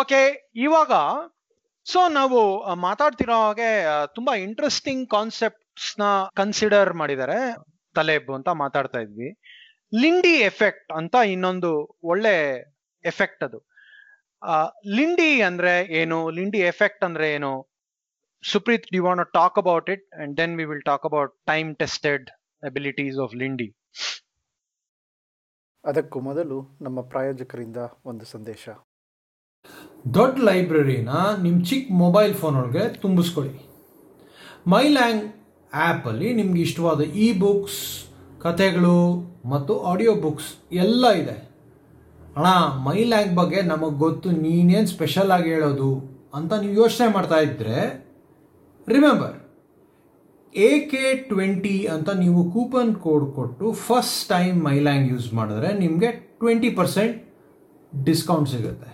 Okay ಇವಾಗ so ನಾವು ಮಾತಾಡ್ತಿರೋ ಹಾಗೆ ತುಂಬಾ ಇಂಟ್ರೆಸ್ಟಿಂಗ್ ಕಾನ್ಸೆಪ್ಟ್ಸ್ನ ಕನ್ಸಿಡರ್ ಮಾಡಿದ್ದಾರೆ. ತಲೆಬ್ ಅಂತ ಮಾತಾಡ್ತಾ ಇದ್ವಿ. ಲಿಂಡಿ ಎಫೆಕ್ಟ್ ಅಂತ ಇನ್ನೊಂದು ಒಳ್ಳೆ ಎಫೆಕ್ಟ್ ಅದು. ಲಿಂಡಿ ಅಂದ್ರೆ ಏನು? ಲಿಂಡಿ ಎಫೆಕ್ಟ್ ಅಂದ್ರೆ ಏನು? Supreeth the want talk about it and then we will talk about time tested abilities of Lindy ಅದಕ್ಕೂ ಮೊದಲು ನಮ್ಮ ಪ್ರಾಯೋಜಕರಿಂದ ಒಂದು ಸಂದೇಶ. ದೊಡ್ಡ ಲೈಬ್ರರಿನ ನಿಮ್ಮ ಚಿಕ್ಕ ಮೊಬೈಲ್ ಫೋನ್ ಒಳಗೆ ತುಂಬಿಸ್ಕೊಳ್ಳಿ. ಮೈಲ್ಯಾಂಗ್ ಆ್ಯಪಲ್ಲಿ ನಿಮ್ಗೆ ಇಷ್ಟವಾದ ಇ ಬುಕ್ಸ್ ಕಥೆಗಳು ಮತ್ತು ಆಡಿಯೋ ಬುಕ್ಸ್ ಎಲ್ಲ ಇದೆ. ಅಣ್ಣ ಮೈಲ್ಯಾಂಗ್ ಬಗ್ಗೆ ನಮಗೆ ಗೊತ್ತು, ನೀನೇನು ಸ್ಪೆಷಲ್ ಆಗಿ ಹೇಳೋದು ಅಂತ ನೀವು ಯೋಚನೆ ಮಾಡ್ತಾ ಇದ್ದರೆ ರಿಮೆಂಬರ್ ಎ ಕೆ ಟ್ವೆಂಟಿ ಅಂತ ನೀವು ಕೂಪನ್ ಕೋಡ್ ಕೊಟ್ಟು ಫಸ್ಟ್ ಟೈಮ್ ಮೈಲ್ಯಾಂಗ್ ಯೂಸ್ ಮಾಡಿದ್ರೆ ನಿಮಗೆ ಟ್ವೆಂಟಿ ಪರ್ಸೆಂಟ್ ಡಿಸ್ಕೌಂಟ್ ಸಿಗುತ್ತೆ.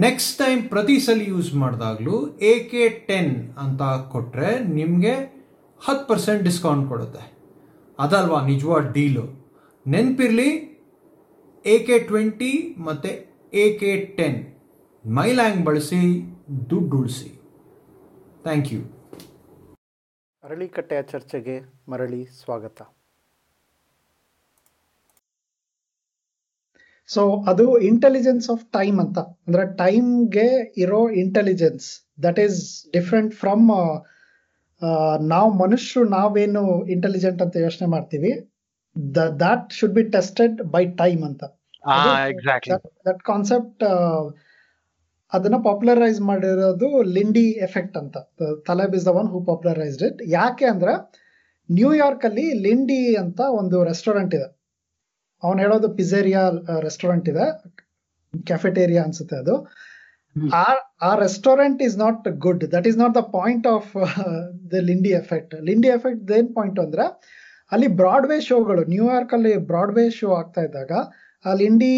ನೆಕ್ಸ್ಟ್ ಟೈಮ್ ಪ್ರತಿ ಸಲ ಯೂಸ್ ಮಾಡಿದಾಗಲೂ ಎ ಕೆ ಟೆನ್ ಅಂತ ಕೊಟ್ಟರೆ ನಿಮಗೆ ಹತ್ತು ಪರ್ಸೆಂಟ್ ಡಿಸ್ಕೌಂಟ್ ಕೊಡುತ್ತೆ. ಅದಲ್ವಾ ನಿಜವಾದ ಡೀಲು ನೆನಪಿರಲಿ ಎ ಕೆ ಟ್ವೆಂಟಿ ಮತ್ತು ಎ ಕೆ ಟೆನ್ ಮೈಲ್ಯಾಂಗ್ ಬಳಸಿ? ದುಡ್ಡು ಉಳಿಸಿ. ಥ್ಯಾಂಕ್ ಯು ಅರಳಿಕಟ್ಟೆಯ ಚರ್ಚೆಗೆ ಮರಳಿ ಸ್ವಾಗತ. ಸೊ ಅದು ಇಂಟೆಲಿಜೆನ್ಸ್ ಆಫ್ ಟೈಮ್ ಅಂತ. ಅಂದ್ರೆ ಟೈಮ್ಗೆ ಇರೋ intelligence that is different from ನಾವು ಮನುಷ್ಯರು ನಾವೇನು ಇಂಟೆಲಿಜೆಂಟ್ ಅಂತ ಯೋಚನೆ ಮಾಡ್ತೀವಿ that should be tested by time ಅಂತ. ದಟ್ ಕಾನ್ಸೆಪ್ಟ್ ಅದನ್ನ ಪಾಪ್ಯುಲರೈಸ್ ಮಾಡಿರೋದು ಲಿಂಡಿ ಎಫೆಕ್ಟ್ ಅಂತ. Taleb is the one who popularized it. ಯಾಕೆ ಅಂದ್ರೆ ನ್ಯೂಯಾರ್ಕ್ ಅಲ್ಲಿ ಲಿಂಡಿ ಅಂತ ಒಂದು ರೆಸ್ಟೋರೆಂಟ್ ಇದೆ. ಅವನು ಹೇಳೋದು ಪಿಜೇರಿಯಾ ರೆಸ್ಟೋರೆಂಟ್ ಇದೆ. ಕೆಫೆಟೇರಿಯಾ ಅನ್ಸುತ್ತೆ ಅದು. ಆ restaurant is not good that is not the point of the Lindy effect Lindy effect ಏನ್ ಪಾಯಿಂಟ್ ಅಂದ್ರೆ ಅಲ್ಲಿ ಬ್ರಾಡ್ವೇ ಶೋಗಳು ನ್ಯೂಯಾರ್ಕ್ ಅಲ್ಲಿ ಬ್ರಾಡ್ವೇ ಶೋ ಆಗ್ತಾ ಇದ್ದಾಗ ಆ ಲಿಂಡಿ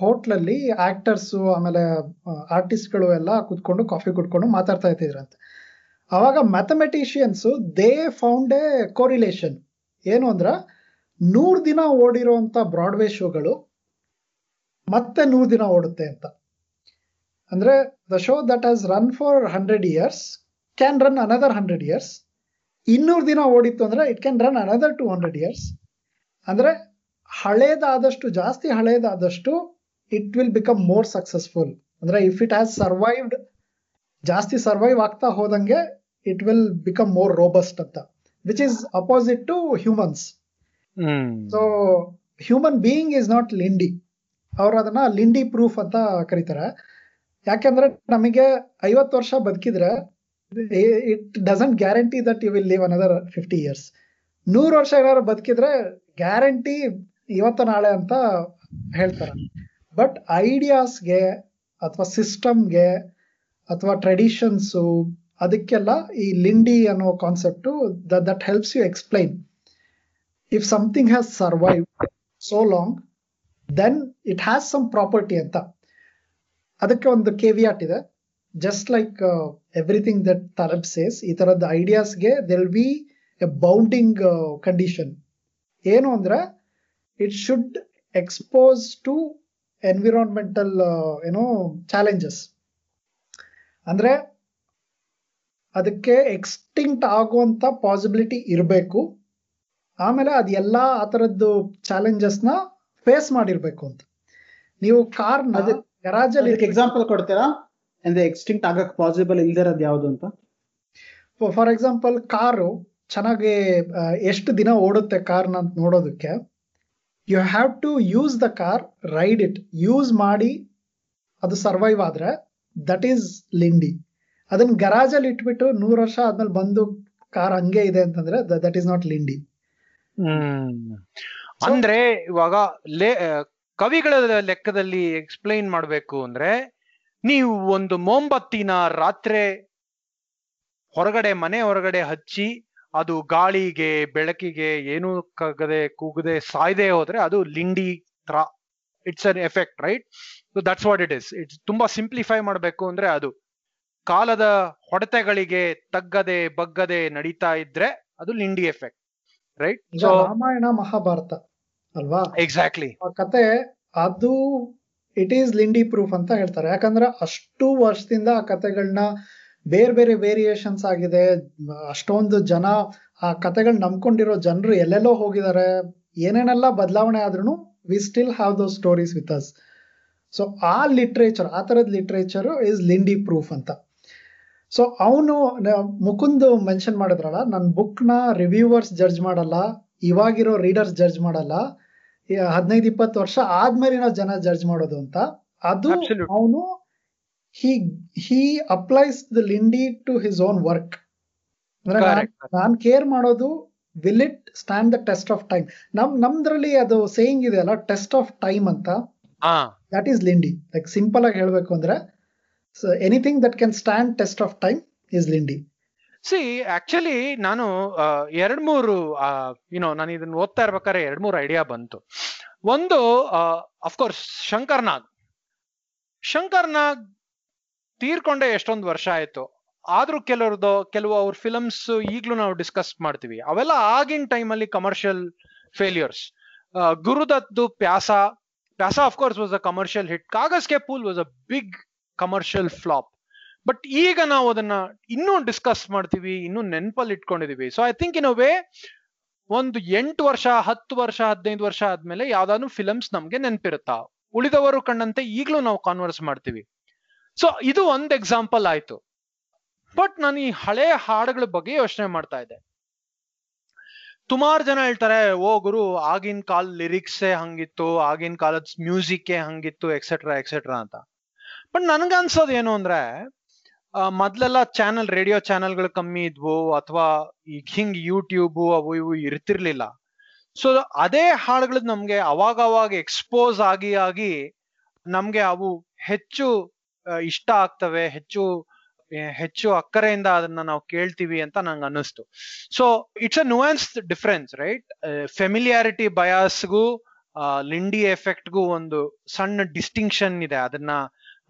ಹೋಟ್ಲಲ್ಲಿ ಆಕ್ಟರ್ಸ್ ಆಮೇಲೆ ಆರ್ಟಿಸ್ಟ್ಗಳು ಎಲ್ಲ ಕುತ್ಕೊಂಡು ಕಾಫಿ ಕುಡ್ಕೊಂಡು ಮಾತಾಡ್ತಾ ಇದ್ದಿದ್ರಂತೆ. ಅವಾಗ mathematicians they found a correlation ಏನು ಅಂದ್ರ ನೂರ್ ದಿನ ಓಡಿರುವಂತ ಬ್ರಾಡ್ವೇ ಶೋಗಳು ಮತ್ತೆ ನೂರ್ ದಿನ ಓಡುತ್ತೆ ಅಂತ. ಅಂದ್ರೆ the show that has run for hundred years can run another hundred years ಇನ್ನೂರು ದಿನ ಓಡಿತ್ತು ಅಂದ್ರೆ it can run another two hundred years ಅಂದ್ರೆ ಹಳೇದಾದಷ್ಟು, ಜಾಸ್ತಿ ಹಳೇದಾದಷ್ಟು it will become more successful ಅಂದ್ರೆ ಇಫ್ ಇಟ್ ಹ್ಯಾಸ್ ಸರ್ವೈವ್ಡ್ ಜಾಸ್ತಿ ಸರ್ವೈವ್ ಆಗ್ತಾ ಹೋದಂಗೆ it will become more robust ಅಂತ. Which is opposite to humans so human being is not Lindy ಅವ್ರು ಅದನ್ನ ಲಿಂಡಿ ಪ್ರೂಫ್ ಅಂತ ಕರೀತಾರೆ. ಯಾಕೆಂದ್ರೆ ನಮಗೆ ಐವತ್ತು ವರ್ಷ ಬದುಕಿದ್ರೆ it doesn't guarantee that you will live another fifty years ನೂರು ವರ್ಷ ಏನಾದ್ರು ಬದುಕಿದ್ರೆ ಗ್ಯಾರಂಟಿ ಇವತ್ತು ನಾಳೆ ಅಂತ ಹೇಳ್ತಾರೆ. ಬಟ್ ಐಡಿಯಾಸ್ಗೆ ಅಥವಾ ಸಿಸ್ಟಮ್ಗೆ ಅಥವಾ ಟ್ರೆಡಿಷನ್ಸು ಅದಕ್ಕೆಲ್ಲ ಈ ಲಿಂಡಿ ಅನ್ನೋ concept that helps you explain if something has survive so long then it has some property ಅಂತ. ಅದಕ್ಕೆ ಒಂದು ಕೆವಿಯಾಟ್ ಇದೆ. Just like everything that Taleb says ಈ ತರದ ಐಡಿಯಾಸ್ಗೆ there'll be a bounding condition ಏನು ಅಂದ್ರೆ it should expose to environmental ಏನೋ challenges ಅಂದ್ರೆ, ಅದಕ್ಕೆ ಎಕ್ಸ್ಟಿಂಕ್ಟ್ ಆಗುವಂತ ಪಾಸಿಬಿಲಿಟಿ ಇರಬೇಕು. ಆಮೇಲೆ ಅದೆಲ್ಲ ಆ ಥರದ್ದು ಚಾಲೆಂಜಸ್ನ ಫೇಸ್ ಮಾಡಿರ್ಬೇಕು ಅಂತ. ನೀವು ಕಾರ್ನ ಗರಾಜ್ ಗರಾಜಲ್ಲಿ ಎಕ್ಸಾಂಪಲ್ ಕೊಡ್ತೀರಾ? ಅಂದ್ರೆ ಎಕ್ಸ್ಟಿಂಕ್ಟ್ ಆಗಕ್ ಪಾಸಿಬಲ್ ಇಲ್ದಿರೋದು ಯಾವುದು ಅಂತ? ಫಾರ್ ಎಕ್ಸಾಂಪಲ್ ಕಾರು ಚೆನ್ನಾಗಿ ಎಷ್ಟು ದಿನ ಓಡುತ್ತೆ ಕಾರ್ನ ಅಂತ ನೋಡೋದಕ್ಕೆ you have to use the car ride it use ಮಾಡಿ ಅದು ಸರ್ವೈವ್ ಆದ್ರೆ ದಟ್ ಈಸ್ ಲಿಂಡಿ ಅದನ್ನ ಗರಾಜಲ್ಲಿ ಇಟ್ಬಿಟ್ಟು ನೂರು ವರ್ಷ ಆದ್ಮೇಲೆ ಬಂದು ಕಾರ್ ಹಂಗೆ ಇದೆ ಅಂತಂದ್ರೆ that is not Lindy hmm. ಅಂದ್ರೆ ಇವಾಗ ಲೇ ಕವಿಗಳ ಲೆಕ್ಕದಲ್ಲಿ ಎಕ್ಸ್ಪ್ಲೈನ್ ಮಾಡ್ಬೇಕು ಅಂದ್ರೆ ನೀವು ಒಂದು ಮೊಂಬತ್ತಿನ ರಾತ್ರಿ ಹೊರಗಡೆ ಮನೆ ಹೊರಗಡೆ ಹಚ್ಚಿ ಅದು ಗಾಳಿಗೆ ಬೆಳಕಿಗೆ ಏನೂ ಕಗದೆ ಕೂಗದೆ ಸಾಯ್ದೆ ಹೋದ್ರೆ ಅದು ಲಿಂಡಿ ತರ it's an effect right so that's what it is it's ತುಂಬಾ ಸಿಂಪ್ಲಿಫೈ ಮಾಡ್ಬೇಕು ಅಂದ್ರೆ ಅದು ಕಾಲದ ಹೊಡೆತಗಳಿಗೆ ತಗ್ಗದೆ ಬಗ್ಗದೆ ನಡೀತಾ ಇದ್ರೆ ಅದು Lindy effect right so Ramayana Mahabharata ಅಲ್ವಾ? ಎಕ್ಸಾಕ್ಟ್ಲಿ ಆ ಕತೆ ಅದು ಇಟ್ ಈಸ್ ಲಿಂಡಿ ಪ್ರೂಫ್ ಅಂತ ಹೇಳ್ತಾರೆ. ಯಾಕಂದ್ರೆ ಅಷ್ಟು ವರ್ಷದಿಂದ ಆ ಕತೆಗಳನ್ನ ಬೇರೆ ಬೇರೆ ವೇರಿಯೇಷನ್ಸ್ ಆಗಿದೆ. ಅಷ್ಟೊಂದು ಜನ ಆ ಕತೆಗಳು ನಂಬ್ಕೊಂಡಿರೋ ಜನರು ಎಲ್ಲೆಲ್ಲೋ ಹೋಗಿದ್ದಾರೆ ಏನೇನೆಲ್ಲ ಬದಲಾವಣೆ ಆದ್ರೂ we still have those stories with us so ಆ ಲಿಟ್ರೇಚರ್ ಆ ಥರದ ಲಿಟ್ರೇಚರ್ ಇಸ್ ಲಿಂಡಿ ಪ್ರೂಫ್ ಅಂತ. ಸೊ ಅವನು ಮುಕುಂದ್ ಮೆನ್ಷನ್ ಮಾಡಿದ್ರಲ್ಲ ನನ್ನ ಬುಕ್ನ ರಿವ್ಯೂವರ್ಸ್ ಜಡ್ಜ್ ಮಾಡಲ್ಲ ಇವಾಗಿರೋ ರೀಡರ್ಸ್ ಜಡ್ಜ್ ಮಾಡಲ್ಲ ಹದಿನೈದು ಇಪ್ಪತ್ತು ವರ್ಷ ಆದ್ಮೇಲಿನ ಜನ ಜಡ್ಜ್ ಮಾಡೋದು ಅಂತ. ಅದು ಅವನು he he applies the Lindy to his own work ಅಂದ್ರೆ. ನಾನ್ ಕೇರ್ ಮಾಡೋದು will it stand the test of time ನಮ್ ನಮ್ದ್ರಲ್ಲಿ ಅದು ಸೇಯಿಂಗ್ ಇದೆ ಅಲ್ಲ ಟೆಸ್ಟ್ ಆಫ್ ಟೈಮ್ ಅಂತ. That is Lindy like simple ಆಗಿ ಹೇಳ್ಬೇಕು ಅಂದ್ರೆ anything that can stand test of time is Lindy see actually ನಾನು ಎರಡ್ ಮೂರು ಯುನೋ ನಾನು ಇದನ್ನ ಓದ್ತಾ ಇರ್ಬೇಕಾದ್ರೆ ಎರಡ್ ಮೂರು ಐಡಿಯಾ ಬಂತು. ಒಂದು ಅಫ್ಕೋರ್ಸ್ ಶಂಕರ್ನಾಗ್ ಶಂಕರ್ನಾಗ್ ಶಂಕರ್ ನಾಗ್. ತೀರ್ಕೊಂಡೆ ಎಷ್ಟೊಂದು ವರ್ಷ ಆಯ್ತು. ಆದ್ರೂ ಕೆಲವ್ರದ್ದು ಕೆಲವು ಅವ್ರ ಫಿಲಮ್ಸ್ ಈಗ್ಲೂ ನಾವು ಡಿಸ್ಕಸ್ ಮಾಡ್ತೀವಿ. ಅವೆಲ್ಲ ಆಗಿನ ಟೈಮಲ್ಲಿ commercial failures Guru Dutt Pyaasa. Pyaasa of course was a commercial hit ಕಾಗಸ್ K pool was a big commercial flop but ಈಗ ನಾವು ಅದನ್ನ ಇನ್ನೂ ಡಿಸ್ಕಸ್ ಮಾಡ್ತೀವಿ, ಇನ್ನೂ ನೆನಪಲ್ಲಿ ಇಟ್ಕೊಂಡಿದೀವಿ so I think in a way ಒಂದು ಎಂಟು ವರ್ಷ, ಹತ್ತು ವರ್ಷ, ಹದಿನೈದು ವರ್ಷ ಆದ್ಮೇಲೆ ಯಾವ್ದಾದ್ರು ಫಿಲಮ್ಸ್ ನಮ್ಗೆ ನೆನಪಿರುತ್ತಾ? ಉಳಿದವರು ಕಂಡಂತೆ ಈಗಲೂ ನಾವು ಕಾನ್ವರ್ಸ್ ಮಾಡ್ತೀವಿ. ಸೊ ಇದು ಒಂದ್ ಎಕ್ಸಾಂಪಲ್ ಆಯ್ತು. ಬಟ್ ನಾನು ಈ ಹಳೆ ಹಾಡುಗಳ ಬಗ್ಗೆ ಯೋಚನೆ ಮಾಡ್ತಾ ಇದ್ದೆ. ಸುಮಾರು ಜನ ಹೇಳ್ತಾರೆ, ಓ ಗುರು, ಆಗಿನ ಕಾಲ ಲಿರಿಕ್ಸೇ ಹಂಗಿತ್ತು, ಆಗಿನ ಕಾಲದ ಮ್ಯೂಸಿಕ್ ಹಂಗಿತ್ತು ಎಕ್ಸೆಟ್ರಾ ಎಕ್ಸೆಟ್ರಾ ಅಂತ. ಬಟ್ ನನ್ಗೆ ಅನ್ಸೋದು ಏನು ಅಂದ್ರೆ ಮೊದ್ಲೆಲ್ಲ ಚಾನಲ್ ರೇಡಿಯೋ ಚಾನೆಲ್ಗಳು ಕಮ್ಮಿ ಇದ್ವು ಅಥವಾ ಈಗ ಹಿಂಗ್ ಯೂಟ್ಯೂಬ್ ಅವು ಇವು ಇರ್ತಿರ್ಲಿಲ್ಲ. ಸೊ ಅದೇ ಹಾಡುಗಳು ನಮ್ಗೆ ಅವಾಗ ಅವಾಗ ಎಕ್ಸ್ಪೋಸ್ ಆಗಿ ಆಗಿ ನಮ್ಗೆ ಅವು ಹೆಚ್ಚು ಇಷ್ಟ ಆಗ್ತವೆ, ಹೆಚ್ಚು ಹೆಚ್ಚು ಅಕ್ಕರೆಯಿಂದ ಅದನ್ನ ನಾವು ಕೇಳ್ತೀವಿ ಅಂತ ನಂಗೆ ಅನ್ನಿಸ್ತು. So it's a nuance difference right familiarity ಬಯಾಸ್ಗೂ Lindy ಎಫೆಕ್ಟ್ಗೂ ಒಂದು ಸಣ್ಣ ಡಿಸ್ಟಿಂಕ್ಷನ್ ಇದೆ ಅದನ್ನ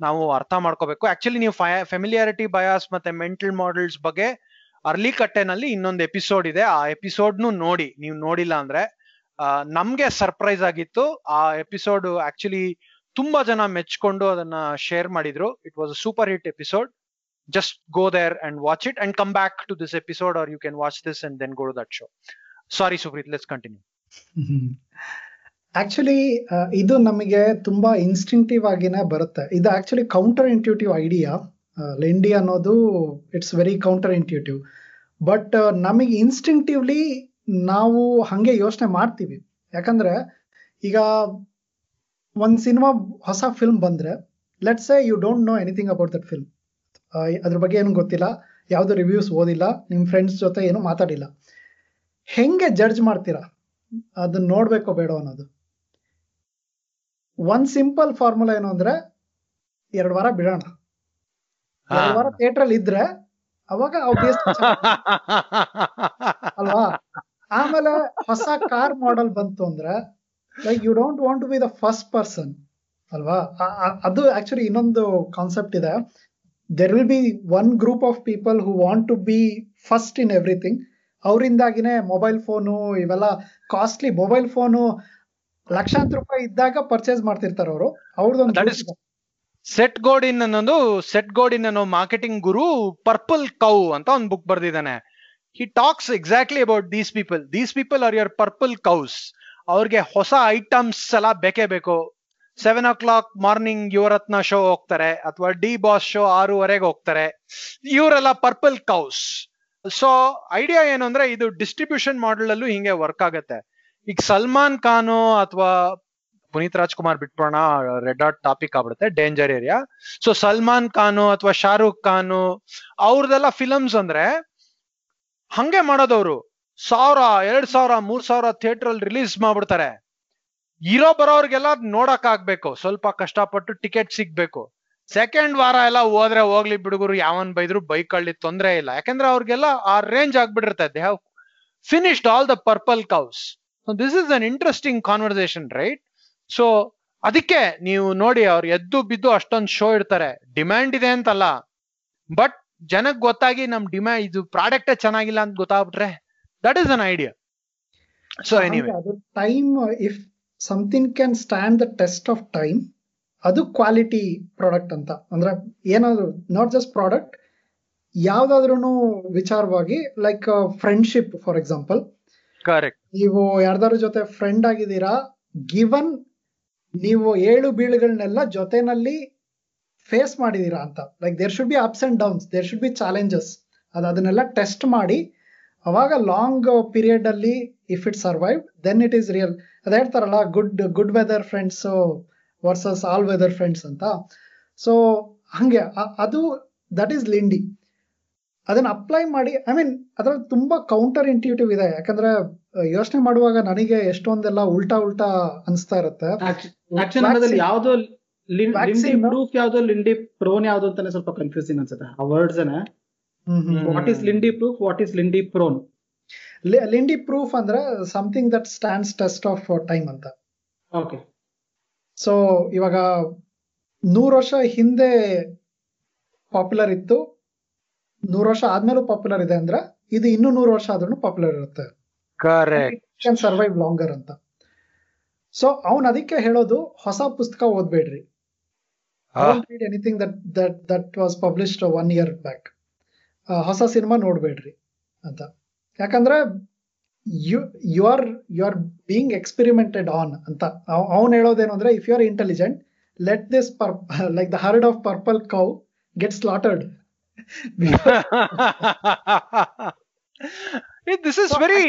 ನಾವು ಅರ್ಥ ಮಾಡ್ಕೋಬೇಕು. ಆಕ್ಚುಲಿ ನೀವು ಫೆಮಿಲಿಯಾರಿಟಿ ಬಯಾಸ್ ಮತ್ತೆ ಮೆಂಟಲ್ ಮಾಡೆಲ್ಸ್ ಬಗ್ಗೆ ಅರ್ಲಿ ಕಟ್ಟೆನಲ್ಲಿ ಇನ್ನೊಂದು ಎಪಿಸೋಡ್ ಇದೆ. ಆ ಎಪಿಸೋಡ್ನು ನೋಡಿ. ನೀವು ನೋಡಿಲ್ಲ ಅಂದ್ರೆ ನಮ್ಗೆ ಸರ್ಪ್ರೈಸ್ ಆಗಿತ್ತು. ಆ ಎಪಿಸೋಡ್ ಆಕ್ಚುಲಿ ತುಂಬಾ ಜನ ಮೆಚ್ಕೊಂಡು ಅದನ್ನ ಶೇರ್ ಮಾಡಿದ್ರು. It was a super hit episode just go there and watch it and come back to this episode or you can watch this and then go that show sorry Supreeth let's continue actually ಇದು ನಮಗೆ ತುಂಬಾ instinctive ಆಗಿನೇ ಬರುತ್ತೆ. ಇದು actually counter intuitive idea Lindy ಅನ್ನೋದು it's very counter intuitive but ನಮಗೆ instinctively ನಾವು ಹಂಗೆ ಯೋಚನೆ ಮಾಡ್ತೀವಿ. ಯಾಕಂದ್ರೆ, ಈಗ ಒಂದು ಸಿನಿಮಾ ಹೊಸ ಫಿಲ್ಮ್ ಬಂದ್ರೆ let's you don't know anything about that film ಅದ್ರ ಬಗ್ಗೆ ಏನು ಗೊತ್ತಿಲ್ಲ. ಯಾವ್ದು ರಿವ್ಯೂಸ್ ಓದಿಲ್ಲ. ನಿಮ್ಮ ಫ್ರೆಂಡ್ಸ್ ಜೊತೆ ಏನು ಮಾತಾಡಿಲ್ಲ. ಹೆಂಗೆ ಜಡ್ಜ್ ಮಾಡ್ತೀರಾ? ಅದನ್ನ ನೋಡ್ಬೇಕೋ ಬೇಡ ಅನ್ನೋದು. ಒಂದ್ ಸಿಂಪಲ್ ಫಾರ್ಮುಲಾ ಏನು ಅಂದ್ರೆ ಎರಡು ವಾರ ಬಿಡೋಣ. ಎರಡು ವಾರ ಥಿಯೇಟರ್ ಅಲ್ಲಿ ಇದ್ರೆ ಅವಾಗ ಅಲ್ವಾ? ಆಮೇಲೆ ಹೊಸ ಕಾರ್ ಮಾಡೆಲ್ ಬಂತು ಅಂದ್ರೆ like you don't want to be the first person ಅಲ್ವಾ? ಅದು ಆಕ್ಚುಲಿ ಇನ್ನೊಂದು ಕಾನ್ಸೆಪ್ಟ್ ಇದೆ. There will be one group of people who want to be first in everything ಅವರಿಂದಾಗಿನೇ mobile phone ಇವೆಲ್ಲ ಕಾಸ್ಟ್ಲಿ ಮೊಬೈಲ್ ಫೋನು ಲಕ್ಷಾಂತರ ರೂಪಾಯಿ ಇದ್ದಾಗ ಪರ್ಚೇಸ್ ಮಾಡ್ತಿರ್ತಾರೆ ಅವರು. ಅವ್ರದ್ದು ಸೆಟ್ ಗೋಡಿನ್ ಅನ್ನೋದು ಸೆಟ್ ಗೋಡಿನ್ ಅನ್ನೋ ಮಾರ್ಕೆಟಿಂಗ್ ಗುರು ಪರ್ಪಲ್ ಕೌ ಅಂತ ಒಂದು book ಬರ್ದಿದ್ದಾನೆ. He talks exactly about these people these people are your purple cows ಅವ್ರಿಗೆ ಹೊಸ ಐಟಮ್ಸ್ ಎಲ್ಲ ಬೇಕೇ ಬೇಕು. Seven o'clock morning Yuvarathna show ಹೋಗ್ತಾರೆ ಅಥವಾ ಡಿ ಬಾಸ್ ಶೋ ಆರೂವರೆಗೆ ಹೋಗ್ತಾರೆ. ಇವರೆಲ್ಲ ಪರ್ಪಲ್ ಕೌಸ್ ಸೊ ಐಡಿಯಾ ಏನು ಅಂದ್ರೆ ಇದು ಡಿಸ್ಟ್ರಿಬ್ಯೂಷನ್ ಮಾಡೆಲ್ ಅಲ್ಲೂ ಹಿಂಗೆ ವರ್ಕ್ ಆಗತ್ತೆ. ಈಗ ಸಲ್ಮಾನ್ ಖಾನ್ ಅಥವಾ ಪುನೀತ್ ರಾಜ್ಕುಮಾರ್ ಬಿಟ್ಬಿಡೋಣ ರೆಡ್ ಡಾಟ್ ಟಾಪಿಕ್ ಆಗ್ಬಿಡುತ್ತೆ danger area so Salman Khan ಅಥವಾ ಶಾರುಖ್ ಖಾನು, ಅವ್ರದೆಲ್ಲ ಫಿಲಮ್ಸ್ ಅಂದ್ರೆ ಹಂಗೆ ಮಾಡೋದವ್ರು ಸಾವಿರ, ಎರಡ್ ಸಾವಿರ, ಮೂರ್ ಸಾವಿರ ಥಿಯೇಟರ್ ಅಲ್ಲಿ ರಿಲೀಸ್ ಮಾಡ್ಬಿಡ್ತಾರೆ. ಇರೋ ಬರೋರ್ಗೆಲ್ಲ ನೋಡಕ್ ಆಗ್ಬೇಕು. ಸ್ವಲ್ಪ ಕಷ್ಟಪಟ್ಟು ಟಿಕೆಟ್ ಸಿಗ್ಬೇಕು. ಸೆಕೆಂಡ್ ವಾರ ಎಲ್ಲ ಹೋದ್ರೆ ಹೋಗ್ಲಿ ಬಿಡುಗರು, ಯಾವನ್ ಬೈದ್ರು ಬೈಕ್ ಅಲ್ಲಿ ತೊಂದ್ರೆ ಇಲ್ಲ. ಯಾಕಂದ್ರೆ ಅವ್ರಿಗೆಲ್ಲ ಆ range ಆಗ್ಬಿಟ್ಟಿರ್ತದೆ they have finished all the purple cows this is an interesting conversation right so ಅದಕ್ಕೆ ನೀವು ನೋಡಿ ಅವ್ರು ಎದ್ದು ಬಿದ್ದು ಅಷ್ಟೊಂದು ಶೋ ಇಡ್ತಾರೆ. ಡಿಮ್ಯಾಂಡ್ ಇದೆ ಅಂತಲ್ಲ. ಬಟ್ ಜನಕ್ ಗೊತ್ತಾಗಿ ನಮ್ ಡಿಮ್ಯಾಂಡ್ ಇದು ಪ್ರಾಡಕ್ಟ್ ಚೆನ್ನಾಗಿಲ್ಲ ಅಂತ ಗೊತ್ತಾಗ್ಬಿಟ್ರೆ that is an idea so anyway time if something can stand the test of time ಅದು ಕ್ವಾಲಿಟಿ ಪ್ರಾಡಕ್ಟ್ ಅಂತ. ಅಂದ್ರೆ ಏನಾದ್ರು ನಾಟ್ ಜಸ್ಟ್ ಪ್ರಾಡಕ್ಟ್ ಯಾವ್ದಾದ್ರು ವಿಚಾರವಾಗಿ ಲೈಕ್ ಫ್ರೆಂಡ್ಶಿಪ್ ಫಾರ್ ಎಕ್ಸಾಂಪಲ್ ನೀವು ಯಾರ್ದಾರು ಜೊತೆ ಫ್ರೆಂಡ್ ಆಗಿದ್ದೀರಾ ಗಿವನ್ ನೀವು ಏಳು ಬೀಳುಗಳನ್ನೆಲ್ಲ ಜೊತೆನಲ್ಲಿ ಫೇಸ್ ಮಾಡಿದೀರಾ ಅಂತ. Like there should be ups and downs there should be challenges ಅದು ಅದನ್ನೆಲ್ಲ ಟೆಸ್ಟ್ ಮಾಡಿ, ಅವಾಗ ಲಾಂಗ್ ಪೀರಿಯಡ್ ಅಲ್ಲಿ if it survive then it is real ಅದ ಹೇಳ್ತಾರಲ್ಲ good good weather friends versus all weather friends ಅಂತ. ಸೊ ಹಂಗೆ ಅದು ದಟ್ ಈಸ್ ಲಿಂಡಿ ಅದನ್ನ ಅಪ್ಲೈ ಮಾಡಿ ಐ ಮೀನ್ ಅದ್ರಲ್ಲಿ ತುಂಬಾ ಕೌಂಟರ್ ಇಂಟ್ಯೂಟಿವ್ ಇದೆ. ಯಾಕಂದ್ರೆ ಯೋಚನೆ ಮಾಡುವಾಗ ನನಗೆ ಎಷ್ಟೊಂದೆಲ್ಲ ಉಲ್ಟಾ ಉಲ್ಟಾ ಅನಿಸ್ತಾ ಇರುತ್ತೆ. ಯಾವ್ದೋ ಪ್ರೂಫ್ ಯಾವ್ದೋ ಲಿಂಡಿ ಪ್ರೋನ್ ಯಾವ್ದು ಅಂತಾನೆ ಸ್ವಲ್ಪ ಕನ್ಫ್ಯೂಸಿಂಗ್ ಅನ್ಸುತ್ತೆ. ಆ words. What is Lindy proof what is Lindy prone Lindy proof ಅಂದ್ರೆ something that stands test of time ಅಂತ. ಓಕೆ ಸೊ ಇವಾಗ ನೂರು ವರ್ಷ ಹಿಂದೆ ಪಾಪ್ಯುಲರ್ ಇತ್ತು. ನೂರು ವರ್ಷ ಆದ್ಮೇಲೂ ಪಾಪ್ಯುಲರ್ ಇದೆ ಅಂದ್ರೆ ಇದು ಇನ್ನೂ ನೂರು ವರ್ಷ ಆದ್ರೂ ಪಾಪ್ಯುಲರ್ ಇರುತ್ತೆ. ಕ್ಯಾನ್ ಸರ್ವೈವ್ ಲಾಂಗರ್ ಅಂತ. ಸೊ ಅವನ್ ಅದಕ್ಕೆ ಹೇಳೋದು ಹೊಸ ಪುಸ್ತಕ ಓದ್ಬೇಡ್ರಿ. Read anything that that that was published one year back ಹೊಸ ಸಿನಿಮಾ ನೋಡ್ಬೇಡ್ರಿ ಅಂತ. ಯಾಕಂದ್ರೆ you you are you are being experimented on ಅಂತ. ಅವನ್ ಹೇಳೋದೇನು ಅಂದ್ರೆ if you are intelligent let this per like the herd of purple cow get slaughtered this is very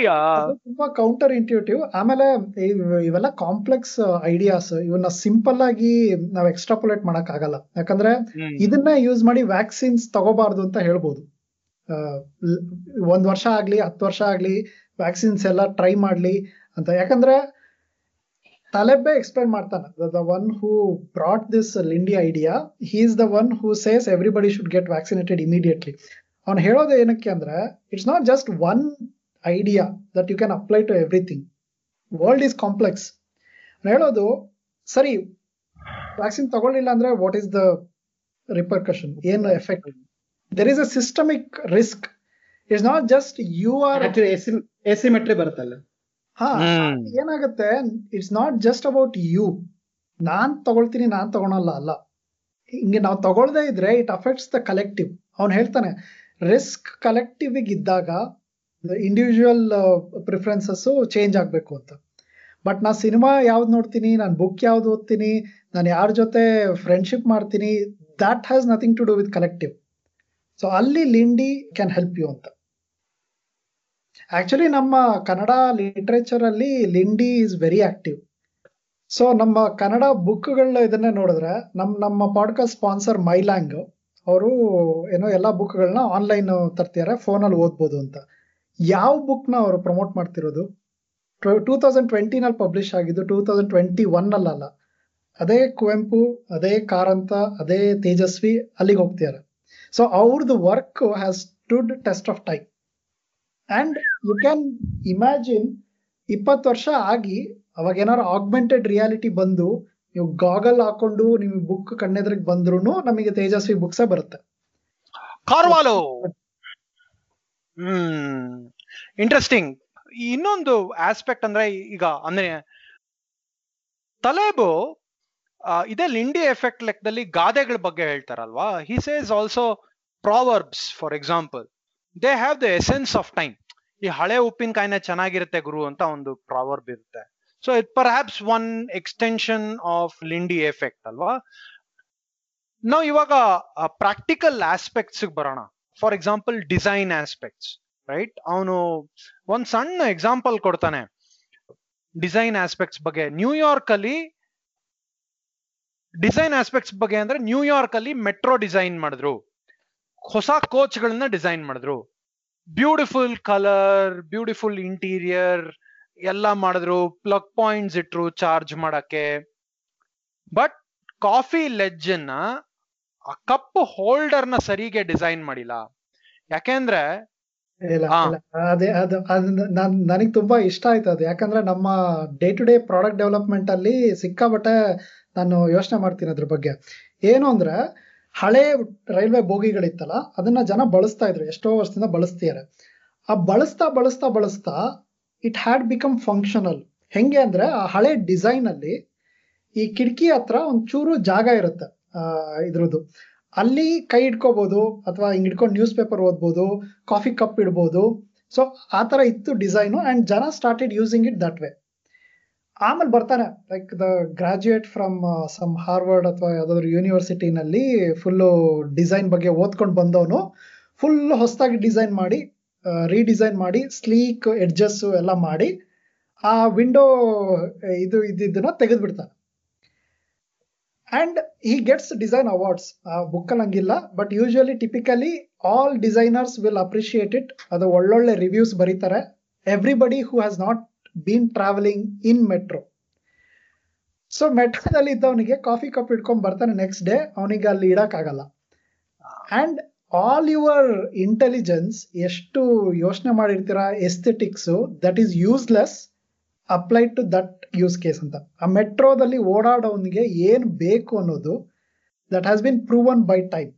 ತುಂಬಾ counter intuitive ಆಮೇಲೆ ಇವ್- ಇವೆಲ್ಲ ಕಾಂಪ್ಲೆಕ್ಸ್ ಐಡಿಯಾಸ್ ಇವನ್ನ ಸಿಂಪಲ್ ಆಗಿ ನಾವ್ ಎಕ್ಸ್ಟ್ರಾಪುಲೇಟ್ ಮಾಡಕ್ ಆಗಲ್ಲ ಯಾಕಂದ್ರೆ ಇದನ್ನ ಯೂಸ್ ಮಾಡಿ ವ್ಯಾಕ್ಸಿನ್ಸ್ ತಗೋಬಾರ್ದು ಅಂತ ಹೇಳ್ಬೋದು. ಒಂದ್ ವರ್ಷ ಆಗ್ಲಿ ಹತ್ತು ವರ್ಷ ಆಗ್ಲಿ ವ್ಯಾಕ್ಸಿನ್ಸ್ ಎಲ್ಲ ಟ್ರೈ ಮಾಡ್ಲಿ ಅಂತ. ಯಾಕಂದ್ರೆ ತಲೆಬ್ಬೆ ಎಕ್ಸ್ಪ್ಲೈನ್ ಮಾಡ್ತಾನೆ. The one who brought this Lindy idea he is the one who says everybody should get vaccinated immediately ಅವ್ನು ಹೇಳೋದು ಏನಕ್ಕೆ ಅಂದ್ರೆ it's not just one idea that you can apply to everything world is complex ಹೇಳೋದು, ಸರಿ vaccine ತಗೊಳ್ಳಿಲ್ಲ ಅಂದ್ರೆ what is the repercussion ಏನು effect there is a systemic risk it's not just you are asymmetry ಬರುತ್ತಲ್ಲ. ಹಾ. ಏನಾಗುತ್ತೆ it's not just about you ನಾನ್ ತಗೊಳ್ತೀನಿ ನಾನ್ ತಗೊಳಲ್ಲ ಅಲ್ಲ. ಹಿಂಗೆ ನಾವು ತಗೊಳ್ದೇ ಇದ್ರೆ ಇಟ್ ಅಫೆಕ್ಟ್ಸ್ ದ ಕಲೆಕ್ಟಿವ್ ಅವ್ನು ಹೇಳ್ತಾನೆ ರಿಸ್ಕ್ ಕಲೆಕ್ಟಿವ್ ಇದ್ದಾಗ ಇಂಡಿವಿಜುವಲ್ ಪ್ರಿಫರೆನ್ಸಸ್ ಚೇಂಜ್ ಆಗ್ಬೇಕು ಅಂತ. ಬಟ್ ನಾ ಸಿನಿಮಾ ಯಾವ್ದು ನೋಡ್ತೀನಿ ನಾನು ಬುಕ್ ಯಾವ್ದು ಓದ್ತೀನಿ ನಾನು ಯಾರ ಜೊತೆ ಫ್ರೆಂಡ್ಶಿಪ್ ಮಾಡ್ತೀನಿ that has nothing to do with collective so ಅಲ್ಲಿ ಲಿಂಡಿ ಕ್ಯಾನ್ ಹೆಲ್ಪ್ ಯು ಅಂತ. ಆಕ್ಚುಲಿ ನಮ್ಮ ಕನ್ನಡ ಲಿಟ್ರೇಚರ್ ಅಲ್ಲಿ Lindy is very active so ನಮ್ಮ ಕನ್ನಡ ಬುಕ್ಗಳನ್ನ ಇದನ್ನ ನೋಡಿದ್ರೆ ನಮ್ಮ ನಮ್ಮ ಪಾಡ್ಕಾಸ್ಟ್ ಸ್ಪಾನ್ಸರ್ ಮೈಲ್ಯಾಂಗ್ ಅವರು ಏನೋ ಎಲ್ಲ ಬುಕ್ಗಳನ್ನ ಆನ್ಲೈನ್ ತರ್ತಿದ್ದಾರೆ ಫೋನಲ್ಲಿ ಓದ್ಬೋದು ಅಂತ. ಯಾವ ಬುಕ್ನ ಅವರು ಪ್ರಮೋಟ್ ಮಾಡ್ತಿರೋದು? ಟೂ ತೌಸಂಡ್ ಟ್ವೆಂಟಿನಲ್ಲಿ ಪಬ್ಲಿಷ್ ಆಗಿದ್ದು ಟೂ ತೌಸಂಡ್ ಟ್ವೆಂಟಿ ಒನ್ ಅಲ್ಲ. ಅದೇ ಕುವೆಂಪು, ಅದೇ ಕಾರಂತ, ಅದೇ ತೇಜಸ್ವಿ ಅಲ್ಲಿಗೆ ಹೋಗ್ತಿದ್ದಾರೆ ಸೊ ಅವ್ರದ್ದು work has stood test of time and you can imagine ಇಪ್ಪತ್ತು ವರ್ಷ ಆಗಿ ಅವಾಗ ಏನಾದ್ರು ಆಗ್ಮೆಂಟೆಡ್ ರಿಯಾಲಿಟಿ ಬಂದು ನೀವು ಗಾಗಲ್ ಹಾಕೊಂಡು ನೀವು ಬುಕ್ ಕಣ್ಣೆದ್ರಿಗೆ ಬಂದ್ರು ನಮಗೆ ತೇಜಸ್ವಿ ಬುಕ್ಸ ಬರುತ್ತೆ. ಕಾರ್ವಾಲೋ! ಹ್ಮ್ ಇಂಟ್ರೆಸ್ಟಿಂಗ್ ಇನ್ನೊಂದು ಆಸ್ಪೆಕ್ಟ್ ಅಂದ್ರೆ ಈಗ ಅಂದ್ರೆ ತಲೆಬು ಇದೇ ಲಿಂಡಿ ಎಫೆಕ್ಟ್ ಲೆಕ್ಕದಲ್ಲಿ ಗಾದೆಗಳ ಬಗ್ಗೆ ಹೇಳ್ತಾರಲ್ವಾ? He says also proverbs for example they have the essence of time ಈ ಹಳೆ ಉಪ್ಪಿನಕಾಯಿನ ಚೆನ್ನಾಗಿರುತ್ತೆ ಗುರು ಅಂತ ಒಂದು ಪ್ರಾವರ್ಬ್ ಇರುತ್ತೆ. So it perhaps one extension of Lindy effect ಅಲ್ವಾ? ನಾವು ಇವಾಗ ಪ್ರಾಕ್ಟಿಕಲ್ ಆಸ್ಪೆಕ್ಟ್ಸ್ ಬರೋಣ. For example design aspects right ಅವನು ಒಂದ್ ಸಣ್ಣ ಎಕ್ಸಾಂಪಲ್ ಕೊಡ್ತಾನೆ. ಡಿಸೈನ್ ಆಸ್ಪೆಕ್ಟ್ಸ್ ಬಗ್ಗೆ. ನ್ಯೂಯಾರ್ಕ್ ಅಲ್ಲಿ ಡಿಸೈನ್ ಆಸ್ಪೆಕ್ಟ್ಸ್ ಬಗ್ಗೆ ಅಂದ್ರೆ ನ್ಯೂಯಾರ್ಕ್ ಅಲ್ಲಿ ಮೆಟ್ರೋ ಡಿಸೈನ್ ಮಾಡಿದ್ರು. ಹೊಸ ಕೋಚ್ಗಳನ್ನ ಡಿಸೈನ್ ಮಾಡಿದ್ರು. ಬ್ಯೂಟಿಫುಲ್ ಕಲರ್ ಬ್ಯೂಟಿಫುಲ್ ಇಂಟೀರಿಯರ್ ಎಲ್ಲ ಮಾಡಿದ್ರು ಪ್ಲಗ್ ಪಾಯಿಂಟ್ಸ್ ಇಟ್ರು ಚಾರ್ಜ್ ಮಾಡಕ್ಕೆ. ಬಟ್ ಕಾಫಿ ಲೆಜ್ಜನ್ನ ಆ ಕಪ್ ಹೋಲ್ಡರ್ನ ಸರಿಗೆ ಡಿಸೈನ್ ಮಾಡಿಲ್ಲ. ಯಾಕೆಂದ್ರೆ ಅದೇ ಅದು ಅದು ನನ್ ನನಗೆ ತುಂಬಾ ಇಷ್ಟ ಆಯ್ತು ಅದು. ಯಾಕಂದ್ರೆ ನಮ್ಮ day to day product development ಅಲ್ಲಿ ಸಿಕ್ಕಾಬಟ್ಟೆ ನಾನು ಯೋಚನೆ ಮಾಡ್ತೀನಿ ಅದ್ರ ಬಗ್ಗೆ. ಏನು ಅಂದ್ರೆ ಹಳೆ ರೈಲ್ವೆ ಬೋಗಿಗಳಿತ್ತಲ್ಲ, ಅದನ್ನ ಜನ ಬಳಸ್ತಾ ಇದ್ರು, ಎಷ್ಟೋ ವರ್ಷದಿಂದ ಬಳಸ್ತಿದ್ದಾರೆ. ಆ ಬಳಸ್ತಾ ಬಳಸ್ತಾ ಬಳಸ್ತಾ ಇಟ್ ಹ್ಯಾಡ್ ಬಿಕಮ್ ಫಂಕ್ಷನಲ್ ಹೆಂಗೆ ಅಂದ್ರೆ ಆ ಹಳೆ ಡಿಸೈನ್ ಅಲ್ಲಿ ಈ ಕಿಟಕಿ ಹತ್ರ ಒಂಚೂರು ಚೂರು ಜಾಗ ಇರುತ್ತೆ ಇದ್ರದ್ದು. ಅಲ್ಲಿ ಕೈ ಇಟ್ಕೋಬಹುದು ಅಥವಾ ಹಿಂಗ್ ಇಟ್ಕೊಂಡು ನ್ಯೂಸ್ ಪೇಪರ್ ಓದ್ಬೋದು ಕಾಫಿ ಕಪ್ ಇಡ್ಬೋದು. ಸೊ ಆ ತರ ಇತ್ತು ಡಿಸೈನು ಅಂಡ್ ಜನ started using it that way ಆಮೇಲೆ ಬರ್ತಾನೆ like the graduate from some Harvard ಅಥವಾ ಯಾವ್ದಾದ್ರು ಯೂನಿವರ್ಸಿಟಿನಲ್ಲಿ ಫುಲ್ಲು ಡಿಸೈನ್ ಬಗ್ಗೆ ಓದ್ಕೊಂಡು ಬಂದವನು ಫುಲ್ ಹೊಸದಾಗಿ ಡಿಸೈನ್ ಮಾಡಿ ರೀಡಿಸೈನ್ ಮಾಡಿ ಸ್ಲೀಕ್ ಎಡ್ಜಸ್ ಎಲ್ಲ ಮಾಡಿ, ಆ ವಿಂಡೋ ಇದು ಇದ್ದಿದ್ದನ್ನ ತೆಗೆದ್ಬಿಡ್ತಾನೆ. And he gets design awards ಆ ಬುಕ್ಕಲ್ಲಿ ಹಂಗಿಲ್ಲ but usually typically all designers will appreciate it ಅದು ಒಳ್ಳೊಳ್ಳೆ ರಿವ್ಯೂಸ್ ಬರೀತಾರೆ. Everybody who has not been traveling in metro so ಮೆಟ್ರೋದಲ್ಲಿ ಇದ್ದವನಿಗೆ ಕಾಫಿ ಕಪ್ ಇಟ್ಕೊಂಡ್ ಬರ್ತಾನೆ ನೆಕ್ಸ್ಟ್ ಡೇ ಅವನಿಗೆ ಅಲ್ಲಿ ಇಡಕ್ಕಾಗಲ್ಲ. ಅಂಡ್ ಆಲ್ ಯುವರ್ ಇಂಟೆಲಿಜೆನ್ಸ್ ಎಷ್ಟು ಯೋಚನೆ ಮಾಡಿರ್ತೀರಾ aesthetics that is useless applied to that use case ಅಂತ. ಆ ಮೆಟ್ರೋದಲ್ಲಿ ಓಡಾಡೋನಿಗೆ ಏನ್ ಬೇಕು ಅನ್ನೋದು that has been proven by time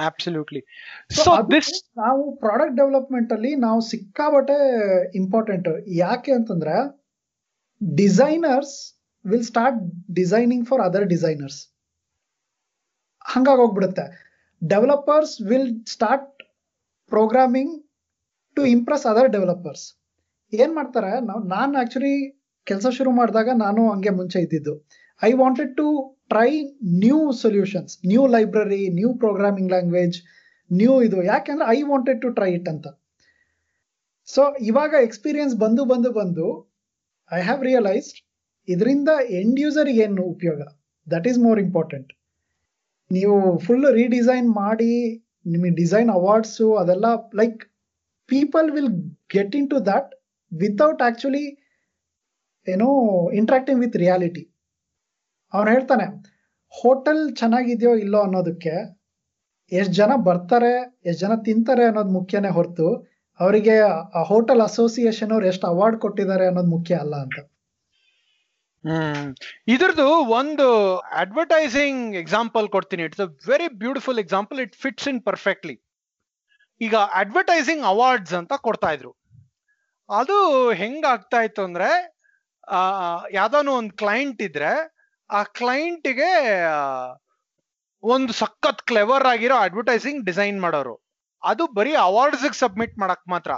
So so this ನಾವು ಪ್ರಾಡಕ್ಟ್ ಡೆವಲಪ್ಮೆಂಟ್ ಅಲ್ಲಿ ನಾವು ಸಿಕ್ಕಾಬಟ್ಟೆ ಇಂಪಾರ್ಟೆಂಟ್ ಯಾಕೆ ಅಂತಂದ್ರೆ designers will start designing for other designers ಹಂಗಾಗಿ ಹೋಗ್ಬಿಡುತ್ತೆ. Developers will start programming to impress other developers ಏನ್ ಮಾಡ್ತಾರೆ ನಾವು ನಾನು ಆಕ್ಚುಲಿ ಕೆಲಸ ಶುರು ಮಾಡಿದಾಗ ನಾನು ಹಂಗೆ ಮುಂಚೆ ಇದ್ದಿದ್ದು. I wanted to try new solutions new library new programming language new ಇದು. ಯಾಕೆಂದ್ರೆ I wanted to try it ಅಂತ. ಸೊ ಇವಾಗ ಎಕ್ಸ್ಪೀರಿಯನ್ಸ್ ಬಂದು ಬಂದು ಬಂದು ಐ ಹ್ಯಾವ್ ರಿಯಲೈಸ್ಡ್ ಇದರಿಂದ ಎಂಡ್ ಯೂಸರ್ ಏನು ಉಪಯೋಗ? ದಟ್ ಈಸ್ ಮೋರ್ ಇಂಪಾರ್ಟೆಂಟ್ ನೀವು ಫುಲ್ ರೀಡಿಸೈನ್ ಮಾಡಿ, ನಿಮಗೆ ಡಿಸೈನ್ ಅವಾರ್ಡ್ಸು ಅದೆಲ್ಲ like people will get into that without actually ಏನೋ ಇಂಟ್ರಾಕ್ಟಿಂಗ್ ವಿತ್ ರಿಯಾಲಿಟಿ ಅವನು ಹೇಳ್ತಾನೆ, ಹೋಟೆಲ್ ಚೆನ್ನಾಗಿದೆಯೋ ಇಲ್ಲೋ ಅನ್ನೋದಕ್ಕೆ ಎಷ್ಟು ಜನ ಬರ್ತಾರೆ, ಎಷ್ಟು ಜನ ತಿಂತಾರೆ ಅನ್ನೋದು ಮುಖ್ಯನೇ ಹೊರತು ಅವರಿಗೆ ಆ ಹೋಟೆಲ್ ಅಸೋಸಿಯೇಷನ್ ಅವ್ರು ಎಷ್ಟು ಅವಾರ್ಡ್ ಕೊಟ್ಟಿದ್ದಾರೆ ಅನ್ನೋದು ಮುಖ್ಯ ಅಲ್ಲ ಅಂತ. ಹ್ಮ್. ಇದ್ರದ್ದು ಒಂದು ಅಡ್ವರ್ಟೈಸಿಂಗ್ ಎಕ್ಸಾಂಪಲ್ ಕೊಡ್ತೀನಿ. It's a very beautiful example it fits in perfectly ಈಗ ಅಡ್ವರ್ಟೈಸಿಂಗ್ ಅವಾರ್ಡ್ಸ್ ಅಂತ ಕೊಡ್ತಾ ಇದ್ರು. ಅದು ಹೆಂಗಾಗ್ತಾ ಇತ್ತು ಅಂದ್ರೆ ಯಾವ್ದಾನು ಒಂದು ಕ್ಲೈಂಟ್ ಇದ್ರೆ ಆ ಕ್ಲೈಂಟ್ಗೆ ಒಂದು ಸಖತ್ ಕ್ಲೆವರ್ ಆಗಿರೋ ಅಡ್ವರ್ಟೈಸಿಂಗ್ ಡಿಸೈನ್ ಮಾಡೋರು. ಅದು ಬರೀ ಅವಾರ್ಡ್ಸ್ ಸಬ್ಮಿಟ್ ಮಾಡಕ್ ಮಾತ್ರ.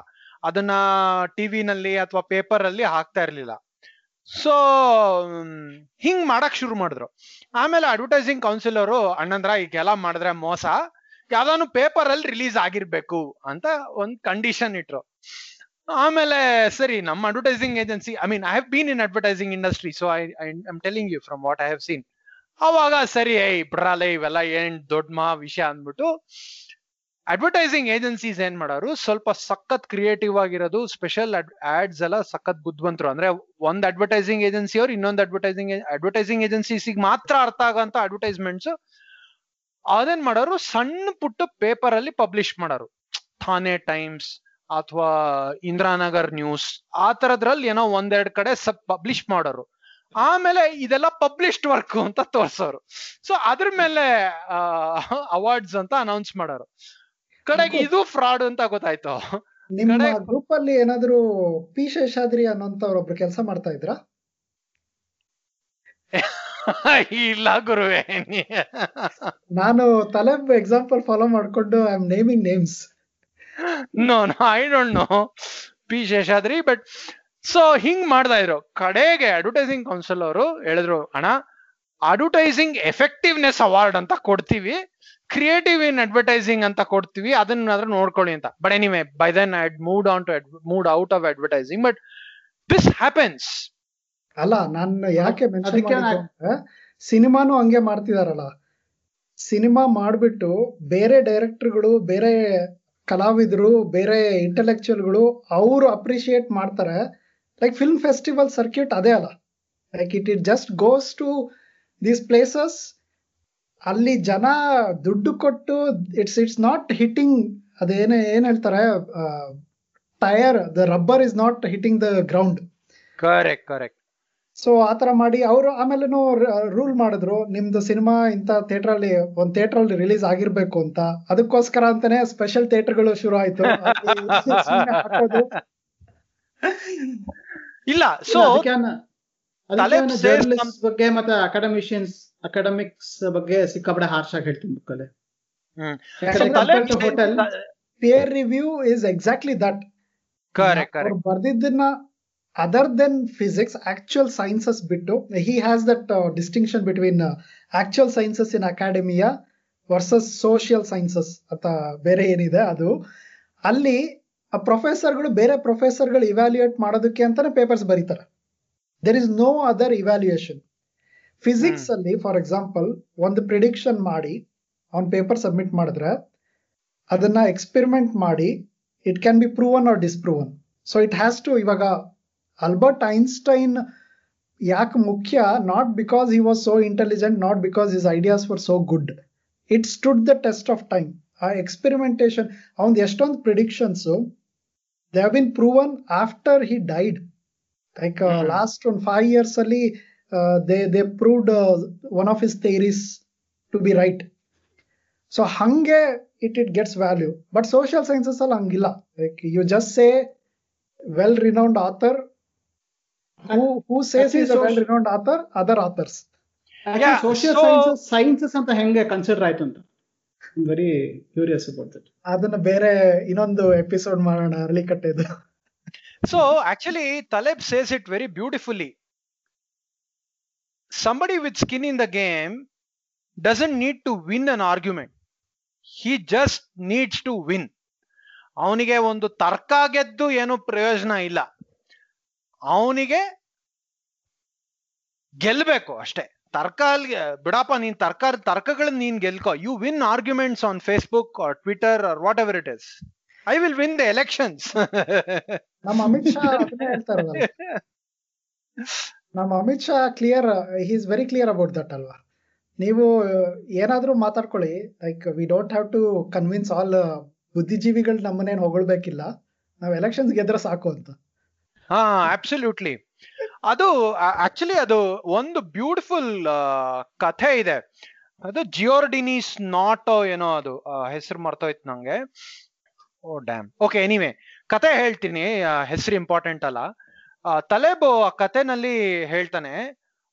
ಅದನ್ನ ಟಿವಿನಲ್ಲಿ ಅಥವಾ ಪೇಪರ್ ಅಲ್ಲಿ ಹಾಕ್ತಾ ಇರ್ಲಿಲ್ಲ. ಸೊ ಹಿಂಗ್ ಮಾಡಕ್ ಶುರು ಮಾಡಿದ್ರು. ಆಮೇಲೆ ಅಡ್ವರ್ಟೈಸಿಂಗ್ ಕೌನ್ಸಿಲ್ ಅವರು ಅಣ್ಣಂದ್ರ, ಈಗೆಲ್ಲ ಮಾಡಿದ್ರೆ ಮೋಸ. ಯಾವ್ದಾನು ಪೇಪರ್ ಅಲ್ಲಿ ರಿಲೀಸ್ ಆಗಿರ್ಬೇಕು ಅಂತ ಒಂದ್ ಕಂಡೀಷನ್ ಇಟ್ರು. ಆಮೇಲೆ ಸರಿ, ನಮ್ಮ advertising agency I mean I have been in advertising industry so I I am telling you from what I have seen ಅವಾಗ ಸರಿ ಐ ಬ್ರಾಲೆ ಇವೆಲ್ಲ ಏನ್ ದೊಡ್ಡ ಮಹಾ ವಿಷಯ ಅಂದ್ಬಿಟ್ಟು ಅಡ್ವರ್ಟೈಸಿಂಗ್ ಏಜೆನ್ಸೀಸ್ ಏನ್ ಮಾಡೋರು, ಸ್ವಲ್ಪ ಸಖತ್ ಕ್ರಿಯೇಟಿವ್ ಆಗಿರೋದು ಸ್ಪೆಷಲ್ ಆಡ್ಸ್ ಎಲ್ಲ ಸಖತ್ ಬುದ್ಧಿವಂತರು. ಅಂದ್ರೆ ಒಂದ್ ಅಡ್ವರ್ಟೈಸಿಂಗ್ ಏಜೆನ್ಸಿ ಅವ್ರು ಇನ್ನೊಂದು ಅಡ್ವರ್ಟೈಸಿಂಗ್ ಅಡ್ವರ್ಟೈಸಿಂಗ್ ಏಜೆನ್ಸೀಸಿಗೆ ಮಾತ್ರ ಅರ್ಥ ಆಗಂತ ಅಡ್ವರ್ಟೈಸ್ಮೆಂಟ್ಸ್ ಅದೇನ್ ಮಾಡೋರು, ಸಣ್ಣ ಪುಟ್ಟ ಪೇಪರ್ ಅಲ್ಲಿ ಪಬ್ಲಿಷ್ ಮಾಡೋರು. ಥಾನೆ, ಟೈಮ್ಸ್ ಅಥವಾ ಇಂದ್ರಾನಗರ್ ನ್ಯೂಸ್ ಆ ತರದ್ರಲ್ಲಿ ಏನೋ ಒಂದೆರಡು ಕಡೆ ಸಬ್ ಪಬ್ಲಿಷ್ ಮಾಡೋರು. ಆಮೇಲೆ ಇದೆಲ್ಲ ಪಬ್ಲಿಷ್ಡ್ ವರ್ಕ್ ಅಂತ ತೋರ್ಸೋರು. ಸೊ ಅದ್ರ ಮೇಲೆ ಅವಾರ್ಡ್ಸ್ ಅಂತ ಅನೌನ್ಸ್ ಮಾಡೋರು. ಕಡೆಗೆ ಇದು ಫ್ರಾಡ್ ಅಂತ ಗೊತ್ತಾಯ್ತು. ನಿಮ್ಮ ಗ್ರೂಪ್ ಅಲ್ಲಿ ಏನಾದ್ರು ಪಿ ಶೇಷಾದ್ರಿ ಅನ್ನೋಂಥವ್ರು ಒಬ್ರು ಕೆಲಸ ಮಾಡ್ತಾ ಇದ್ರ? ಇಲ್ಲ ಗುರುವೆ. ನಾನು ತಲೆ ಎಕ್ಸಾಂಪಲ್ ಫಾಲೋ ಮಾಡ್ಕೊಂಡು I am naming names no no I don't know P Seshadri but so ಹಿಂಗ್ ಮಾಡ್ತಾ ಇದ್ರು. ಕಡೆಗೆ ಅಡ್ವರ್ಟೈಸಿಂಗ್ ಕೌನ್ಸಿಲ್ ಅವರು ಹೇಳಿದ್ರು ಅಣ್ಣ ಅಡ್ವರ್ಟೈಸಿಂಗ್ ಎಫೆಕ್ಟಿವ್ನೆಸ್ ಅವಾರ್ಡ್ ಅಂತ ಕೊಡ್ತೀವಿ ಕ್ರಿಯೇಟಿವ್ ಇನ್ ಅಡ್ವರ್ಟೈಸಿಂಗ್ ಅಂತ ಕೊಡ್ತೀವಿ ಅದನ್ನಾದ್ರೂ ನೋಡ್ಕೊಳ್ಳಿ ಅಂತ. But anyway by then I moved on to moved out of advertising but this happens ಅಲ್ಲ ನಾನು ಯಾಕೆ ಅಂದ್ರೆ ಸಿನಿಮಾನು ಹಂಗೆ ಮಾಡ್ತಿದಾರಲ್ಲ. ಸಿನಿಮಾ ಮಾಡ್ಬಿಟ್ಟು ಬೇರೆ ಡೈರೆಕ್ಟರ್ಗಳು ಬೇರೆ ಕಲಾವಿದರು, ಬೇರೆ ಇಂಟೆಲೆಕ್ಚುಯಲ್ಗಳು ಅವರು ಅಪ್ರಿಷಿಯೇಟ್ ಮಾಡ್ತಾರೆ. ಲೈಕ್ ಫಿಲ್ಮ್ ಫೆಸ್ಟಿವಲ್ ಸರ್ಕ್ಯೂಟ್ ಅದೇ ಅಲ್ಲ. Like it it just goes to these places ಅಲ್ಲಿ ಜನ ದುಡ್ಡು ಕೊಟ್ಟು ಇಟ್ಸ್ ಇಟ್ಸ್ ನಾಟ್ ಹಿಟ್ಟಿಂಗ್ ಅದೇನೇ ಏನ್ ಹೇಳ್ತಾರೆ tyre the rubber is not hitting the ground correct correct so ಆತರ ಮಾಡಿ ಅವರು ಆಮೇಲೆ ರೂಲ್ ಮಾಡಿದ್ರು ನಿಮ್ದು ಸಿನಿಮಾ ಇಂತ ಥಿಯೇಟರ್ ಅಲ್ಲಿ ಒಂದ್ ಥಿಯೇಟರ್ ಅಲ್ಲಿ ರಿಲೀಸ್ ಆಗಿರ್ಬೇಕು ಅಂತ ಅದಕ್ಕೋಸ್ಕರ ಅಂತಾನೆ ಸ್ಪೆಷಲ್ ಥಿಯೇಟರ್ಗಳು ಶುರು ಆಯ್ತು. ಇಲ್ಲ ಸೊ ಜರ್ನಲಿಸ್ಟ್ ಬಗ್ಗೆ ಮತ್ತೆ ಅಕಾಡೆಮಿಷಿಯನ್ಸ್ ಅಕಾಡೆಮಿಕ್ಸ್ ಬಗ್ಗೆ ಸಿಕ್ಕಾಪಡೆ ಹಾರ್ಶ್ ಆಗಿ ಹೇಳ್ತೀನಿ ಬುಕ್ಕಲ್ಲಿ ಹ್ಮ್. Review is exactly that correct. ಬರ್ದಿದ್ದನ್ನ other than physics actual sciences ಬಿಟ್ಟು he has that distinction between actual sciences in academia versus social sciences ಅಂತ ಬೇರೆ ಏನಿದೆ ಅದು. ಅಲ್ಲಿ ಪ್ರೊಫೆಸರ್ಗಳು ಬೇರೆ ಪ್ರೊಫೆಸರ್ಗಳು ಇವ್ಯಾಲ್ಯೂಯೇಟ್ ಮಾಡೋದಕ್ಕೆ ಅಂತಾನೆ ಪೇಪರ್ಸ್ ಬರೀತಾರೆ. There is no other evaluation physics ಅಲ್ಲಿ ಫಾರ್ ಎಕ್ಸಾಂಪಲ್ ಒಂದು ಪ್ರಿಡಿಕ್ಷನ್ ಮಾಡಿ ಅವ್ನ ಪೇಪರ್ ಸಬ್ಮಿಟ್ ಮಾಡಿದ್ರೆ ಅದನ್ನ ಎಕ್ಸ್ಪೆರಿಮೆಂಟ್ ಮಾಡಿ it can be proven or disproven so it has to ಇವಾಗ ಅಲ್ಬರ್ಟ್ ಐನ್ಸ್ಟೈನ್ ಯಾಕೆ ಮುಖ್ಯ not because he was so intelligent not because his ideas were so good it stood the test of time ಆ experimentation ಅವನ್ ಎಷ್ಟೊಂದು predictions they have been proven after he died like Hmm. Last ಒಂದು five years ಅಲ್ಲಿ they they proved one of his theories to be right so ಹಂಗೆ it it gets value but social sciences ಅಲ್ಲಿ ಹಂಗಿಲ್ಲ like you just say well renowned author ಅದನ್ನ ಬೇರೆ ಇನ್ನೊಂದು episode ಮಾಡೋಣ ಅರಳಿ so actually Taleb says it very beautifully somebody with skin in the game doesn't need to win an argument he just needs to win ಅವನಿಗೆ ಒಂದು ತರ್ಕ ಗೆದ್ದು ಏನು ಪ್ರಯೋಜನ ಇಲ್ಲ. ಅವನಿಗೆ ಗೆಲ್ಬೇಕು ಅಷ್ಟೇ. ತರ್ಕ ಅಲ್ಲಿ ಬಿಡಪ್ಪ ನೀನ್ ತರ್ಕ, ತರ್ಕಗಳನ್ನ ನೀನ್ ಗೆಲ್ಕೋ. You win arguments on Facebook or Twitter or what ever it is I will win the elections ನಮ್ಮ ಅಮಿತ್ ಶಾ ನಮ್ಮ Amit Shah clear is very clear about that ಅಲ್ವಾ? ನೀವು ಏನಾದ್ರೂ ಮಾತಾಡ್ಕೊಳ್ಳಿ. Like we don't have to convince all ಬುದ್ಧಿಜೀವಿಗಳು ನಮ್ಮನ್ನೇನು ಹೊಗಳ್ಬೇಕಿಲ್ಲ. ನಾವು elections ಗೆದ್ರೆ ಸಾಕು ಅಂತ. ಹಾ ಅಬ್ಸಲ್ಯೂಟ್ಲಿ ಅದು ಆಕ್ಚುಲಿ ಅದು ಒಂದು ಬ್ಯೂಟಿಫುಲ್ ಕಥೆ ಇದೆ. ಅದು ಜಿಯೋರ್ಡಿನಿಸ್ ನಾಟೋ ಏನೋ ಅದು ಹೆಸರು ಮರ್ತೋಯ್ತು ನಂಗೆ. ಓ ಡ್ಯಾಮ್ ಓಕೆ ಎನಿವೆ ಕತೆ ಹೇಳ್ತೀನಿ ಹೆಸರು ಇಂಪಾರ್ಟೆಂಟ್ ಅಲ್ಲ. ತಲೆಬೋ, ಆ ಕಥೆನಲ್ಲಿ ಹೇಳ್ತಾನೆ,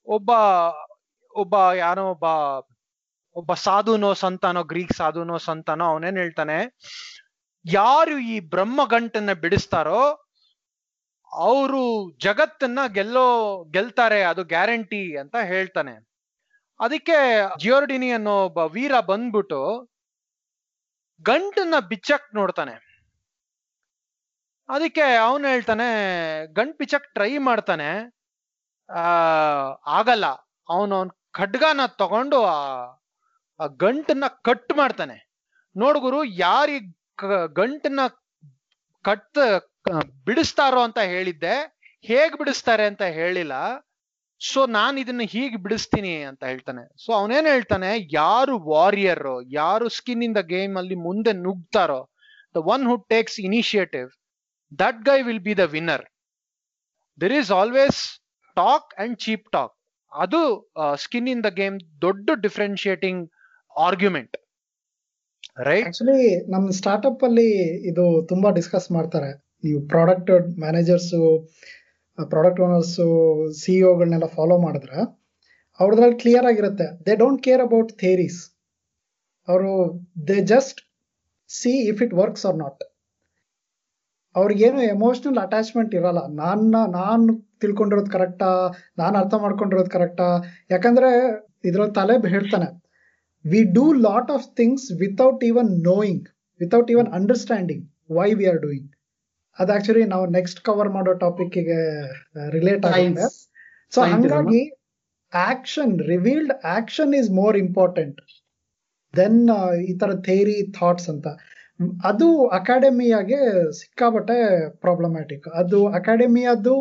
ಒಬ್ಬ ಒಬ್ಬ ಯಾರೋ ಒಬ್ಬ ಒಬ್ಬ ಸಾಧುನೋ ಸಂತಾನೋ, ಗ್ರೀಕ್ ಸಾಧುನೋ ಸಂತಾನೋ, ಅವನೇನ್ ಹೇಳ್ತಾನೆ, ಯಾರು ಈ ಬ್ರಹ್ಮ ಗಂಟನ್ನ ಬಿಡಿಸ್ತಾರೋ ಅವರು ಜಗತ್ತನ್ನ ಗೆಲ್ಲೋ, ಗೆಲ್ತಾರೆ, ಅದು ಗ್ಯಾರಂಟಿ ಅಂತ ಹೇಳ್ತಾನೆ. ಅದಕ್ಕೆ ಜಿಯೋರ್ಡಿನಿ ಅನ್ನೋ ಒಬ್ಬ ವೀರ ಬಂದ್ಬಿಟ್ಟು ಗಂಟನ್ನ ಬಿಚ್ಚಕ್ ನೋಡ್ತಾನೆ. ಅದಕ್ಕೆ ಅವನು ಹೇಳ್ತಾನೆ, ಗಂಟ್ ಬಿಚ್ಚಕ್ ಟ್ರೈ ಮಾಡ್ತಾನೆ. ಆ, ಆಗಲ್ಲ. ಅವನು ಅವನ್ ಖಡ್ಗನ ತಗೊಂಡು ಆ ಗಂಟನ್ನ ಕಟ್ ಮಾಡ್ತಾನೆ. ನೋಡ್ಗುರು ಯಾರಿ ಗಂಟನ್ನ ಕಟ್ ಬಿಡಿಸ್ತಾರೋ ಅಂತ ಹೇಳಿದ್ದೆ. ಹೇಗ್ ಬಿಡಿಸ್ತಾರೆ ಅಂತ ಹೇಳಿಲ್ಲ. ಸೊ ನಾನ್ ಇದನ್ನ ಹೀಗೆ ಬಿಡಿಸ್ತೀನಿ ಅಂತ ಹೇಳ್ತಾನೆ. ಸೊ ಅವನೇನ್ ಹೇಳ್ತಾನೆ? ಯಾರು ವಾರಿಯರ್ ಯಾರು ಸ್ಕಿನ್ ಇನ್ ದ ಗೇಮ್ ಅಲ್ಲಿ ಮುಂದೆ ನುಗ್ತಾರೋ the one who takes initiative that guy will be the winner there is always talk and cheap talk ಅದು ಸ್ಕಿನ್ ಇನ್ ದ ಗೇಮ್ ದೊಡ್ಡ ಡಿಫ್ರೆನ್ಶಿಯೇಟಿಂಗ್ ಆರ್ಗ್ಯುಮೆಂಟ್ ರೈಟ್ ಆಕ್ಚುಲಿ ನಮ್ startup ಅಲ್ಲಿ ಇದು ತುಂಬಾ discuss ಮಾಡ್ತಾರೆ. ನೀವು ಪ್ರಾಡಕ್ಟ್ ಮ್ಯಾನೇಜರ್ಸು ಪ್ರಾಡಕ್ಟ್ ಓನರ್ಸ್ ಸಿಇಒಗಳನ್ನೆಲ್ಲ follow ಮಾಡಿದ್ರೆ ಅವ್ರದ್ರಲ್ಲಿ ಕ್ಲಿಯರ್ ಆಗಿರುತ್ತೆ. They don't care about theories ಅವರು they just see if it works or not ಅವ್ರಿಗೇನು ಎಮೋಷನಲ್ ಅಟ್ಯಾಚ್ಮೆಂಟ್ ಇರಲ್ಲ. ನನ್ನ, ನಾನು ತಿಳ್ಕೊಂಡಿರೋದು ಕರೆಕ್ಟಾ ನಾನು ಅರ್ಥ ಮಾಡ್ಕೊಂಡಿರೋದು ಕರೆಕ್ಟಾ ಯಾಕಂದ್ರೆ ಇದ್ರಲ್ಲಿ ತಲೆ ಹೇಳ್ತಾನೆ we do lot of things without even knowing without even understanding why we are doing ಅದು ಆಕ್ಚುಲಿ ನಾವು ನೆಕ್ಸ್ಟ್ ಕವರ್ ಮಾಡೋ ಟಾಪಿಕ್ಗೆ ರಿಲೇಟ್ ಆಗಿದೆ ಸೊ ಹಂಗಾಗಿ action revealed action is more important than ಈ ತರ ಥೇರಿ ಥಾಟ್ಸ್ ಅಂತ. ಅದು ಅಕಾಡೆಮಿಯಾಗೆ ಸಿಕ್ಕಾಬಟ್ಟೆ ಪ್ರಾಬ್ಲಮ್ಯಾಟಿಕ್ ಅದು ಅಕಾಡೆಮಿಯದು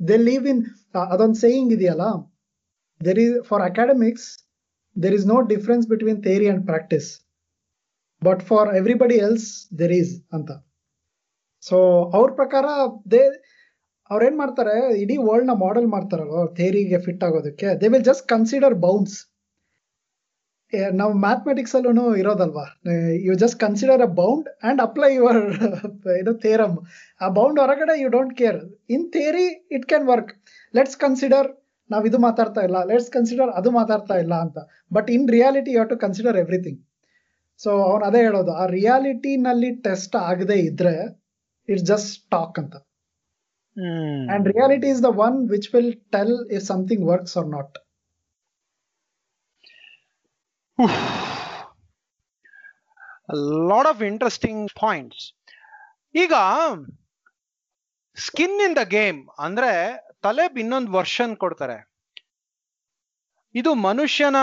ದೆ ಲೀವ್ ಇನ್ ಅದೊಂದು ಸೇಯಿಂಗ್ ಇದೆಯಲ್ಲ? There is for academics there is no difference between theory and practice but for everybody else there is ಅಂತ. So ಅವ್ರ ಪ್ರಕಾರ ದೇ ಅವ್ರೇನ್ ಮಾಡ್ತಾರೆ, ಇಡೀ ವರ್ಲ್ಡ್ನ ಮಾಡೆಲ್ ಮಾಡ್ತಾರಲ್ವ ಥೇರಿಗೆ ಫಿಟ್ ಆಗೋದಕ್ಕೆ they will just consider bounds ನಾವು ಮ್ಯಾಥಮೆಟಿಕ್ಸ್ ಅಲ್ಲೂ ಇರೋದಲ್ವಾ you just consider a bound and apply your ಇದು ಥೇರಮ್ ಆ ಬೌಂಡ್ ಹೊರಗಡೆ you don't care in theory it can work let's consider ನಾವು ಇದು ಮಾತಾಡ್ತಾ ಇಲ್ಲ ಲೆಟ್ಸ್ ಕನ್ಸಿಡರ್ ಅದು ಮಾತಾಡ್ತಾ ಇಲ್ಲ ಅಂತ. But in reality you to consider everything so ಅವನು ಅದೇ ಹೇಳೋದು, ಆ ರಿಯಾಲಿಟಿನಲ್ಲಿ ಟೆಸ್ಟ್ ಆಗದೆ ಇದ್ರೆ ಇಟ್ಸ್ ಜಸ್ಟ್ ಟಾಕ್ ಅಂತ. And reality is the one which will tell if something works or not lot of interesting points ಈಗ ಸ್ಕಿನ್ ಇನ್ ದ ಗೇಮ್ ಅಂದ್ರೆ ತಲೆಬ್ ಇನ್ನೊಂದು ವರ್ಷನ್ ಕೊಡ್ತಾರೆ. ಇದು ಮನುಷ್ಯನ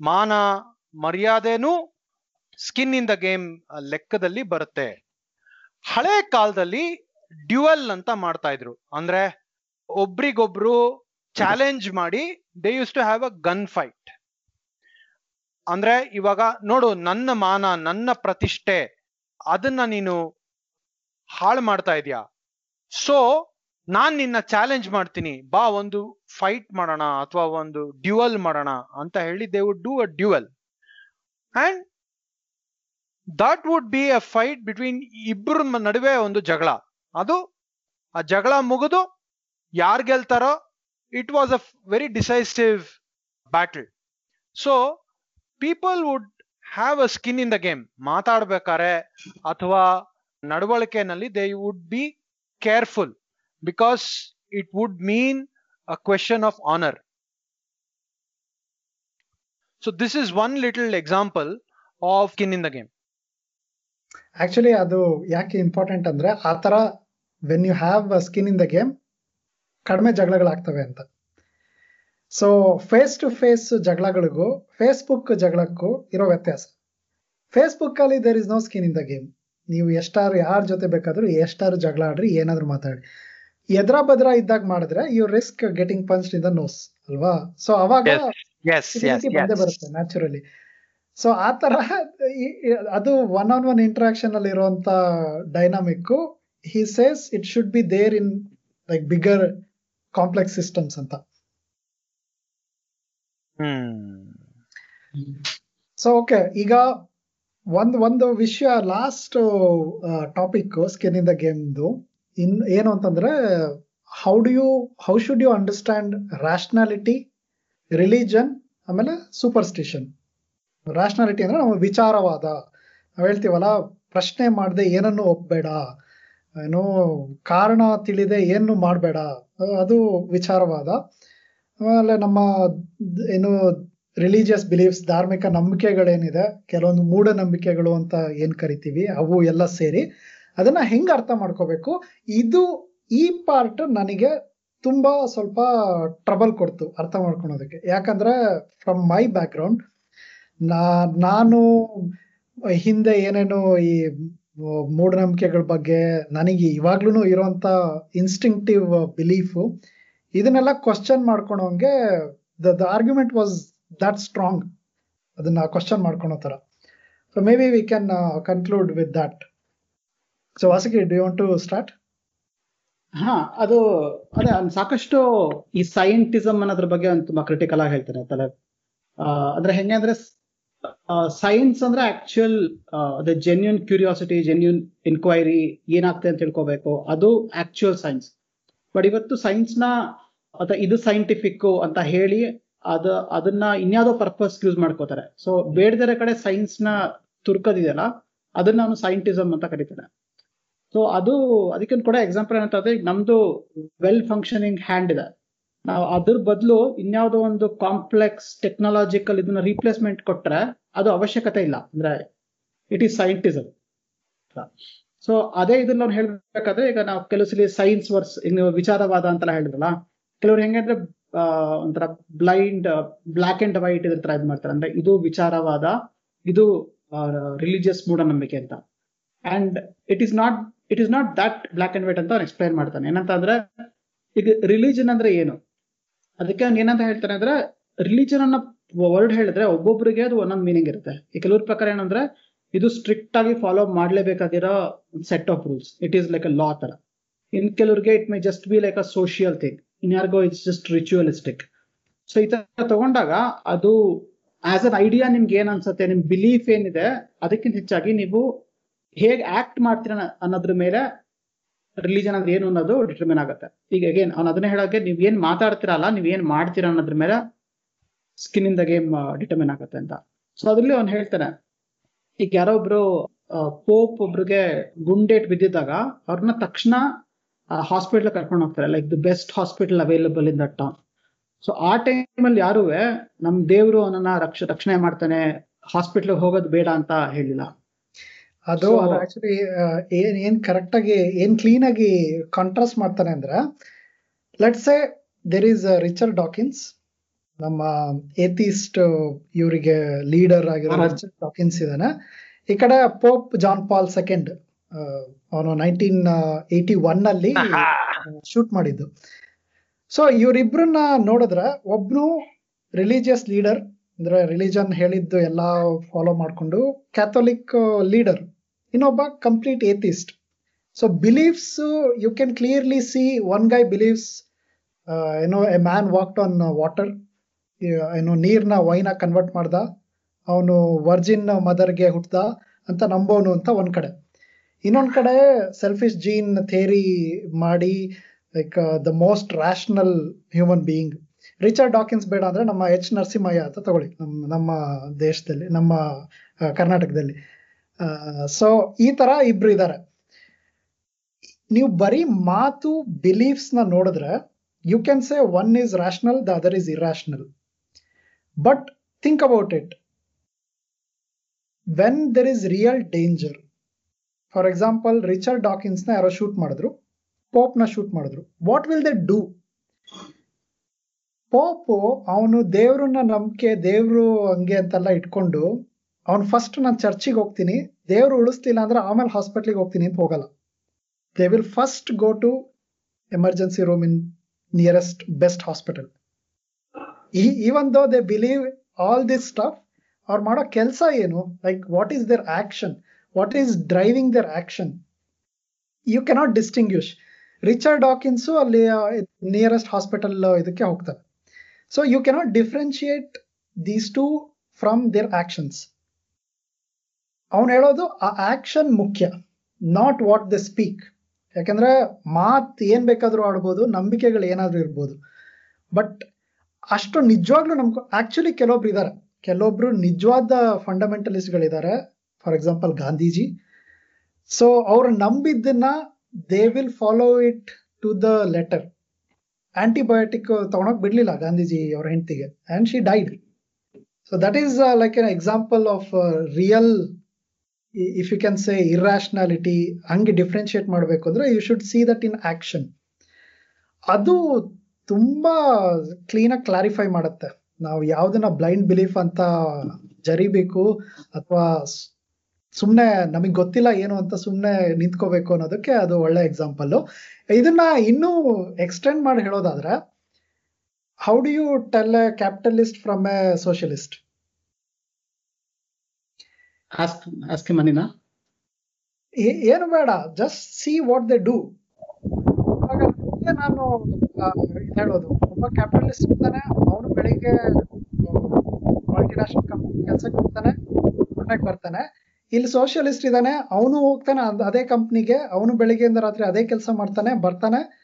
ಮಾನ ಮರ್ಯಾದೆನೂ ಸ್ಕಿನ್ ಇನ್ ದ ಗೇಮ್ ಲೆಕ್ಕದಲ್ಲಿ ಬರುತ್ತೆ. ಹಳೆ ಕಾಲದಲ್ಲಿ ಡ್ಯುಯಲ್ ಅಂತ ಮಾಡ್ತಾ ಇದ್ರು. ಅಂದ್ರೆ ಒಬ್ರಿಗೊಬ್ರು ಚಾಲೆಂಜ್ ಮಾಡಿ they used to have a gun fight ಅಂದ್ರೆ ಇವಾಗ ನೋಡು, ನನ್ನ ಮಾನ, ನನ್ನ ಪ್ರತಿಷ್ಠೆ, ಅದನ್ನ ನೀನು ಹಾಳು ಮಾಡ್ತಾ ಇದೀಯಾ? ಸೊ ನಾನ್ ನಿನ್ನ ಚಾಲೆಂಜ್ ಮಾಡ್ತೀನಿ. ಬಾ, ಒಂದು ಫೈಟ್ ಮಾಡೋಣ, ಅಥವಾ ಒಂದು ಡ್ಯುಯಲ್ ಮಾಡೋಣ ಅಂತ ಹೇಳಿ they would do a duel. And that would be a fight between ಇಬ್ಬರ ನಡುವೆ ಒಂದು ಜಗಳ. ಅದು ಆ ಜಗಳ ಮುಗಿದು ಯಾರು ಗೆಲ್ತಾರೋ it was a very decisive battle so people would have a skin in the game ಮಾತಾಡ್ಬೇಕಾರೆ ಅಥವಾ ನಡವಳಿಕೆನಲ್ಲಿ they would be careful because it would mean a question of honour so this is one little example of skin in the game actually ಅದು ಯಾಕೆ important ಅಂದ್ರೆ ಆ ತರ when you have skin in the game ಕಡಿಮೆ ಜಗಳಗಳಾಗ್ತವೆ ಅಂತ. So face to face ಜಗಳಗಳಿಗೂ Facebook ಜಗಳಕ್ಕೂ ಇರೋ ವ್ಯತ್ಯಾಸ. ಫೇಸ್ಬುಕ್ ಅಲ್ಲಿ there is no skin in the game ನೀವು ಎಷ್ಟಾರು ಯಾರ ಜೊತೆ ಬೇಕಾದ್ರೂ ಎಷ್ಟಾರು ಜಗಳ ಆಡ್ರಿ ಏನಾದ್ರು ಮಾತಾಡಿ ಎದ್ರ ಬದ್ರ ಇದ್ದಾಗ ಮಾಡಿದ್ರೆ you risk getting punch in the nose ಅಲ್ವಾ? ಸೊ ಅವಾಗ ಬರುತ್ತೆ ನ್ಯಾಚುರಲಿ ಸೊ ಆ ತರ ಅದು ಒನ್ ಆನ್ ಒನ್ ಇಂಟ್ರಾಕ್ಷನ್ ಅಲ್ಲಿ ಇರುವಂತ dynamic he says it should be there in like bigger complex systems ಅಂತ. ಸೊ ಓಕೆ ಈಗ ಒಂದ್ ಒಂದು ವಿಷಯ last topic skin in the. ಗೇಮ್ದು ಇನ್ ಏನು ಅಂತಂದ್ರೆ how do you how should you understand rationality religion ಆಮೇಲೆ ಸೂಪರ್ಸ್ಟಿಷನ್ ರ್ಯಾಷನಾಲಿಟಿ ಅಂದ್ರೆ ನಮ್ಮ ವಿಚಾರವಾದ. ನಾವು ಹೇಳ್ತೀವಲ್ಲ, ಪ್ರಶ್ನೆ ಮಾಡದೆ ಏನನ್ನು ಒಪ್ಬೇಡ. ಏನು ಕಾರಣ ತಿಳಿದೆ ಏನು ಮಾಡಬೇಡ. ಅದು ವಿಚಾರವಾದ. ಆಮೇಲೆ ನಮ್ಮ ಏನು ರಿಲಿಜಿಯಸ್ ಬಿಲೀಫ್ಸ್ ಧಾರ್ಮಿಕ ನಂಬಿಕೆಗಳೇನಿದೆ, ಕೆಲವೊಂದು ಮೂಢನಂಬಿಕೆಗಳು ಅಂತ ಏನು ಕರಿತೀವಿ, ಅವು ಎಲ್ಲ ಸೇರಿ ಅದನ್ನ ಹೆಂಗೆ ಅರ್ಥ ಮಾಡ್ಕೋಬೇಕು? ಇದು ಈ ಪಾರ್ಟ್ ನನಗೆ ತುಂಬಾ ಸ್ವಲ್ಪ ಟ್ರಬಲ್ ಕೊಡ್ತು ಅರ್ಥ ಮಾಡ್ಕೊಳೋದಕ್ಕೆ. ಯಾಕಂದ್ರೆ ಫ್ರಮ್ ಮೈ ಬ್ಯಾಕ್ ಗ್ರೌಂಡ್ ನಾ, ನಾನು ಹಿಂದೆ ಏನೇನು ಈ ಮೂಢನಂಬಿಕೆಗಳ ಬಗ್ಗೆ ನನಗೆ ಇವಾಗ್ಲೂ ಇರುವಂತ ಇನ್ಸ್ಟಿಂಕ್ಟಿವ್ ಬಿಲೀಫು ಇದನ್ನೆಲ್ಲ question ಮಾಡ್ಕೊಳೋಂಗೆ the the argument was that strong ಅದನ್ನ ಕ್ವಶನ್ ಮಾಡ್ಕೊಳೋ ತರ so maybe we can conclude with that so ವಾಸಗಿ do want to start ಹಾ, ಅದು, ಅದೇ ಸಾಕಷ್ಟು ಈ ಸೈಂಟಿಸಮ್ ಅನ್ನೋದ್ರ ಬಗ್ಗೆ ಒಂದು ತುಂಬಾ ಕ್ರಿಟಿಕಲ್ ಆಗಿ ಹೇಳ್ತಾರೆ ತಲೆ. ಅಂದ್ರೆ ಹೆಂಗೆ ಅಂದ್ರೆ ಸೈನ್ಸ್ ಅಂದ್ರೆ ಆಕ್ಚುಯಲ್ ಅದೇ ಜೆನ್ಯೂನ್ ಕ್ಯೂರಿಯಾಸಿಟಿ ಜೆನ್ಯೂನ್ ಇನ್ಕ್ವೈರಿ ಏನಾಗ್ತದೆ ಅಂತ ತಿಳ್ಕೋಬೇಕು. ಅದು ಆಕ್ಚುಯಲ್ ಸೈನ್ಸ್ ಬಟ್ ಇವತ್ತು ಸೈನ್ಸ್ನ ಅಥವಾ ಇದು ಸೈಂಟಿಫಿಕ್ ಅಂತ ಹೇಳಿ ಅದ, ಅದನ್ನ ಇನ್ಯಾವುದೋ ಪರ್ಪಸ್ ಯೂಸ್ ಮಾಡ್ಕೋತಾರೆ. ಸೊ ಬೇಡದಿರೋ ಕಡೆ ಸೈನ್ಸ್ನ ತುರ್ಕದಿದೆಯಲ್ಲ, ಅದನ್ನ ಅವನು ಸೈಂಟಿಸಮ್ ಅಂತ ಕರೀತಾನೆ. ಸೊ ಅದು ಅದಕ್ಕೆ ಕೂಡ ಎಕ್ಸಾಂಪಲ್ ಈಗ ನಮ್ದು ವೆಲ್ ಫಂಕ್ಷನಿಂಗ್ ಹ್ಯಾಂಡ್ ಇದೆ. ನಾವು ಅದ್ರ ಬದಲು ಇನ್ಯಾವುದೋ ಒಂದು ಕಾಂಪ್ಲೆಕ್ಸ್ ಟೆಕ್ನಾಲಜಿಕಲ್ ಇದನ್ನ ರೀಪ್ಲೇಸ್ಮೆಂಟ್ ಕೊಟ್ರೆ ಅದು ಅವಶ್ಯಕತೆ ಇಲ್ಲ. ಅಂದ್ರೆ ಇಟ್ ಈಸ್ ಸೈಂಟಿಸಮ್ ಸೊ ಅದೇ ಇದನ್ನ ನಾವು ಹೇಳ್ಬೇಕಾದ್ರೆ ಈಗ ನಾವು ಕೆಲವು ಸಲ ಸೈನ್ಸ್ ವರ್ಸ್ ವಿಚಾರವಾದ ಅಂತೆಲ್ಲ ಹೇಳಿದ್ರಲ್ಲ ಕೆಲವ್ರು ಹೆಂಗಂದ್ರೆ ಆ, ಒಂಥರ ಬ್ಲೈಂಡ್ ಬ್ಲಾಕ್ ಅಂಡ್ ವೈಟ್ ಇದ್ರ ತರ ಇದ್ ಮಾಡ್ತಾರೆ. ಅಂದ್ರೆ ಇದು ವಿಚಾರವಾದ ಇದು ರಿಲಿಜಿಯಸ್ ಮೂಢನಂಬಿಕೆ ಅಂತ. And it is not it is not that black and white ಅಂತ ಅವ್ರು ಎಕ್ಸ್ಪ್ಲೈನ್ ಮಾಡ್ತಾನೆ. ಏನಂತ ಅಂದ್ರೆ ಈಗ ರಿಲಿಜನ್ ಅಂದ್ರೆ ಏನು? ಅದಕ್ಕೆ ಅವ್ನು ಏನಂತ ಹೇಳ್ತಾನೆ ಅಂದ್ರೆ ರಿಲಿಜನ್ ಅನ್ನ ವರ್ಡ್ ಹೇಳಿದ್ರೆ ಒಬ್ಬೊಬ್ಬರಿಗೆ ಅದು ಒಂದೊಂದು ಮೀನಿಂಗ್ ಇರುತ್ತೆ. ಈ ಕೆಲವ್ರ ಪ್ರಕಾರ ಏನಂದ್ರೆ, ಇದು ಸ್ಟ್ರಿಕ್ಟ್ ಆಗಿ follow ಮಾಡ್ಲೇಬೇಕಾಗಿರೋ set of rules it is like a law ತರ. ಇನ್ ಕೆಲವ್ರಿಗೆ it may just be like a social thing ಇನ್ಯಾರಿಗೋ it's just ritualistic so ಈ ತರ ತಗೊಂಡಾಗ ಅದು ಆಸ್ ಅನ್ ಐಡಿಯಾ ನಿಮ್ಗೆ ಏನ್ ಅನ್ಸುತ್ತೆ, ನಿಮ್ ಬಿಲೀಫ್ ಏನಿದೆ, ಅದಕ್ಕಿಂತ ಹೆಚ್ಚಾಗಿ ನೀವು ಹೇಗೆ ಆಕ್ಟ್ ಮಾಡ್ತೀರ ಅನ್ನೋದ್ರ ಮೇಲೆ ರಿಲಿಜನ್ ಅಂದ್ರೆ ಏನು ಅನ್ನೋದು ಡಿಟರ್ಮಿನ್ ಆಗುತ್ತೆ. ಈಗ ಅಗೇನ್ ಅವ್ನು ಅದನ್ನ ಹೇಳೋಕೆ ನೀವ್ ಏನ್ ಮಾತಾಡ್ತಿರಲ್ಲ, ನೀವ್ ಏನ್ ಮಾಡ್ತೀರಾ ಅನ್ನೋದ್ರ ಮೇಲೆ ಸ್ಕಿನ್ ಇಂದ ಗೇಮ್ ಡಿಟರ್ಮಿನ್ ಆಗುತ್ತೆ ಅಂತ. ಸೊ ಅದ್ರಲ್ಲಿ ಅವ್ನು ಹೇಳ್ತಾನೆ, ಈಗ ಯಾರೋ ಒಬ್ರು ಪೋಪ್ ಒಬ್ರಿಗೆ ಗುಂಡೇಟ್ ಬಿದ್ದಿದ್ದಾಗ ಅವ್ರನ್ನ ತಕ್ಷಣ ಹಾಸ್ಪಿಟಲ್ ಕರ್ಕೊಂಡು ಹೋಗ್ತಾರೆ like the best hospital available in that town so ಆ ಟೈಮಲ್ಲಿ ಯಾರುವೆ, ನಮ್ ದೇವರು ಅವನನ್ನ ರಕ್ಷ, ರಕ್ಷಣೆ ಮಾಡ್ತಾನೆ ಹಾಸ್ಪಿಟ್ಲ್ ಹೋಗೋದು ಬೇಡ ಅಂತ ಹೇಳಿಲ್ಲ. ಅದು ಅದು ಆಕ್ಚುಲಿ ಏನ್ ಏನ್ ಕರೆಕ್ಟ್ ಆಗಿ ಏನ್ ಕ್ಲೀನ್ ಆಗಿ ಕಾಂಟ್ರಾಸ್ಟ್ ಮಾಡ್ತಾನೆ ಅಂದ್ರೆ let's a there is Richard Dawkins ನಮ್ಮ ಏತಿಸ್ಟ್ ಇವರಿಗೆ ಲೀಡರ್ ಆಗಿರೋ. ರಿಚರ್ಡ್ ಡಾಕಿನ್ಸ್ ಇದಾನೆ. ಈ ಕಡೆ ಪೋಪ್ ಜಾನ್ ಪಾಲ್ ಸೆಕೆಂಡ್ ಅವನು ನೈನ್ಟೀನ್ ಏಯ್ಟಿ ಒನ್ ಅಲ್ಲಿ ಶೂಟ್ ಮಾಡಿದ್ದು. ಸೊ ಇವರಿಬ್ರನ್ನ ನೋಡಿದ್ರೆ ಒಬ್ನು ರಿಲಿಜಿಯಸ್ ಲೀಡರ್ ಅಂದ್ರೆ ರಿಲಿಜನ್ ಹೇಳಿದ್ದು ಎಲ್ಲ ಫಾಲೋ ಮಾಡ್ಕೊಂಡು ಕ್ಯಾಥೋಲಿಕ್ ಲೀಡರ್ ಇನ್ನೊಬ್ಬ complete atheist so believes you can clearly see one guy believes ಏನೋ a man walked on water ಏನೋ ನೀರ್ನ ವೈನ ಕನ್ವರ್ಟ್ ಮಾಡ್ದ ಅವನು ವರ್ಜಿನ್ ಮದರ್ಗೆ ಹುಟ್ದ ಅಂತ ನಂಬೋನು ಅಂತ ಒಂದ್ ಕಡೆ. ಇನ್ನೊಂದ್ ಕಡೆ ಸೆಲ್ಫಿಶ್ ಜೀನ್ ಥೇರಿ ಮಾಡಿ like the most rational human being Richard Dawkins ಬೇಡ ಅಂದ್ರೆ ನಮ್ಮ ಎಚ್ ನರಸಿಂಹಯ್ಯ ಅಂತ ತಗೊಳ್ಳಿ ನಮ್ಮ ನಮ್ಮ ದೇಶದಲ್ಲಿ ನಮ್ಮ ಆ, ಕರ್ನಾಟಕದಲ್ಲಿ. ಸೊ ಈ ತರ ಇಬ್ರು ಇದ್ದಾರೆ ನೀವು ಬರೀ ಮಾತು ಬಿಲೀಫ್ಸ್ನ ನೋಡಿದ್ರೆ you can say one is rational the other is irrational but think about it when there is real danger for example Richard ಡಾಕಿನ್ಸ್ನ ಯಾರೋ ಶೂಟ್ ಮಾಡಿದ್ರು ಪೋಪ್ನ ಶೂಟ್ ಮಾಡಿದ್ರು what will they do Pope ಅವನು ದೇವ್ರನ್ನ ನಂಬಿಕೆ, ದೇವ್ರು ಹಂಗೆ ಅಂತೆಲ್ಲ ಇಟ್ಕೊಂಡು ಅವ್ನು ಫಸ್ಟ್ ನಾನು ಚರ್ಚಿಗೆ ಹೋಗ್ತೀನಿ, ದೇವ್ರು ಉಳಿಸ್ಲಿಲ್ಲ ಅಂದ್ರೆ ಆಮೇಲೆ ಹಾಸ್ಪಿಟ್ಲಿಗೆ ಹೋಗ್ತೀನಿ ಅಂತ ಹೋಗಲ್ಲ. They will first go to emergency room in nearest best hospital even though they believe all this stuff ಅವ್ರು ಮಾಡೋ ಕೆಲಸ ಏನು? Like what is their action what is driving their action you cannot distinguish Richard Dawkins ಅಲ್ಲಿ nearest hospital ಇದಕ್ಕೆ ಹೋಗ್ತಾರೆ. So you cannot differentiate these two from their actions ಅವನು ಹೇಳೋದು, ಆ ಆಕ್ಷನ್ ಮುಖ್ಯ ನಾಟ್ ವಾಟ್ ದ ಸ್ಪೀಕ್ ಯಾಕಂದ್ರೆ ಮಾತ್ ಏನ್ ಬೇಕಾದ್ರೂ ಆಡ್ಬೋದು, ನಂಬಿಕೆಗಳು ಏನಾದ್ರೂ ಇರ್ಬೋದು. ಬಟ್ ಅಷ್ಟು ನಿಜವಾಗ್ಲೂ ನಮ್ಗೆ ಆಕ್ಚುಲಿ ಕೆಲವೊಬ್ರು ಇದ್ದಾರೆ ಕೆಲವೊಬ್ರು ನಿಜವಾದ ಫಂಡಮೆಂಟಲಿಸ್ಟ್ಗಳಿದ್ದಾರೆ ಫಾರ್ ಎಕ್ಸಾಂಪಲ್ ಗಾಂಧೀಜಿ. ಸೊ ಅವ್ರು ನಂಬಿದ್ದನ್ನ they will follow it to the letter antibiotic ತಗೊಳಕ್ ಬಿಡ್ಲಿಲ್ಲ ಗಾಂಧೀಜಿ ಅವ್ರ ಹೆಂಡತಿಗೆ. And she died so that is like an example of real if you can say irrationality ಹಂಗೆ ಡಿಫ್ರೆನ್ಶಿಯೇಟ್ ಮಾಡಬೇಕು ಅಂದ್ರೆ you should see that in action ಅದು ತುಂಬಾ ಕ್ಲೀನಾಗಿ ಕ್ಲಾರಿಫೈ ಮಾಡುತ್ತೆ. ನಾವು ಯಾವುದನ್ನ ಬ್ಲೈಂಡ್ ಬಿಲೀಫ್ ಅಂತ ಜರಿಬೇಕು ಅಥವಾ ಸುಮ್ಮನೆ ನಮಗೆ ಗೊತ್ತಿಲ್ಲ ಏನು ಅಂತ ಸುಮ್ಮನೆ ನಿಂತ್ಕೋಬೇಕು ಅನ್ನೋದಕ್ಕೆ ಅದು ಒಳ್ಳೆ ಎಕ್ಸಾಂಪಲ್ಲು ಇದನ್ನ ಇನ್ನೂ ಎಕ್ಸ್ಟೆಂಡ್ ಮಾಡಿ ಹೇಳೋದಾದ್ರೆ how do you tell a capitalist from a socialist ask ask ಮನಿನ ಏನು ಬೇಡ just see what they do ನಾನು ಹೇಳೋದು. ಒಬ್ಬ ಕ್ಯಾಪಿಟಲಿಸ್ಟ್ ಇರ್ತಾನೆ, ಅವನು ಬೆಳಿಗ್ಗೆ ಮಲ್ಟಿನ್ಯಾಷನಲ್ ಕಂಪ್ನಿ ಕೆಲ್ಸಕ್ಕೆ ಹೋಗ್ತಾನೆ ಮನೆಗೆ ಬರ್ತಾನೆ ಇಲ್ಲಿ ಸೋಷಿಯಲಿಸ್ಟ್ ಇದ್ದಾನೆ, ಅವನು ಹೋಗ್ತಾನೆ ಅದ್- ಕಂಪ್ನಿಗೆ ಅವನು ಬೆಳಿಗ್ಗೆಯಿಂದ ರಾತ್ರಿ ಅದೇ ಕೆಲಸ ಮಾಡ್ತಾನೆ, ಬರ್ತಾನೆ.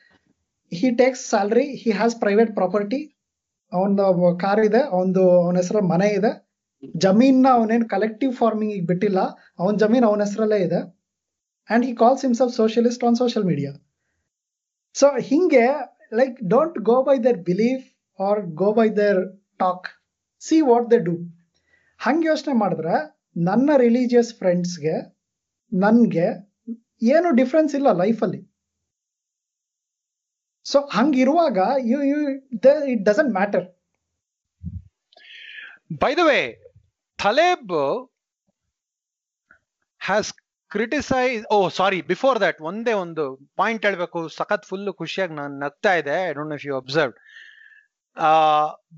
He takes salary he has private property ಅವನ ಕಾರ್ ಇದೆ, ಅವನದು, ಅವನ ಹೆಸರು ಮನೆ ಇದೆ. ಜಮೀನ್ ಅವನೇನು ಕಲೆಕ್ಟಿವ್ ಫಾರ್ಮಿಂಗ್ ಈಗ ಬಿಟ್ಟಿಲ್ಲ ಅವನ ಜಮೀನ್ ಅವನ ಹೆಸರಲ್ಲೇ ಇದೆ. And he calls himself socialist on social media so ಹಿಂಗೆ like don't go by their belief or go by their talk see what they do ಹಂಗೆ ಯೋಚನೆ ಮಾಡಿದ್ರೆ ನನ್ನ ರಿಲಿಜಿಯಸ್ ಫ್ರೆಂಡ್ಸ್ಗೆ ನನ್ಗೆ ಏನು ಡಿಫ್ರೆನ್ಸ್ ಇಲ್ಲ ಲೈಫಲ್ಲಿ so ಹಂಗಿರುವಾಗ you you it doesn't matter by the way, Taleb has criticized. Oh sorry before that ಒಂದೇ ಒಂದು ಪಾಯಿಂಟ್ ಹೇಳ್ಬೇಕು. ಸಖತ್ ಫುಲ್ ಖುಷಿಯಾಗಿ ನಾನು ನಗ್ತಾ ಇದೆ I don't know if you observe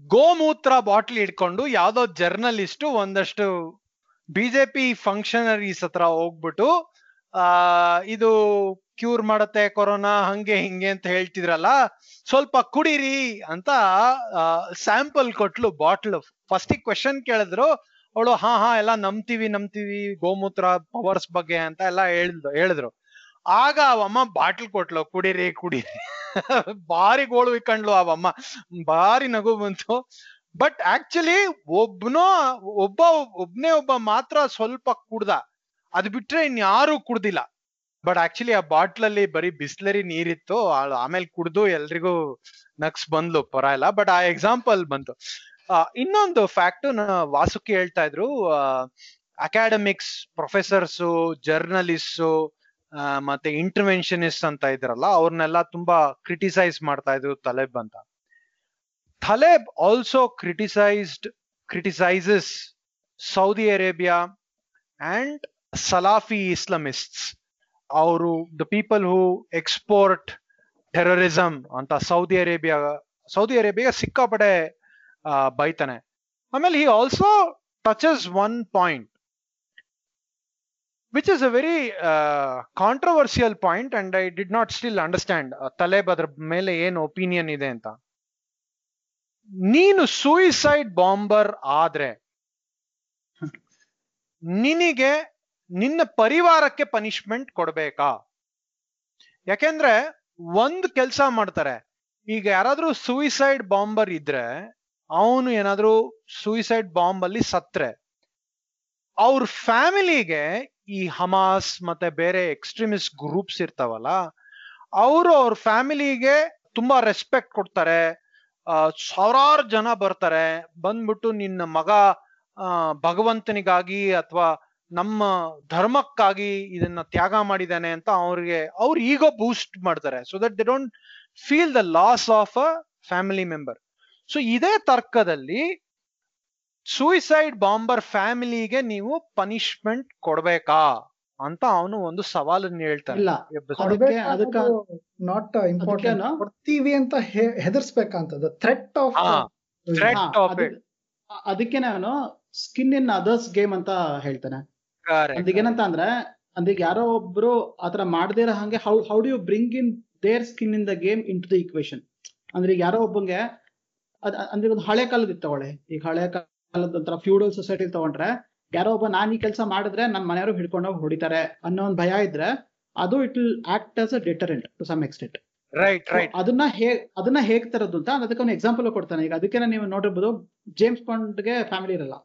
ಗೋಮೂತ್ರ ಬಾಟ್ಲಿ ಇಟ್ಕೊಂಡು ಯಾವ್ದೋ ಜರ್ನಲಿಸ್ಟ್ ಒಂದಷ್ಟು ಬಿಜೆಪಿ ಫಂಕ್ಷನರೀಸ್ ಹತ್ರ ಹೋಗ್ಬಿಟ್ಟು, ಆ, ಇದು ಕ್ಯೂರ್ ಮಾಡತ್ತೆ, ಕೊರೋನಾ, ಹಂಗೆ, ಹಿಂಗೆ ಅಂತ ಹೇಳ್ತಿದ್ರಲ್ಲ, ಸ್ವಲ್ಪ ಕುಡೀರಿ ಅಂತ ಸ್ಯಾಂಪಲ್ ಕೊಟ್ಲು ಬಾಟ್ಲ್ ಫಸ್ಟ್ ಕ್ವೆಶನ್ ಕೇಳಿದ್ರು ಅವಳು, ಹಾ ಹಾ, ಎಲ್ಲ ನಂಬ್ತೀವಿ ನಂಬ್ತೀವಿ, ಗೋಮೂತ್ರ ಪವರ್ಸ್ ಬಗ್ಗೆ ಅಂತ ಎಲ್ಲ ಹೇಳಿದ್ರು ಹೇಳಿದ್ರು. ಆಗ ಅವಮ್ಮ ಬಾಟ್ಲ್ ಕೊಟ್ಲು, ಕುಡೀರಿ ಕುಡೀರಿ. ಬಾರಿ ಗೋಳು ಇಕ್ಕಂಡ್ಲು ಅವಮ್ಮ. ಬಾರಿ ನಗು ಬಂತು. ಬಟ್ ಆಕ್ಚುಲಿ ಒಬ್ನೋ, ಒಬ್ಬ, ಒಬ್ನೇ ಒಬ್ಬ ಮಾತ್ರ ಸ್ವಲ್ಪ ಕುಡ್ದ. ಅದ್ ಬಿಟ್ರೆ ಇನ್ಯಾರು ಕುಡ್ದಿಲ್ಲ. ಬಟ್ ಆಕ್ಚುಲಿ ಆ ಬಾಟ್ಲಲ್ಲಿ ಬರೀ ಬಿಸ್ಲರಿ ನೀರಿತ್ತು. ಆಮೇಲೆ ಕುಡ್ದು ಎಲ್ರಿಗೂ ನಕ್ಸ್ ಬಂದ್ಲು, ಪರ ಬಟ್ ಆ ಎಕ್ಸಾಂಪಲ್ ಬಂತು. ಇನ್ನೊಂದು ಫ್ಯಾಕ್ಟ್ ವಾಸುಕಿ ಹೇಳ್ತಾ ಇದ್ರು ಅಕಾಡೆಮಿಕ್ಸ್ ಪ್ರೊಫೆಸರ್ಸು ಜರ್ನಲಿಸ್ಟು ಮತ್ತೆ ಇಂಟರ್ವೆನ್ಷನಿಸ್ಟ್ ಅಂತ ಇದ್ರಲ್ಲ, ಅವ್ರನ್ನೆಲ್ಲ ತುಂಬಾ ಕ್ರಿಟಿಸೈಸ್ ಮಾಡ್ತಾ ಇದ್ರು ತಲೆಬ್ ಅಂತ. Taleb also criticised criticises Saudi Arabia and Salafi Islamists ಅವರು the people who export terrorism ಅಂತ ಸೌದಿ ಅರೇಬಿಯಾ ಸೌದಿ ಅರೇಬಿಯಾ ಸಿಕ್ಕಾಪಡೆ ಬೈತಾನೆ. ಆಮೇಲೆ he also touches one point which is a very controversial point and I did not still understand Taleb ಅದ್ರ ಮೇಲೆ ಏನು opinion ಇದೆ ಅಂತ. ನೀನು ಸೂಯಿಸೈಡ್ ಬಾಂಬರ್ ಆದ್ರೆ ನಿನಗೆ ನಿನ್ನ ಪರಿವಾರಕ್ಕೆ ಪನಿಷ್ಮೆಂಟ್ ಕೊಡ್ಬೇಕಾ? ಯಾಕೆಂದ್ರೆ ಒಂದ್ ಕೆಲ್ಸ ಮಾಡ್ತಾರೆ. ಈಗ ಯಾರಾದ್ರೂ ಸೂಯಿಸೈಡ್ ಬಾಂಬರ್ ಇದ್ರೆ ಅವನು ಏನಾದ್ರೂ ಸೂಯಿಸೈಡ್ ಬಾಂಬ್ ಅಲ್ಲಿ ಸತ್ರೆ. ಅವ್ರ ಫ್ಯಾಮಿಲಿಗೆ ಈ ಹಮಾಸ್ ಮತ್ತೆ ಬೇರೆ ಎಕ್ಸ್ಟ್ರೀಮಿಸ್ಟ್ ಗ್ರೂಪ್ಸ್ ಇರ್ತಾವಲ್ಲ, ಅವರು ಅವ್ರ ಫ್ಯಾಮಿಲಿಗೆ ತುಂಬಾ ರೆಸ್ಪೆಕ್ಟ್ ಕೊಡ್ತಾರೆ. ಸಾವಿರಾರು ಜನ ಬರ್ತಾರೆ. ಬಂದ್ಬಿಟ್ಟು ನಿನ್ನ ಮಗ ಭಗವಂತನಿಗಾಗಿ ಅಥವಾ ನಮ್ಮ ಧರ್ಮಕ್ಕಾಗಿ ಇದನ್ನ ತ್ಯಾಗ ಮಾಡಿದ್ದಾನೆ ಅಂತ ಅವ್ರಿಗೆ, ಅವ್ರು ಈಗೋ ಬೂಸ್ಟ್ ಮಾಡ್ತಾರೆ. So that they don't feel the loss of a family member so ಇದೇ ತರ್ಕದಲ್ಲಿ ಸೂಯಿಸೈಡ್ ಬಾಂಬರ್ ಫ್ಯಾಮಿಲಿಗೆ ನೀವು ಪನಿಷ್ಮೆಂಟ್ ಕೊಡ್ಬೇಕಾ ಅಂತ ಅವನು ಒಂದು ಸವಾಲನ್ನ ಹೇಳ್ತಾನೆ. ಅದಕ್ಕೆ ಅದಕ್ಕ ನಾಟ್ ಇಂಪಾರ್ಟೆಂಟ್? ಕೊಡ್ತೀವಿ ಅಂತ ಹೆದರ್ಸ್ಬೇಕಂತ ಥ್ರೆಟ್ ಆಫ್ ಥ್ರೆಟ್ ಆಫ್ ಅದಕ್ಕೆ ನಾನು ಸ್ಕಿನ್ ಇನ್ ಅದರ್ಸ್ ಗೇಮ್ ಅಂತ ಹೇಳ್ತಾನೆ. ಅದಕ್ಕೇನಂತ ಅದೀಗ ಏನಂತ ಅಂದ್ರೆ ಅದೀಗ ಯಾರೋ ಒಬ್ರು ಆತರ ಮಾಡದಿರೋ ಹಂಗೆ how how do you bring in their skin in the game into the equation ಅಂದ್ರೆ ಈಗ ಯಾರೋ ಒಬ್ಬಂಗೆ ಅದ್ ಅಂದ್ರೆ ಒಂದು ಹಳೆ ಕಾಲದ ತಗೊಳ್ಳಿ ಈಗ ಹಳೆ ಕಾಲದ ಒಂಥರ ಫ್ಯೂಡಲ್ ಸೊಸೈಟಿ ತಗೊಂಡ್ರೆ ಯಾರೋ ಒಬ್ಬ ನಾನು ಈ ಕೆಲಸ ಮಾಡಿದ್ರೆ ನನ್ನ ಮನೆಯವರು ಹಿಡ್ಕೊಂಡೋಗಿ ಹೊಡಿತಾರೆ ಅನ್ನೋ ಒಂದು ಭಯ ಇದ್ರೆ ಅದು it will act as a deterrent to some extent. Right right. ಅದನ್ನ ಹೇಗ್ ಅದನ್ನ ಹೇಗ್ ತರದ್ದು ಅಂತ ಅದಕ್ಕೆ ಒಂದು ಎಕ್ಸಾಂಪಲ್ ಕೊಡ್ತಾನೆ. ಈಗ ಅದಕ್ಕೆ ನೀವು ನೋಡಿರ್ಬೋದು ಜೇಮ್ಸ್ ಬಾಂಡ್ಗೆ ಫ್ಯಾಮಿಲಿ ಇರಲ್ಲ.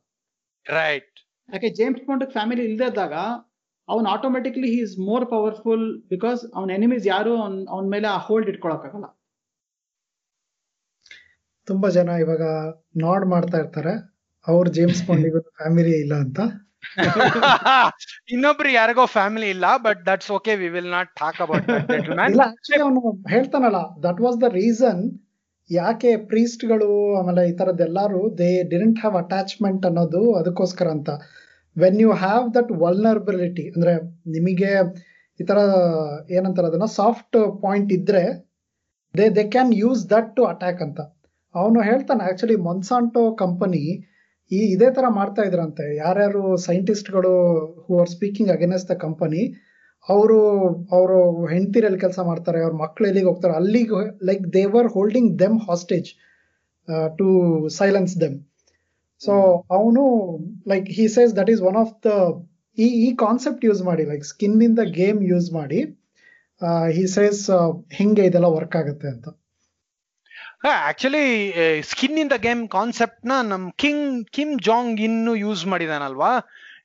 ರೈಟ್. ಯಾಕೆ ಜೇಮ್ಸ್ ಪಾಂಡ್ ಫ್ಯಾಮಿಲಿ ಇಲ್ಲದೆ ಇದ್ದಾಗ ಅವ್ನು automatically he is more powerful because ಅವ್ನ ಎನಿಮೀಸ್ ಯಾರು ಅವನ ಮೇಲೆ ಆ ಹೋಲ್ಡ್ ಇಟ್ಕೊಳಕ್ಕಾಗಲ್ಲ. ತುಂಬಾ ಜನ ಇವಾಗ ನಾಡ್ ಮಾಡ್ತಾ ಇರ್ತಾರೆ. ಅವ್ರ ಜೇಮ್ಸ್ ಬಾಂಡಿಗೂ ಫ್ಯಾಮಿಲಿ ಇಲ್ಲ ಅಂತ. ಇನ್ನೊಬ್ರು ಯಾರಿಗೋ ಫ್ಯಾಮಿಲಿ ಇಲ್ಲ but that's okay we will not talk about ಇಲ್ಲ ಆಕ್ಚುಲಿ ಅವನು ಹೇಳ್ತಾನಲ್ಲ ದಟ್ ವಾಸ್ ದ ರೀಸನ್ ಯಾಕೆ ಪ್ರೀಸ್ಟ್ಗಳು ಆಮೇಲೆ ಈ ತರದ್ದೆಲ್ಲಾರು ದೇ ಡಿಡೆಂಟ್ ಹ್ಯಾವ್ ಅಟ್ಯಾಚ್ಮೆಂಟ್ ಅನ್ನೋದು ಅದಕ್ಕೋಸ್ಕರ ಅಂತ. When you have that vulnerability ಅಂದ್ರೆ ನಿಮಗೆ ಈ ತರ ಏನಂತಾರೆ ಅದನ್ನ ಸಾಫ್ಟ್ ಪಾಯಿಂಟ್ ಇದ್ರೆ they they can use that to attack ಅಂತ. ಅವನು ಹೇಳ್ತಾನೆ ಆಕ್ಚುಲಿ ಮೊನ್ಸಾಂಟೋ ಕಂಪನಿ ಈ ಇದೇ ತರ ಮಾಡ್ತಾ ಇದ್ರಂತೆ. ಯಾರ್ಯಾರು ಸೈಂಟಿಸ್ಟ್ಗಳು who are speaking against the company ಅವರು ಅವರು ಹೆಂಡತಿರಲ್ಲಿ ಕೆಲಸ ಮಾಡ್ತಾರೆ, ಅವ್ರ ಮಕ್ಳು ಎಲ್ಲಿಗೆ ಹೋಗ್ತಾರೆ, ಅಲ್ಲಿಗೆ like they were holding them hostage to silence them so ಅವನು like he says that is one of the ಈ ಈ ಕಾನ್ಸೆಪ್ಟ್ ಯೂಸ್ ಮಾಡಿ ಲೈಕ್ ಸ್ಕಿನ್ ಇಂದ ಗೇಮ್ ಯೂಸ್ ಮಾಡಿ ಹಿ ಸೇಸ್ ಹಿಂಗೆ ಇದೆಲ್ಲ ವರ್ಕ್ ಆಗುತ್ತೆ ಅಂತ. Actually skin in the game ಕಾನ್ಸೆಪ್ಟ್ನ ನಮ್ ಕಿಂಗ್ ಕಿಮ್ ಜಾಂಗ್ ಇನ್ನು ಯೂಸ್ ಮಾಡಿದಾನಲ್ವಾ?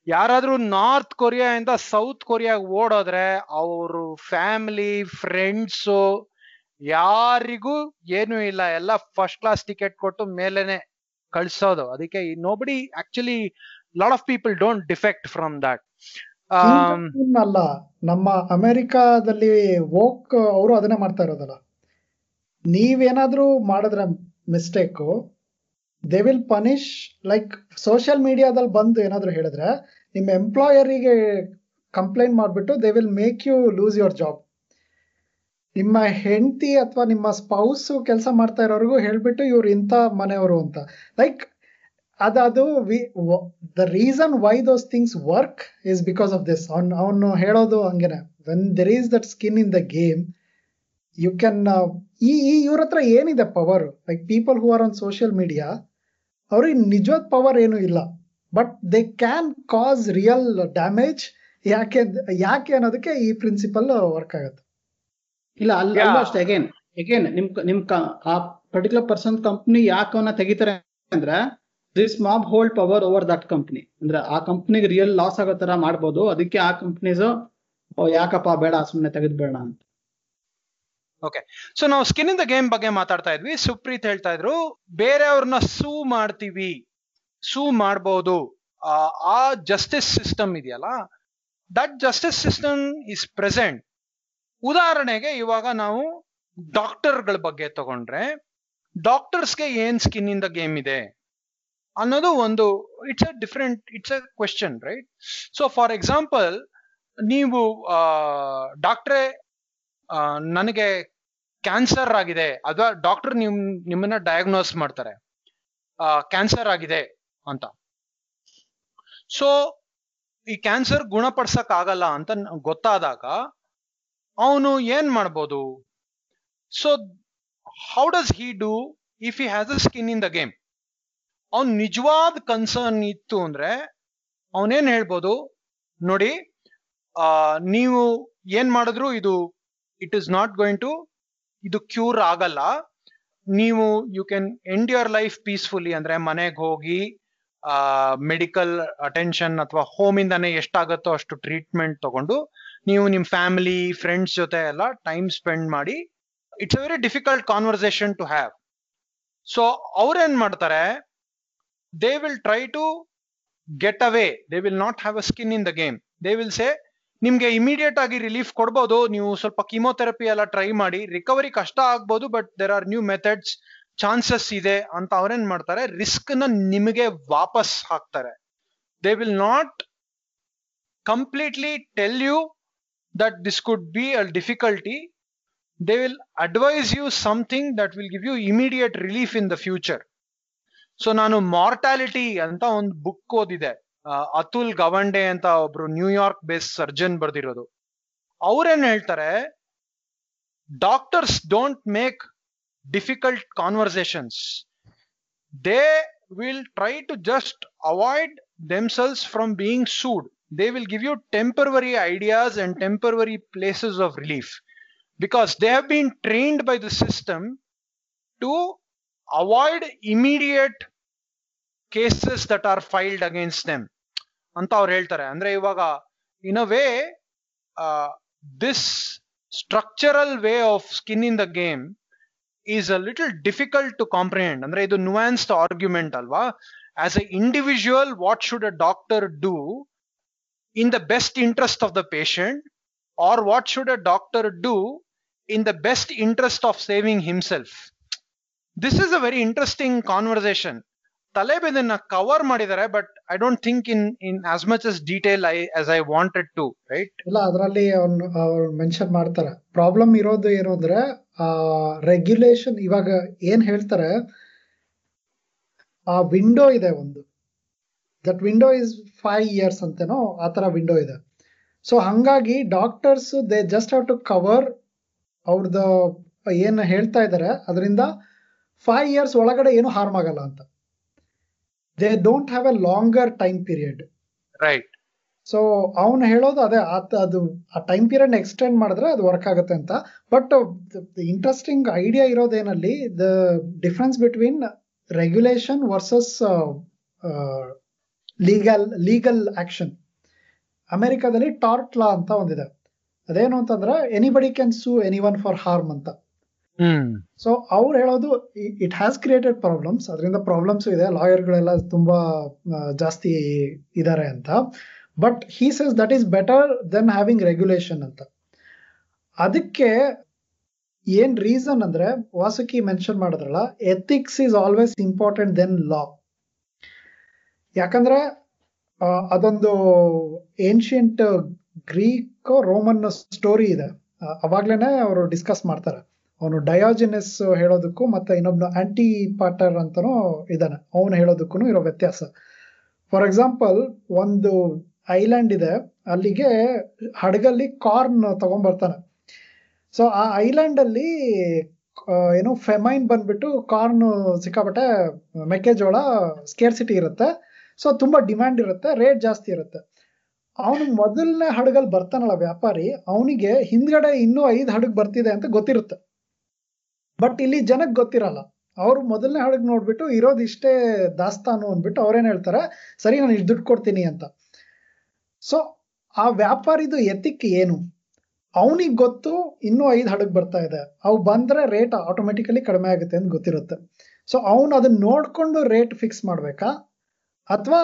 ಯಾರಾದ್ರೂ ನಾರ್ತ್ ಕೊರಿಯಾ ಇಂದ ಸೌತ್ ಕೊರಿಯಾ ಓಡೋದ್ರೆ ಅವರು ಫ್ಯಾಮಿಲಿ ಫ್ರೆಂಡ್ಸು ಯಾರಿಗೂ ಏನು ಇಲ್ಲ. ಎಲ್ಲ ಫಸ್ಟ್ ಕ್ಲಾಸ್ ಟಿಕೆಟ್ ಕೊಟ್ಟು ಮೇಲೇನೆ ಕಳ್ಸೋದು. ಅದಕ್ಕೆ nobody actually lot of people don't defect from that ಅಲ್ಲ ನಮ್ಮ ಅಮೆರಿಕಾದಲ್ಲಿ ವೋಕ್ ಅವರು ಅದನ್ನೇ ಮಾಡ್ತಾ ಇರೋದಲ್ಲ. ನೀವೇನಾದ್ರೂ ಮಾಡಿದ್ರೆ mistake they will punish like social ಮೀಡಿಯಾದಲ್ಲಿ ಬಂದು ಏನಾದರೂ ಹೇಳಿದ್ರೆ, ನಿಮ್ಮ ಎಂಪ್ಲಾಯರಿಗೆ ಕಂಪ್ಲೇಂಟ್ ಮಾಡಿಬಿಟ್ಟು they will make you lose your job ನಿಮ್ಮ ಹೆಂಡತಿ ಅಥವಾ ನಿಮ್ಮ ಸ್ಪೌಸ್ ಕೆಲಸ ಮಾಡ್ತಾ ಇರೋರಿಗೂ ಹೇಳ್ಬಿಟ್ಟು ಇವ್ರು ಇಂಥ ಮನೆಯವರು ಅಂತ. ಲೈಕ್ ಅದದು the reason why those things work is because of this ಅವ್ನು, ಅವನು ಹೇಳೋದು ಹಂಗೇನೆ. When there is that skin in the game you can ಈ ಈ ಇವ್ರ ಹತ್ರ ಏನಿದೆ power like people who are on social media ಅವ್ರಿಗೆ ನಿಜವಾದ ಪವರ್ ಏನು ಇಲ್ಲ. But they can cause real damage ಯಾಕೆ ಯಾಕೆ ಅನ್ನೋದಕ್ಕೆ ಈ ಪ್ರಿನ್ಸಿಪಲ್ ವರ್ಕ್ ಆಗುತ್ತೆ. ಇಲ್ಲ ಅಲ್ಲಿ ಅಷ್ಟೇ. ಅಗೇನ್ ಅಗೇನ್ ನಿಮ್ ನಿಮ್ ಆ ಪರ್ಟಿಕ್ಯುಲರ್ ಪರ್ಸನ್ ಕಂಪ್ನಿ ಯಾಕೆ ಅವನ್ನ ತೆಗಿತಾರೆ ಅಂದ್ರೆ this mob hold power over that company ಅಂದ್ರೆ ಆ ಕಂಪ್ನಿಗೆ ರಿಯಲ್ ಲಾಸ್ ಆಗೋ ತರ ಮಾಡ್ಬೋದು. ಅದಕ್ಕೆ ಆ ಕಂಪ್ನೀಸ್ ಯಾಕಪ್ಪ ಬೇಡ ಸುಮ್ಮನೆ ತೆಗೆದ್ಬೇಡ ಅಂತ. ಸೊ ನಾವು ಸ್ಕಿನ್ ಇನ್ ದ ಗೇಮ್ ಬಗ್ಗೆ ಮಾತಾಡ್ತಾ ಇದ್ವಿ. ಸುಪ್ರೀತ್ ಹೇಳ್ತಾ ಇದ್ರು, ಬೇರೆಯವ್ರನ್ನ ಸೂ ಮಾಡ್ತೀವಿ. ಸೂ ಮಾಡ್ಬೋದು. ಆ ಜಸ್ಟಿಸ್ ಸಿಸ್ಟಮ್ ಇದೆಯಲ್ಲ that justice system is present ಉದಾಹರಣೆಗೆ ಇವಾಗ ನಾವು ಡಾಕ್ಟರ್ಗಳ ಬಗ್ಗೆ ತಗೊಂಡ್ರೆ ಡಾಕ್ಟರ್ಸ್ಗೆ ಏನ್ ಸ್ಕಿನ್ ಇನ್ ದ ಗೇಮ್ ಇದೆ ಅನ್ನೋದು ಒಂದು it's a different it's a question right so for example ನೀವು ಡಾಕ್ಟ್ರೇ ನನಗೆ ಕ್ಯಾನ್ಸರ್ ಆಗಿದೆ. ಅಥವಾ ಡಾಕ್ಟರ್ ನಿಮ್ ನಿಮ್ಮನ್ನ ಡಯಾಗ್ನೋಸ್ ಮಾಡ್ತಾರೆ. ಕ್ಯಾನ್ಸರ್ ಆಗಿದೆ ಅಂತ. ಸೊ ಈ ಕ್ಯಾನ್ಸರ್ ಗುಣಪಡಿಸಕ್ ಆಗಲ್ಲ ಅಂತ ಗೊತ್ತಾದಾಗ ಅವನು ಏನ್ ಮಾಡ್ಬೋದು? So how does he do if he has a skin in the game ಅವ್ನ್ ನಿಜವಾದ ಕನ್ಸರ್ನ್ ಇತ್ತು ಅಂದ್ರೆ ಅವನೇನ್ ಹೇಳ್ಬೋದು? ನೋಡಿ ಆ, ನೀವು ಏನ್ ಮಾಡಿದ್ರು? ಇದು it is not going to ಇದು ಕ್ಯೂರ್ ಆಗಲ್ಲ. ನೀವು you can end your life peacefully ಅಂದ್ರೆ ಮನೆಗೆ ಹೋಗಿ ಮೆಡಿಕಲ್ ಅಟೆನ್ಷನ್ ಅಥವಾ ಹೋಮ್ ಇಂದಾನೆ ಎಷ್ಟಾಗತ್ತೋ ಅಷ್ಟು ಟ್ರೀಟ್ಮೆಂಟ್ ತಗೊಂಡು ನೀವು ನಿಮ್ ಫ್ಯಾಮಿಲಿ ಫ್ರೆಂಡ್ಸ್ ಜೊತೆ ಎಲ್ಲ ಟೈಮ್ ಸ್ಪೆಂಡ್ ಮಾಡಿ it's a very difficult conversation to have so ಅವ್ರೇನ್ ಮಾಡ್ತಾರೆ they will try to get away they will not have a skin in the game they will say ನಿಮ್ಗೆ immediate ಆಗಿ relief ಕೊಡ್ಬೋದು. ನೀವು ಸ್ವಲ್ಪ ಕೀಮೋಥೆರಪಿ ಎಲ್ಲ try ಮಾಡಿ. ರಿಕವರಿ ಕಷ್ಟ ಆಗ್ಬೋದು but there are new methods chances ಇದೆ ಅಂತ ಅವ್ರೇನ್ ಮಾಡ್ತಾರೆ? ರಿಸ್ಕ್ನ ನಿಮಗೆ ವಾಪಸ್ ಹಾಕ್ತಾರೆ. They will not completely tell you that this could be a difficulty they will advise you something that will give you immediate relief in the future so ನಾನು mortality ಅಂತ ಒಂದು ಬುಕ್ ಓದಿದೆ. ಅತುಲ್ ಗವಂಡೆ ಅಂತ ಒಬ್ರು ನ್ಯೂಯಾರ್ಕ್ ಬೇಸ್ ಸರ್ಜನ್ ಬರ್ದಿರೋದು ಅವ್ರೇನ್ ಹೇಳ್ತಾರೆ doctors don't make difficult conversations they will try to just avoid themselves from being sued they will give you temporary ideas and temporary places of relief because they have been trained by the system to avoid immediate cases that are filed against them ಅಂತ ಅವ್ರು ಹೇಳ್ತಾರೆ. ಅಂದ್ರೆ ಇವಾಗ in a way this structural way of skin in the game is a little difficult to comprehend ಅಂದ್ರೆ ಇದು nuanced argument ಅಲ್ವಾ? As a individual what should a doctor do in the best interest of the patient or what should a doctor do in the best interest of saving himself this is a very interesting conversation ತಲೆಬೇದನ್ನ cover ಮಾಡಿದ್ದಾರೆ but I don't think in in as much as detail I as I wanted to write ಇಲ್ಲ, ಅದರಲ್ಲಿ ಅವ್ರು mention ಮಾಡ್ತಾರೆ. Problem ಇರೋದು ಏನು ಅಂದ್ರೆ regulation ಇವಾಗ ಏನ್ ಹೇಳ್ತಾರೆ, ಆ ವಿಂಡೋ ಇದೆ ಒಂದು. That window is five years ಅಂತೇನೋ ಆ ತರ ವಿಂಡೋ ಇದೆ. ಸೊ ಹಂಗಾಗಿ doctors they just have to cover ಅವ್ರದ್ದು ಏನು ಹೇಳ್ತಾ ಇದ್ದಾರೆ ಅದರಿಂದ ಫೈವ್ ಇಯರ್ಸ್ ಒಳಗಡೆ ಏನು ಹಾರ್ಮ್ ಆಗಲ್ಲ ಅಂತ. They don't have a longer time period right so ಅವನು ಹೇಳೋದು ಅದೇ ಅದು ಆ ಟೈಮ್ ಪೀರಿಯಡ್ ಎಕ್ಸ್ಟೆಂಡ್ ಮಾಡಿದ್ರೆ ಅದು ವರ್ಕ್ ಆಗುತ್ತೆ ಅಂತ. But interesting idea ಇರೋದೇನಲ್ಲಿ the difference between regulation versus legal legal action ಅಮೆರಿಕಾದಲ್ಲಿ ಟಾರ್ಟ್ ಲಾ ಅಂತ ಒಂದಿದೆ. ಅದೇನು ಅಂತಂದ್ರೆ anybody can sue anyone for harm ಅಂತ. ಸೊ ಅವ್ರು ಹೇಳೋದು ಇಟ್ ಹ್ಯಾಸ್ ಕ್ರಿಯೇಟೆಡ್ ಪ್ರಾಬ್ಲಮ್ಸ್ ಅದರಿಂದ ಪ್ರಾಬ್ಲಮ್ಸ್ ಇದೆ. ಲಾಯರ್ಗಳೆಲ್ಲ ತುಂಬಾ ಜಾಸ್ತಿ ಇದ್ದಾರೆ ಅಂತ. But he says that is better than having regulation ಅಂತ. ಅದಕ್ಕೆ ಏನ್ ರೀಸನ್ ಅಂದ್ರೆ, ವಾಸುಕಿ ಮೆನ್ಷನ್ ಮಾಡಿದ್ರಲ್ಲ ethics is always important than law ಯಾಕಂದ್ರೆ ಅದೊಂದು ಏನ್ಷಿಯಂಟ್ ಗ್ರೀಕ್ ರೋಮನ್ ಸ್ಟೋರಿ ಇದೆ. ಅವಾಗ್ಲೇನೆ ಅವರು ಡಿಸ್ಕಸ್ ಮಾಡ್ತಾರೆ. ಅವನು ಡಯಾಜಿನಸ್ ಹೇಳೋದಕ್ಕೂ ಮತ್ತೆ ಇನ್ನೊಬ್ನು ಆಂಟಿ ಪಾಟರ್ ಅಂತಾನೂ ಇದ್ದಾನೆ. ಅವನು ಹೇಳೋದಕ್ಕೂ ಇರೋ ವ್ಯತ್ಯಾಸ. ಫಾರ್ ಎಕ್ಸಾಂಪಲ್ ಒಂದು ಐಲ್ಯಾಂಡ್ ಇದೆ. ಅಲ್ಲಿಗೆ ಹಡಗಲ್ಲಿ ಕಾರ್ನ್ ತಗೊಂಡ್ಬರ್ತಾನೆ ಸೊ ಆ ಐಲ್ಯಾಂಡ್ ಅಲ್ಲಿ ಏನು ಫೆಮೈನ್ ಬಂದ್ಬಿಟ್ಟು ಕಾರ್ನ್ ಸಿಕ್ಕಾಪಟ್ಟೆ ಮೆಕ್ಕೆಜೋಳ ಸ್ಕೇರ್ಸಿಟಿ ಇರುತ್ತೆ. ಸೊ ತುಂಬಾ ಡಿಮ್ಯಾಂಡ್ ಇರುತ್ತೆ ರೇಟ್ ಜಾಸ್ತಿ ಇರುತ್ತೆ. ಅವನು ಮೊದಲನೇ ಹಡಗಲ್ಲಿ ಬರ್ತಾನಲ್ಲ ವ್ಯಾಪಾರಿ, ಅವನಿಗೆ ಹಿಂದ್ಗಡೆ ಇನ್ನೂ ಐದು ಹಡಗು ಬರ್ತಿದೆ ಅಂತ ಗೊತ್ತಿರುತ್ತೆ. ಬಟ್ ಇಲ್ಲಿ ಜನಕ್ಕೆ ಗೊತ್ತಿರಲ್ಲ. ಅವ್ರು ಮೊದಲನೇ ಹಾಡಿಗೆ ನೋಡ್ಬಿಟ್ಟು ಇರೋದು ಇಷ್ಟೇ ದಾಸ್ತಾನು ಅಂದ್ಬಿಟ್ಟು ಅವ್ರೇನು ಹೇಳ್ತಾರೆ, ಸರಿ ನಾನು ಇಷ್ಟು ದುಡ್ಡು ಕೊಡ್ತೀನಿ ಅಂತ. ಸೊ ಆ ವ್ಯಾಪಾರಿದು ಎತ್ತಿಕ್ ಏನು? ಅವನಿಗೆ ಗೊತ್ತು ಇನ್ನೂ ಐದು ಹಡಗ್ ಬರ್ತಾ ಇದೆ. ಅವು ಬಂದ್ರೆ ರೇಟ್ ಆಟೋಮೆಟಿಕಲಿ ಕಡಿಮೆ ಆಗುತ್ತೆ ಅಂತ ಗೊತ್ತಿರುತ್ತೆ. ಸೊ ಅವನು ಅದನ್ನ ನೋಡ್ಕೊಂಡು ರೇಟ್ ಫಿಕ್ಸ್ ಮಾಡ್ಬೇಕಾ? ಅಥವಾ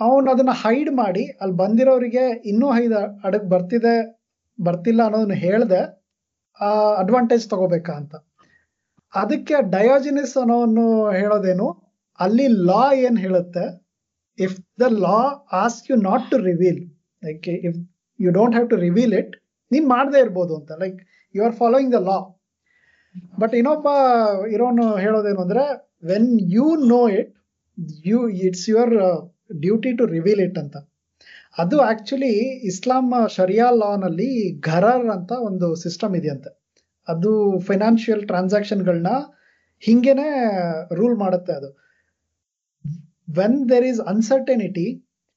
ಅವನು ಅದನ್ನ ಹೈಡ್ ಮಾಡಿ ಅಲ್ಲಿ ಬಂದಿರೋರಿಗೆ ಇನ್ನೂ ಐದು ಹಡಗ್ ಬರ್ತಿದೆ, ಬರ್ತಿಲ್ಲ ಅನ್ನೋದನ್ನ ಹೇಳ್ದೆ ಅಡ್ವಾಂಟೇಜ್ ತಗೋಬೇಕಾ ಅಂತ. ಅದಕ್ಕೆ ಡಯೋಜಿನಿಸ್ ಅನ್ನೋನು ಹೇಳೋದೇನು? ಅಲ್ಲಿ ಲಾ ಏನ್ ಹೇಳುತ್ತೆ? If the law ask you not to reveal like if you don't have to reveal it ನೀನ್ ಮಾಡದೇ ಇರ್ಬೋದು ಅಂತ like you are following the law but ಇನ್ನೊಬ್ಬ ಇರೋನು ಹೇಳೋದೇನು ಅಂದ್ರೆ when you know it you it's your duty to reveal it ಅಂತ. ಅದು ಆಕ್ಚುಲಿ ಇಸ್ಲಾಂ ಶರಿಯಾ ಲಾನಲ್ಲಿ ಘರರ್ ಅಂತ ಒಂದು ಸಿಸ್ಟಮ್ ಇದೆಯಂತೆ. ಅದು ಫೈನಾನ್ಷಿಯಲ್ ಟ್ರಾನ್ಸಾಕ್ಷನ್ಗಳನ್ನ ಹಿಂಗೇನೆ ರೂಲ್ ಮಾಡುತ್ತೆ ಅದು. When there is uncertainty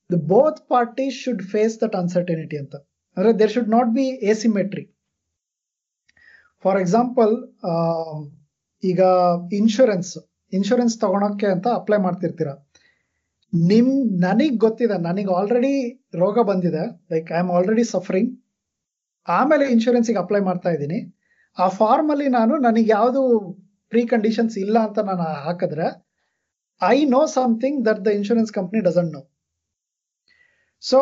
the both party should face that uncertainty ಅಂತ. ಅಂದ್ರೆ there should not be asymmetry for example ಈಗ ಇನ್ಶೂರೆನ್ಸ್ ಇನ್ಶೂರೆನ್ಸ್ ತಗೊಳಕ್ಕೆ ಅಂತ ಅಪ್ಲೈ ಮಾಡ್ತಿರ್ತೀರ. ನಿಮ್, ನನಗ್ ಗೊತ್ತಿದೆ, ನನಗೆ ಆಲ್ರೆಡಿ ರೋಗ ಬಂದಿದೆ like I am already suffering ಆಮೇಲೆ ಇನ್ಶೂರೆನ್ಸಿಗೆ ಅಪ್ಲೈ ಮಾಡ್ತಾ ಇದ್ದೀನಿ. ಆ ಫಾರ್ಮ್ ಅಲ್ಲಿ ನಾನು ನನಗೆ ಯಾವುದು ಪ್ರೀ ಕಂಡೀಷನ್ಸ್ ಇಲ್ಲ ಅಂತ ನಾನು ಹಾಕಿದ್ರೆ I know something that the insurance company doesn't know so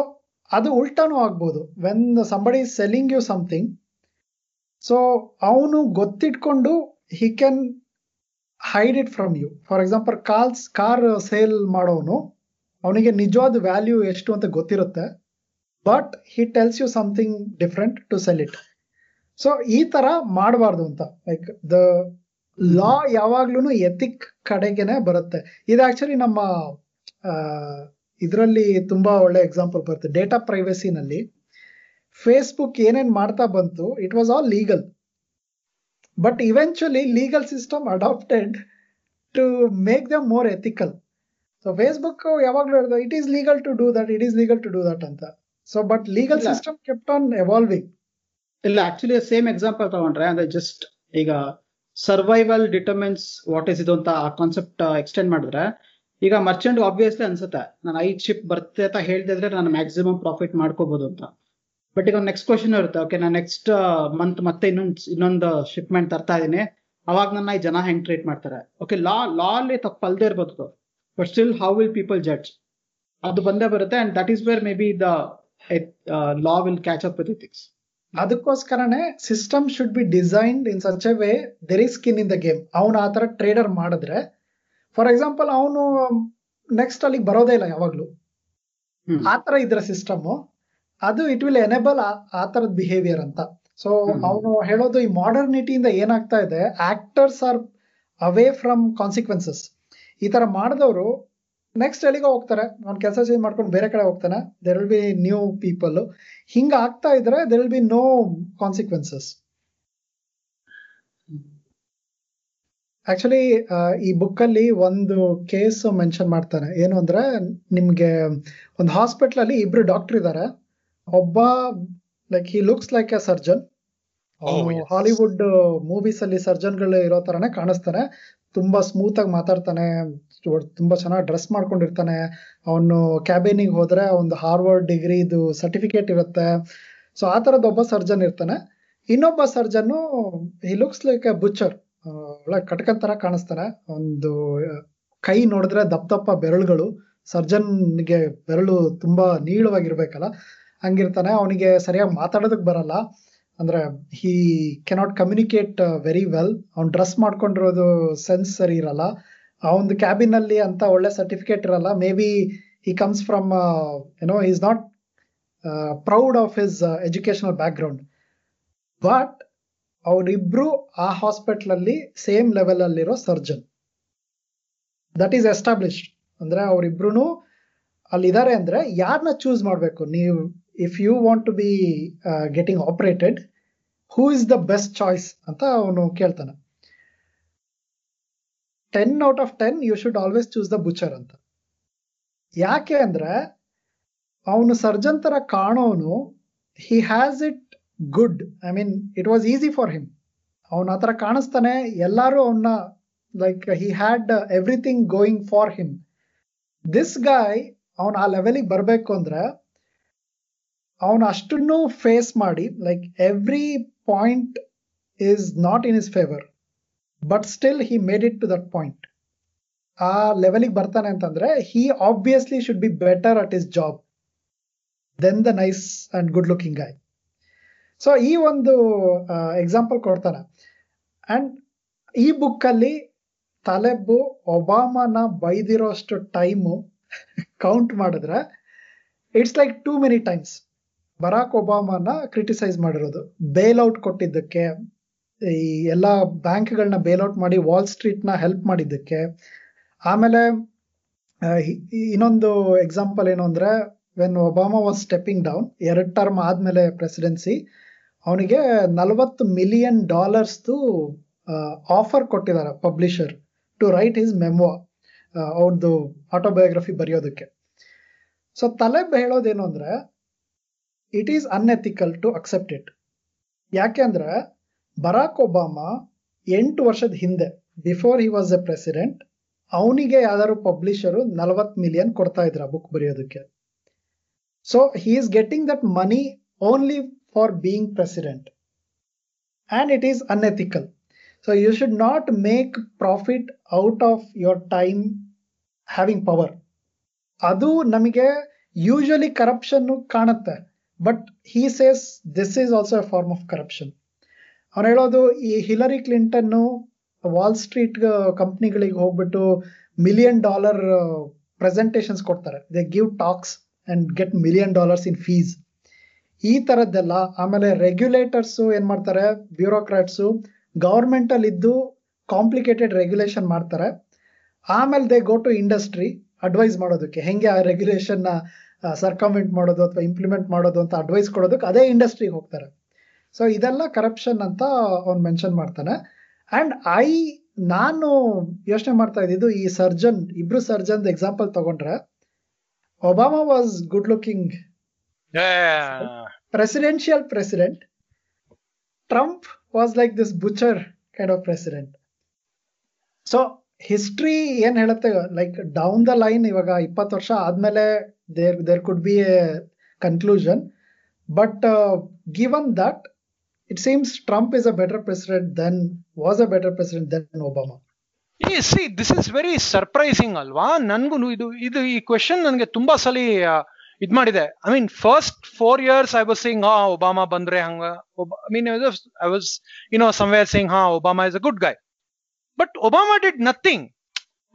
ಅದು ಉಲ್ಟಾನು ಆಗ್ಬೋದು. When somebody selling you something so ಅವನು ಗೊತ್ತಿಟ್ಕೊಂಡು he can hide it from you for example calls car sale ಮಾಡೋನು, ಅವನಿಗೆ ನಿಜವಾದ ವ್ಯಾಲ್ಯೂ ಎಷ್ಟು ಅಂತ ಗೊತ್ತಿರುತ್ತೆ but he tells you something different to sell it so ಈ ತರ ಮಾಡಬಾರ್ದು ಅಂತ. ಲೈಕ್ ದ ಲಾ ಯಾವಾಗ್ಲೂ ಎಥಿಕ್ ಕಡೆಗೆನೆ ಬರುತ್ತೆ. ಇದು ಆಕ್ಚುಲಿ ನಮ್ಮ ಇದರಲ್ಲಿ ತುಂಬಾ ಒಳ್ಳೆ ಎಕ್ಸಾಂಪಲ್ ಬರುತ್ತೆ. ಡೇಟಾ ಪ್ರೈವಸಿನಲ್ಲಿ ಫೇಸ್ಬುಕ್ ಏನೇನ್ ಮಾಡ್ತಾ ಬಂತು it was all legal but eventually legal system adapted to make them more ethical so Facebook ಯಾವಾಗ್ಲೂ ಹೇಳಿದ it is legal to do that it is legal to do that ಅಂತ. So but legal system kept on evolving ಇಲ್ಲ actually same example ತಗೊಂಡ್ರೆ, ಅಂದ್ರೆ just ಈಗ survival ಡಿಟರ್ಮೆನ್ಸ್ what is ಇದು ಅಂತ ಆ ಕಾನ್ಸೆಪ್ಟ್ ಎಕ್ಸ್ಟೆಂಡ್ ಮಾಡಿದ್ರೆ, ಈಗ ಮರ್ಚೆಂಟ್ ಆಬ್ವಿಯಸ್ಲಿ ಅನ್ಸುತ್ತೆ, ನಾನು ಐದ್ ಶಿಪ್ ಬರುತ್ತೆ ಅಂತ ಹೇಳ್ತಿದ್ರೆ ನಾನು ಮ್ಯಾಕ್ಸಿಮಮ್ ಪ್ರಾಫಿಟ್ ಮಾಡ್ಕೋಬಹುದು ಅಂತ. ಬಟ್ ಈಗ ನೆಕ್ಸ್ಟ್ ಕ್ವಶನ್ ಇರುತ್ತೆ ಓಕೆ ನಾನು ನೆಕ್ಸ್ಟ್ ಮಂತ್ ಮತ್ತೆ ಇನ್ನೊಂದು ಇನ್ನೊಂದು ಶಿಪ್ಮೆಂಟ್ ತರ್ತಾ ಇದೀನಿ ಅವಾಗ ನನ್ನ ಈ ಜನ ಹೆಂಗ್ ಟ್ರೀಟ್ ಮಾಡ್ತಾರೆ? ಓಕೆ ಲಾ ಲಾ ಅಲ್ಲಿ ತಪ್ಪಲ್ದೇ ಇರ್ಬೋದು but still how will people judge ಅದು ಬಂದೇ ಬರುತ್ತೆ and that is where maybe the law will catch up with ethics ಅದಕ್ಕೋಸ್ಕರನೇ system should be designed in such a way there is skin in the game ಅವನು ಆ ತರ trader ಮಾಡಿದ್ರೆ for example ಅವನು next ಅಲ್ಲಿಗೆ ಬರೋದೇ ಇಲ್ಲ ಯಾವಾಗ್ಲೂ. ಆ ತರ ಇದ್ರ ಸಿಸ್ಟಮ್ ಅದು ಇಟ್ ವಿಲ್ ಎನೇಬಲ್ ಆ ಥರದ್ ಬಿಹೇವಿಯರ್ ಅಂತ. ಸೊ. ಅವನು ಹೇಳೋದು ಈ ಮಾಡರ್ನಿಟಿಯಿಂದ ಏನಾಗ್ತಾ ಇದೆ actors are away from consequences ಈ ತರ ಮಾಡಿದವರು ನೆಕ್ಸ್ಟ್ ಎಲ್ಲಿಗೋ ಹೋಗ್ತಾರೆ. ಅವ್ನ ಕೆಲಸ ಚೇಂಜ್ ಮಾಡ್ಕೊಂಡು ಬೇರೆ ಕಡೆ ಹೋಗ್ತಾನೆ. There will be new people ಹಿಂಗ ಆಗ್ತಾ ಇದ್ರೆ there will be no consequences actually ಈ ಬುಕ್ ಅಲ್ಲಿ ಒಂದು ಕೇಸ್ ಮೆನ್ಷನ್ ಮಾಡ್ತಾನೆ ಏನು ಅಂದ್ರೆ ನಿಮ್ಗೆ ಒಂದು ಹಾಸ್ಪಿಟಲ್ ಅಲ್ಲಿ ಇಬ್ರು ಡಾಕ್ಟರ್ ಇದ್ದಾರೆ ಒಬ್ಬ like he looks like a surgeon Hollywood movies ಅಲ್ಲಿ ಸರ್ಜನ್ಗಳು ಇರೋ ತರನೇ ಕಾಣಿಸ್ತಾನೆ. ತುಂಬಾ ಸ್ಮೂತ್ ಆಗಿ ಮಾತಾಡ್ತಾನೆ ತುಂಬಾ ಚೆನ್ನಾಗಿ ಡ್ರೆಸ್ ಮಾಡ್ಕೊಂಡಿರ್ತಾನೆ. ಅವನು ಕ್ಯಾಬಿನಿಗೆ ಹೋದ್ರೆ ಒಂದು ಹಾರ್ವರ್ಡ್ ಡಿಗ್ರಿ ಇದು ಸರ್ಟಿಫಿಕೇಟ್ ಇರುತ್ತೆ. ಸೊ ಆ ತರದ ಒಬ್ಬ ಸರ್ಜನ್ ಇರ್ತಾನೆ. ಇನ್ನೊಬ್ಬ surgeon he looks like a butcher ಒಳ್ಳೆ ಕಟಕನ್ ತರ ಕಾಣಿಸ್ತಾನೆ. ಒಂದು, ಕೈ ನೋಡಿದ್ರೆ ದಪ್ಪ ದಪ್ಪ ಬೆರಳುಗಳು ಸರ್ಜನ್ಗೆ ಬೆರಳು ತುಂಬಾ ನೀಳವಾಗಿರ್ಬೇಕಲ್ಲ. ಹಂಗಿರ್ತಾನೆ. ಅವನಿಗೆ ಸರಿಯಾಗಿ ಮಾತಾಡೋದಕ್ ಬರಲ್ಲ. ಅಂದ್ರೆ he cannot communicate very well ಅವ್ನು ಡ್ರೆಸ್ ಮಾಡ್ಕೊಂಡಿರೋದು ಸೆನ್ಸ್ ಸರಿ ಇರಲ್ಲ. ಆ ಒಂದು ಕ್ಯಾಬಿನ್ ಅಲ್ಲಿ ಅಂತ ಒಳ್ಳೆ ಸರ್ಟಿಫಿಕೇಟ್ ಇರಲ್ಲ. Maybe he comes from you know is not proud of his educational background but ಅವರಿಬ್ರು ಆ ಹಾಸ್ಪಿಟಲ್ ಅಲ್ಲಿ ಸೇಮ್ ಲೆವೆಲ್ ಅಲ್ಲಿರೋ ಸರ್ಜನ್ ದಟ್ ಈಸ್ ಎಸ್ಟಾಬ್ಲಿಷ್ಡ್ ಅಂದ್ರೆ ಅವರಿಬ್ರು ಅಲ್ಲಿದ್ದಾರೆ ಅಂದ್ರೆ ಯಾರನ್ನ ಚೂಸ್ ಮಾಡಬೇಕು? ನೀವು if you want to be getting operated who is the best choice ಅಂತ ಅವನು ಕೇಳ್ತಾನೆ. Ten out of ten you should always choose the butcher ಅಂತ. ಯಾಕೆ ಅಂದ್ರೆ, ಅವನು ಸರ್ಜನ್ ತರ ಕಾಣೋನು he has it good I mean it was easy for him ಅವನ ಆ ಥರ ಕಾಣಿಸ್ತಾನೆ, ಎಲ್ಲರೂ ಅವನ್ನ like he had everything going for him this guy ಅವನು ಆ ಲೆವೆಲಿಗೆ ಬರಬೇಕು ಅಂದ್ರೆ ಅವನು ಅಷ್ಟನ್ನು ಫೇಸ್ ಮಾಡಿ like every point is not in his favour but still he made it to that point ಆ ಲೆವೆಲಿಗೆ ಬರ್ತಾನೆ ಅಂತಂದ್ರೆ he obviously should be better at his job then the nice and good looking guy so ಈ ಒಂದು example ಕೊಡ್ತಾನೆ. And ಈ book ಅಲ್ಲಿ ತಲೆಬ್ಬು ಒಬಾಮನ ಬೈದಿರೋಷ್ಟು time count ಮಾಡಿದ್ರೆ it's like too many times Barack Obama criticise ಮಾಡಿರೋದು. ಬೇಲ್ ಔಟ್ ಕೊಟ್ಟಿದ್ದಕ್ಕೆ, ಈ ಎಲ್ಲ ಬ್ಯಾಂಕ್ಗಳನ್ನ ಬೇಲ್ ಔಟ್ ಮಾಡಿ ವಾಲ್ ಸ್ಟ್ರೀಟ್ನ ಹೆಲ್ಪ್ ಮಾಡಿದ್ದಕ್ಕೆ. ಆಮೇಲೆ ಇನ್ನೊಂದು ಎಕ್ಸಾಂಪಲ್ ಏನು ಅಂದರೆ when Obama was stepping down ಎರಡು ಟರ್ಮ್ ಆದ್ಮೇಲೆ ಪ್ರೆಸಿಡೆನ್ಸಿ ಅವನಿಗೆ ನಲವತ್ತು ಮಿಲಿಯನ್ ಡಾಲರ್ಸ್ದು ಆಫರ್ ಕೊಟ್ಟಿದ್ದಾರೆ publisher to write his memo ಅವ್ರದ್ದು ಆಟೋಬಯೋಗ್ರಫಿ ಬರೆಯೋದಕ್ಕೆ. ಸೊ ತಲೆ ಹೇಳೋದೇನು ಅಂದ್ರೆ it is unethical to accept it ಯಾಕೆಂದ್ರೆ ಬರಾಕ್ ಒಬಾಮಾ ಎಂಟು ವರ್ಷದ ಹಿಂದೆ before he was a president ಅವನಿಗೆ ಯಾವ್ದಾದ್ರು ಪಬ್ಲಿಷರು ನಲವತ್ತು ಮಿಲಿಯನ್ ಕೊಡ್ತಾ ಇದ್ರ ಬುಕ್ ಬರೆಯೋದಕ್ಕೆ. So he is getting that money only for being president and it is unethical so you should not make profit out of your time having power ಅದು ನಮಗೆ usually corruption ಕಾಣುತ್ತೆ. But he says this is also a form of corruption ಅವ್ರು ಹೇಳೋದು, ಈ Hillary ಕ್ಲಿಂಟನ್ನು wall street ಕಂಪ್ನಿಗಳಿಗೆ ಹೋಗ್ಬಿಟ್ಟು million dollar presentations ಕೊಡ್ತಾರೆ. They give talks and get million dollars in fees ಈ ಥರದ್ದೆಲ್ಲ ಆಮೇಲೆ ರೆಗ್ಯುಲೇಟರ್ಸು ಏನ್ ಮಾಡ್ತಾರೆ ಬ್ಯೂರೋಕ್ರಾಟ್ಸು ಗವರ್ಮೆಂಟ್ ಅಲ್ಲಿ ಇದ್ದು ಕಾಂಪ್ಲಿಕೇಟೆಡ್ ರೆಗ್ಯುಲೇಷನ್ ಮಾಡ್ತಾರೆ. ಆಮೇಲೆ they go to industry advise ಮಾಡೋದಕ್ಕೆ. ಹೆಂಗೆ ಆ ರೆಗ್ಯುಲೇಷನ್ ಸರ್ಕಮೆಂಟ್ ಮಾಡೋದು ಅಥವಾ ಇಂಪ್ಲಿಮೆಂಟ್ ಮಾಡೋದು ಅಂತ ಅಡ್ವೈಸ್ ಕೊಡೋದಕ್ಕೆ ಅದೇ ಇಂಡಸ್ಟ್ರಿಗೆ ಹೋಗ್ತಾರೆ. ಸೊ ಇದೆಲ್ಲ ಕರಪ್ಷನ್ ಅಂತ ಅವ್ನು ಮೆನ್ಷನ್ ಮಾಡ್ತಾನೆ. ಅಂಡ್ ಐ ನಾನು ಯೋಚನೆ ಮಾಡ್ತಾ ಇದ್ದಿದ್ದು ಈ ಸರ್ಜನ್ ಇಬ್ರು ಸರ್ಜನ್ ಎಕ್ಸಾಂಪಲ್ ತಗೊಂಡ್ರೆ Obama was good looking presidential president Trump was like this butcher kind of president so history ಏನ್ ಹೇಳುತ್ತೆ? ಲೈಕ್ ಡೌನ್ ದ ಲೈನ್ ಇವಾಗ ಇಪ್ಪತ್ತು ವರ್ಷ ಆದ್ಮೇಲೆ there be a conclusion. But uh, but that it seems trump Trump a better better than was a better president than obama. Obama see this is very surprising ಅಲ್ವಾ ನನ್ಗೂ ಇದು ಇದು ಈ question ನನಗೆ ತುಂಬಾ ಸಲ ಇದ್ ಮಾಡಿದೆ. I mean first four years I was sing ಹಾ ಒಬಾಮಾ ಬಂದ್ರೆ ಹಂಗ I mean I was you know somewhere sing ಹಾ Obama is a good guy but Obama did nothing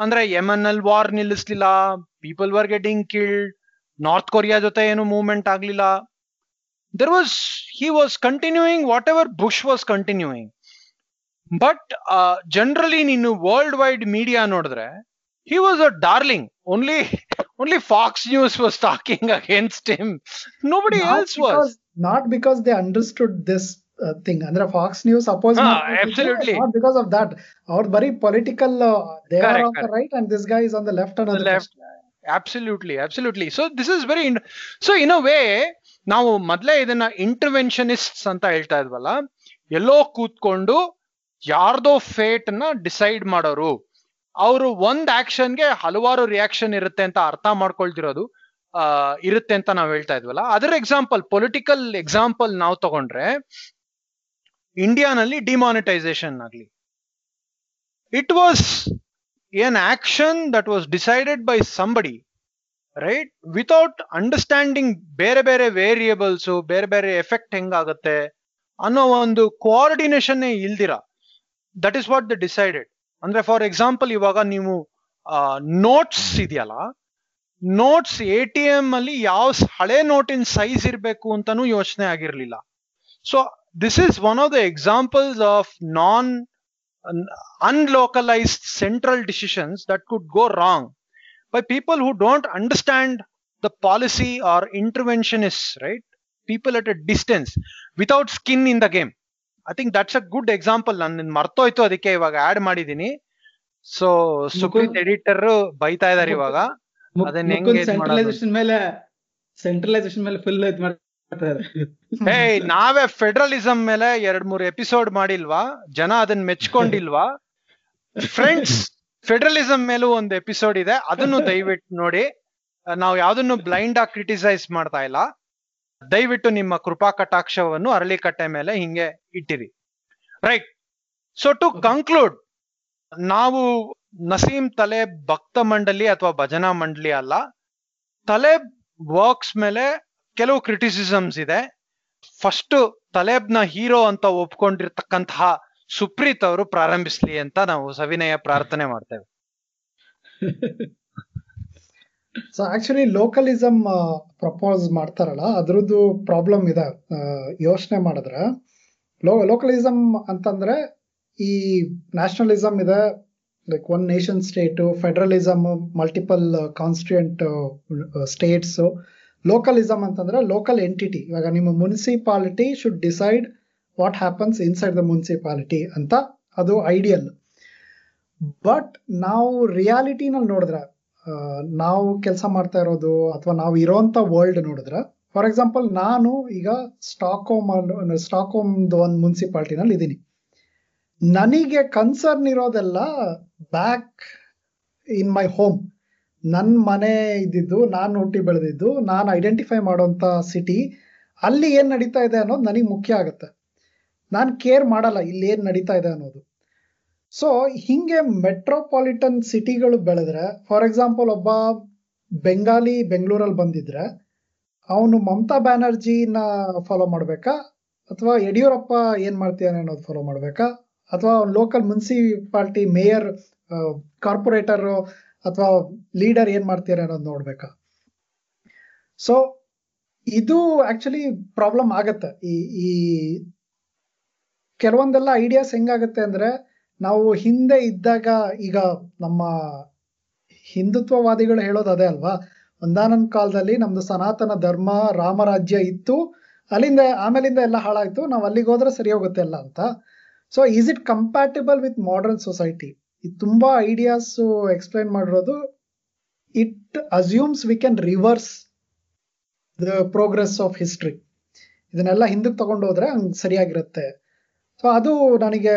ಅಂದ್ರೆ ಯಮನ್ ಅಲ್ಲಿ war ನಿಲ್ಲಿಸ್ಲಿಲ್ಲ people were getting killed North Korea ಜೊತೆ ಏನು movement ಆಗ್ಲಿಲ್ಲ. There was he was continuing whatever Bush was continuing but generally ನೀನು world wide media ನೋಡಿದ್ರೆ he was a darling only only Fox News was talking against him nobody else was not because they understood this thing ಅಂದ್ರೆ Fox News oppose ಹಾ, absolutely. Not because of that ಅವ್ರ ಬರೀ political they are Correct, on the correct. Right and this guy is on the left ಅನ್ನೋದು left. Absolutely absolutely so this is very so in in way ನಾವು ಮೊದಲೇ ಇದನ್ನ ಇಂಟರ್ವೆನ್ಷನಿಸ್ಟ್ಸ್ ಅಂತ ಹೇಳ್ತಾ ಇದ್ವಲ್ಲ, ಎಲ್ಲೋ ಕೂತ್ಕೊಂಡು ಯಾರ್ದೋ ಫೇಟ್ನ ಡಿಸೈಡ್ ಮಾಡೋರು. ಅವರು ಒಂದ್ ಆಕ್ಷನ್ಗೆ ಹಲವಾರು ರಿಯಾಕ್ಷನ್ ಇರುತ್ತೆ ಅಂತ ಅರ್ಥ ಮಾಡ್ಕೊಳ್ತಿರೋದು ಇರುತ್ತೆ ಅಂತ ನಾವು ಹೇಳ್ತಾ ಇದ್ವಲ್ಲ. ಅದರ ಎಕ್ಸಾಂಪಲ್ ಪೊಲಿಟಿಕಲ್ ಎಕ್ಸಾಂಪಲ್ ನಾವು ತಗೊಂಡ್ರೆ ಇಂಡಿಯಾನಲ್ಲಿ ಡಿಮಾನಿಟೈಸೇಷನ್ ಆಗ್ಲಿ. It was an action that was decided by somebody right without understanding ಬೇರೆ ಬೇರೆ ವೇರಿಯೇಬಲ್ಸ್ ಬೇರೆ ಬೇರೆ ಎಫೆಕ್ಟ್ ಹೆಂಗಾಗತ್ತೆ ಅನ್ನೋ ಒಂದು ಕೋಆರ್ಡಿನೇಷನ್ ಇಲ್ದಿರ that is what the decided ಅಂದ್ರೆ ಫಾರ್ ಎಕ್ಸಾಂಪಲ್ ಇವಾಗ ನೀವು ನೋಟ್ಸ್ ಇದೆಯಲ್ಲ ನೋಟ್ಸ್ ಎ ಟಿ ಎಂ ಅಲ್ಲಿ ಯಾವ ಸ್- ಹಳೆ ನೋಟಿನ ಸೈಜ್ ಇರಬೇಕು ಅಂತಾನೂ ಯೋಚನೆ ಆಗಿರ್ಲಿಲ್ಲ so this is one of the examples of non unlocalized central decisions that could go wrong by people who don't understand the policy or interventionists, right? People at a distance without skin in the game. I think that's a good example. ನಾನು ಮರ್ತೋಯ್ತು ಅದಕ್ಕೆ ಇವಾಗ add ಮಾಡಿದೀನಿ so Supreeth editor ಬೈತಾ ಇದಾರೆ ಇವಾಗ ಅದನ್ನ ಹೆಂಗೆ? ಸೆಂಟ್ರಲೈಸೇಷನ್ ಮೇಲೆ ಸೆಂಟ್ರಲೈಸೇಷನ್ ಮೇಲೆ ಫುಲ್ ಇದ್ ಏಯ್, ನಾವೇ ಫೆಡರಲಿಸಂ ಮೇಲೆ ಎರಡ್ ಮೂರ್ ಎಪಿಸೋಡ್ ಮಾಡಿಲ್ವಾ? ಜನ ಅದನ್ನ ಮೆಚ್ಕೊಂಡಿಲ್ವಾ? ಫ್ರೆಂಡ್ಸ್ ಫೆಡರಲಿಸಂ ಮೇಲೂ ಒಂದು ಎಪಿಸೋಡ್ ಇದೆ. ಅದನ್ನು ದಯವಿಟ್ಟು ನೋಡಿ. ನಾವು ಯಾವ್ದನ್ನು ಬ್ಲೈಂಡ್ ಆಗಿ ಕ್ರಿಟಿಸೈಸ್ ಮಾಡ್ತಾ ಇಲ್ಲ. ದಯವಿಟ್ಟು ನಿಮ್ಮ ಕೃಪಾ ಕಟಾಕ್ಷವನ್ನು ಅರಳಿಕಟ್ಟೆ ಮೇಲೆ ಹಿಂಗೆ ಇಟ್ಟಿರಿ. ರೈಟ್ ಸೊ ಟು ಕನ್ಕ್ಲೂಡ್ ನಾವು ನಸೀಂ ತಲೆ ಭಕ್ತ ಮಂಡಳಿ ಅಥವಾ ಭಜನಾ ಮಂಡಳಿ ಅಲ್ಲ. ತಲೆ ವರ್ಕ್ಸ್ ಮೇಲೆ ಕೆಲವು ಕ್ರಿಟಿಸಿಸಮ್ಸ್ ಇದೆ. ಫಸ್ಟ್ ತಲೇಬ್ನ ಹೀರೋ ಅಂತ ಒಪ್ಕೊಂಡಿರ್ತಕ್ಕಂತಹ ಸುಪ್ರೀತ್ ಅವರು ಪ್ರಾರಂಭಿಸ್ಲಿ ಅಂತ ನಾವು ಸವಿನಯ ಪ್ರಾರ್ಥನೆ ಮಾಡ್ತೇವೆ. ಸೊ ಆಕ್ಚುಲಿ ಲೋಕಲಿಸಮ್ ಪ್ರಪೋಸ್ ಮಾಡ್ತಾರಲ್ಲ, ಅದ್ರದ್ದು ಪ್ರಾಬ್ಲಮ್ ಇದೆ. ಯೋಚನೆ ಮಾಡಿದ್ರೆ, ಲೋ ಲೋಕಲಿಸಮ್ ಅಂತಂದ್ರೆ ಈ ನ್ಯಾಷನಲಿಸಮ್ ಇದೆ like one nation state federalism multiple constituent states localism ಅಂತಂದ್ರೆ ಲೋಕಲ್ ಎಂಟಿಟಿ ಇವಾಗ ನಿಮ್ಮ municipality should decide what happens inside the municipality ಅಂತ ಅದು ಐಡಿಯಲ್ ಬಟ್ ನಾವು ರಿಯಾಲಿಟಿನಲ್ಲಿ ನೋಡಿದ್ರೆ ನಾವು ಕೆಲಸ ಮಾಡ್ತಾ ಇರೋದು ಅಥವಾ ನಾವು ಇರೋಂಥ ವರ್ಲ್ಡ್ ನೋಡಿದ್ರೆ ಫಾರ್ ಎಕ್ಸಾಂಪಲ್ ನಾನು ಈಗ ಸ್ಟಾಕ್ಹೋಮ್ ಸ್ಟಾಕ್ಹೋಮ್ದು ಒಂದು ಮುನ್ಸಿಪಾಲ್ಟಿನಲ್ಲಿ ಇದ್ದೀನಿ. ನನಗೆ ಕನ್ಸರ್ನ್ ಇರೋದೆಲ್ಲ ಬ್ಯಾಕ್ ಇನ್ ಮೈ ಹೋಮ್ ನನ್ನ ಮನೆ ಇದ್ದಿದ್ದು, ನಾನು ಹುಟ್ಟಿ ಬೆಳೆದಿದ್ದು, ನಾನು ಐಡೆಂಟಿಫೈ ಮಾಡೋಂಥ ಸಿಟಿ ಅಲ್ಲಿ ಏನು ನಡೀತಾ ಇದೆ ಅನ್ನೋದು ನನಗೆ ಮುಖ್ಯ ಆಗುತ್ತೆ. ನಾನು ಕೇರ್ ಮಾಡಲ್ಲ ಇಲ್ಲಿ ಏನು ನಡೀತಾ ಇದೆ ಅನ್ನೋದು. ಸೊ ಹಿಂಗೆ ಮೆಟ್ರೋಪಾಲಿಟನ್ ಸಿಟಿಗಳು ಬೆಳೆದ್ರೆ ಫಾರ್ ಎಕ್ಸಾಂಪಲ್ ಒಬ್ಬ ಬೆಂಗಾಲಿ ಬೆಂಗಳೂರಲ್ಲಿ ಬಂದಿದ್ರೆ, ಅವನು ಮಮತಾ ಬ್ಯಾನರ್ಜಿನ ಫಾಲೋ ಮಾಡಬೇಕಾ? ಅಥವಾ ಯಡಿಯೂರಪ್ಪ ಏನು ಮಾಡ್ತಿದ್ದಾನೆ ಅನ್ನೋದು ಫಾಲೋ ಮಾಡಬೇಕಾ? ಅಥವಾ ಲೋಕಲ್ ಮುನ್ಸಿಪಾಲ್ಟಿ ಮೇಯರ್ ಕಾರ್ಪೊರೇಟರ್ ಅಥವಾ ಲೀಡರ್ ಏನ್ ಮಾಡ್ತೀರಾ ಅನ್ನೋದು ನೋಡ್ಬೇಕಾ? ಸೊ ಇದು ಆಕ್ಚುಲಿ ಪ್ರಾಬ್ಲಮ್ ಆಗತ್ತೆ. ಈ ಈ ಕೆಲವೊಂದೆಲ್ಲ ಐಡಿಯಾಸ್ ಹೆಂಗಾಗತ್ತೆ ಅಂದ್ರೆ, ನಾವು ಹಿಂದೆ ಇದ್ದಾಗ ಈಗ ನಮ್ಮ ಹಿಂದುತ್ವವಾದಿಗಳು ಹೇಳೋದು ಅದೇ ಅಲ್ವಾ? ಒಂದಾನೊಂದ್ ಕಾಲದಲ್ಲಿ ನಮ್ದು ಸನಾತನ ಧರ್ಮ, ರಾಮರಾಜ್ಯ ಇತ್ತು. ಅಲ್ಲಿಂದ, ಆಮೇಲಿಂದ ಎಲ್ಲ ಹಾಳಾಯ್ತು. ನಾವು ಅಲ್ಲಿಗೆ ಹೋದ್ರೆ ಸರಿ ಹೋಗುತ್ತೆ ಅಲ್ಲ ಅಂತ. So is it compatible with modern society ಇದು ತುಂಬಾ ಐಡಿಯಾಸ್ ಎಕ್ಸ್ಪ್ಲೈನ್ ಮಾಡಿರೋದು it assumes we can reverse the progress of history ಇದನ್ನೆಲ್ಲ ಹಿಂದಕ್ಕೆ ತಗೊಂಡೋದ್ರೆ ಹಂಗೆ ಸರಿಯಾಗಿರುತ್ತೆ. ಸೊ ಅದು ನನಗೆ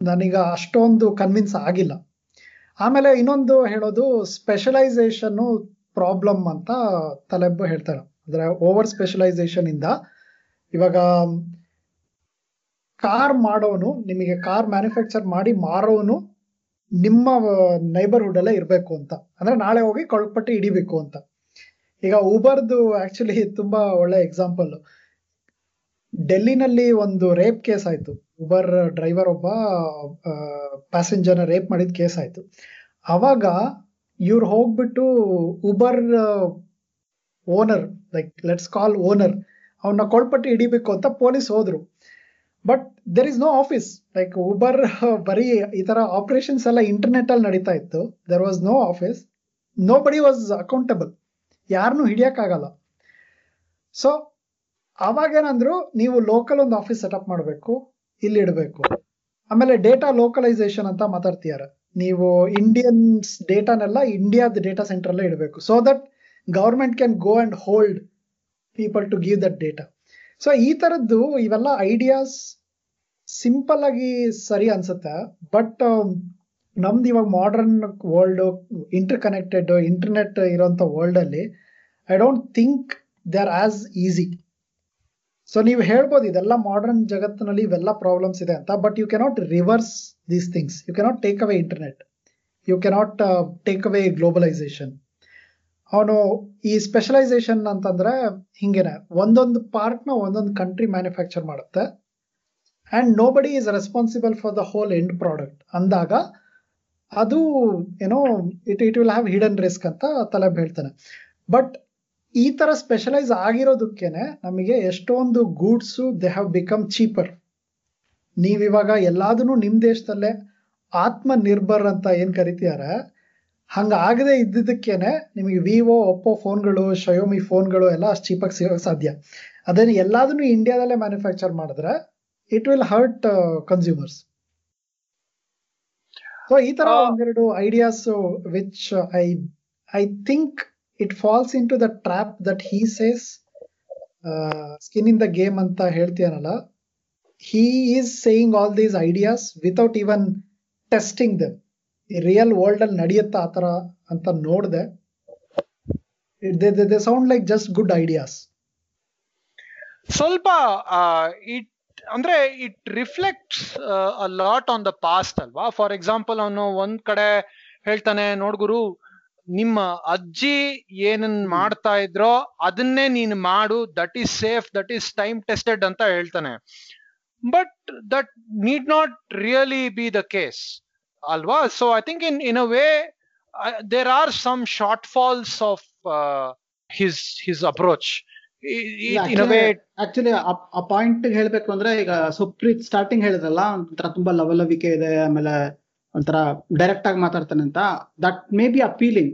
ನನಗೆ ಅಷ್ಟೊಂದು ಕನ್ವಿನ್ಸ್ ಆಗಿಲ್ಲ. ಆಮೇಲೆ ಇನ್ನೊಂದು ಹೇಳೋದು ಸ್ಪೆಷಲೈಸೇಷನ್ನು ಪ್ರಾಬ್ಲಮ್ ಅಂತ ತಲೆಬ್ಬು ಹೇಳ್ತಾರೆ. ಅಂದರೆ ಓವರ್ ಸ್ಪೆಷಲೈಸೇಷನ್ ಇಂದ ಇವಾಗ ಕಾರ್ ಮಾಡೋನು, ನಿಮಗೆ ಕಾರ್ ಮ್ಯಾನುಫ್ಯಾಕ್ಚರ್ ಮಾಡಿ ಮಾರೋನು ನಿಮ್ಮ ನೈಬರ್ಹುಡ್ ಎಲ್ಲ ಇರಬೇಕು ಅಂತ. ಅಂದ್ರೆ ನಾಳೆ ಹೋಗಿ ಕೊಳಪಟ್ಟಿ ಹಿಡಿಬೇಕು ಅಂತ. ಈಗ ಊಬರ್ದು ಆಕ್ಚುಲಿ ತುಂಬಾ ಒಳ್ಳೆ ಎಕ್ಸಾಂಪಲ್ ಡೆಲ್ಲಿನಲ್ಲಿ ಒಂದು ರೇಪ್ ಕೇಸ್ ಆಯ್ತು. ಉಬರ್ ಡ್ರೈವರ್ ಒಬ್ಬ ಪ್ಯಾಸೆಂಜರ್ನ ರೇಪ್ ಮಾಡಿದ ಕೇಸ್ ಆಯ್ತು. ಅವಾಗ ಇವ್ರು ಹೋಗ್ಬಿಟ್ಟು Uber owner like let's call owner ಅವನ್ನ ಕೊಳ್ಪಟ್ಟು ಹಿಡಿಬೇಕು ಅಂತ ಪೊಲೀಸ್ ಹೋದ್ರು. But there is no office like Uber ಬರೀ ಈ ತರ ಆಪರೇಷನ್ಸ್ ಎಲ್ಲ ಇಂಟರ್ನೆಟ್ ಅಲ್ಲಿ ನಡೀತಾ ಇತ್ತು. There was no office nobody was accountable ಯಾರನ್ನೂ ಹಿಡಿಯಕ್ಕಾಗಲ್ಲ ಸೊ ಅವಾಗೇನಂದ್ರು ನೀವು ಲೋಕಲ್ ಒಂದು ಆಫೀಸ್ ಸೆಟಪ್ ಮಾಡಬೇಕು. ಇಲ್ಲಿ ಇಡಬೇಕು. ಆಮೇಲೆ ಡೇಟಾ ಲೋಕಲೈಸೇಷನ್ ಅಂತ ಮಾತಾಡ್ತಿದ್ದಾರೆ ನೀವು ಇಂಡಿಯನ್ಸ್ ಡೇಟಾನೆಲ್ಲ ಇಂಡಿಯಾದ ಡೇಟಾ ಸೆಂಟರ್ ಅಲ್ಲೇ ಇಡಬೇಕು. So that government can go and hold people to give that data so ಈ ತರದ್ದು ಇವೆಲ್ಲ ಐಡಿಯಾಸ್ ಸಿಂಪಲ್ ಆಗಿ ಸರಿ ಅನ್ಸುತ್ತೆ. ಬಟ್ ನಮ್ದು ಇವಾಗ modern world interconnected internet ಇರೋಂಥ ವರ್ಲ್ಡ್ ಅಲ್ಲಿ I don't think they are as easy so ನೀವು ಹೇಳ್ಬೋದು ಇದೆಲ್ಲ ಮಾಡರ್ನ್ ಜಗತ್ತಿನಲ್ಲಿ ಇವೆಲ್ಲ ಪ್ರಾಬ್ಲಮ್ಸ್ ಇದೆ ಅಂತ. But you cannot reverse these things you cannot take away internet you cannot take away globalisation ಅವನು ಈ ಸ್ಪೆಷಲೈಸೇಷನ್ ಅಂತಂದ್ರೆ ಹಿಂಗೇನೆ, ಒಂದೊಂದು ಪಾರ್ಟ್ನ ಒಂದೊಂದು ಕಂಟ್ರಿ ಮ್ಯಾನುಫ್ಯಾಕ್ಚರ್ ಮಾಡುತ್ತೆ. And nobody is responsible for the whole end product ಅಂದಾಗ ಅದು ಏನೋ it it will have hidden risk ಅಂತ ತಲೆ ಹೇಳ್ತಾನೆ. ಬಟ್ ಈ ತರ ಸ್ಪೆಷಲೈಸ್ ಆಗಿರೋದಕ್ಕೇನೆ ನಮಗೆ ಎಷ್ಟೊಂದು goods they have become cheaper ನೀವಿವಾಗ ಎಲ್ಲಾದನ್ನು ನಿಮ್ಮ ದೇಶದಲ್ಲೇ ಆತ್ಮ ನಿರ್ಭರ್ ಅಂತ ಏನು ಕರಿತಿದಾರೆ ಹಂಗ ಆಗದೆ ಇದ್ದಿದ್ದಕ್ಕೇನೆ ನಿಮಗೆ ವಿವೋ ಒಪ್ಪೋ ಫೋನ್ಗಳು ಶಯೋಮಿ ಫೋನ್ಗಳು ಎಲ್ಲ ಅಷ್ಟು ಚೀಪಾಗಿ ಸಿಗೋಕೆ ಸಾಧ್ಯ. ಅದೇ ಎಲ್ಲಾದನ್ನು ಇಂಡಿಯಾದಲ್ಲೇ ಮ್ಯಾನುಫ್ಯಾಕ್ಚರ್ ಮಾಡಿದ್ರೆ it will hurt consumers so ಈ ತರ ಒಂದೆರಡು ideas which I I think it falls into the trap that he says skin in the game ಅಂತ ಹೇಳ್ತೀಯನಲ್ಲ. He is saying all these ideas without even testing them real world ಅಲ್ಲಿ ನಡೆಯುತ್ತಾ ಆ ಥರ ಅಂತ ನೋಡಿದೆ they sound like just good ideas ಸ್ವಲ್ಪ it ಅಂದ್ರೆ it reflects a lot on the past ಅಲ್ವಾ? ಫಾರ್ ಎಕ್ಸಾಂಪಲ್ ಅವನು ಒಂದ್ ಕಡೆ ಹೇಳ್ತಾನೆ ನೋಡ್ಗುರು ನಿಮ್ಮ ಅಜ್ಜಿ ಏನನ್ ಮಾಡ್ತಾ ಇದ್ರೋ ಅದನ್ನೇ ನೀನ್ ಮಾಡು that is safe that is time tested ಅಂತ ಹೇಳ್ತಾನೆ. But that need not really be the case ಅಲ್ವಾ? So i think in in a way there there are some shortfalls of uh, his his approach. Actually ಆ point ಹೇಳ್ಬೇಕು ಅಂದ್ರೆ ಈಗ Supreeth starting ಹೇಳಿದ್ರಲ್ಲ ಒಂಥರ ತುಂಬಾ ಲವಲವಿಕೆ ಇದೆ ಆಮೇಲೆ ಒಂಥರ ಡೈರೆಕ್ಟ್ ಆಗಿ ಮಾತಾಡ್ತಾನೆ ಅಂತ. That may be appealing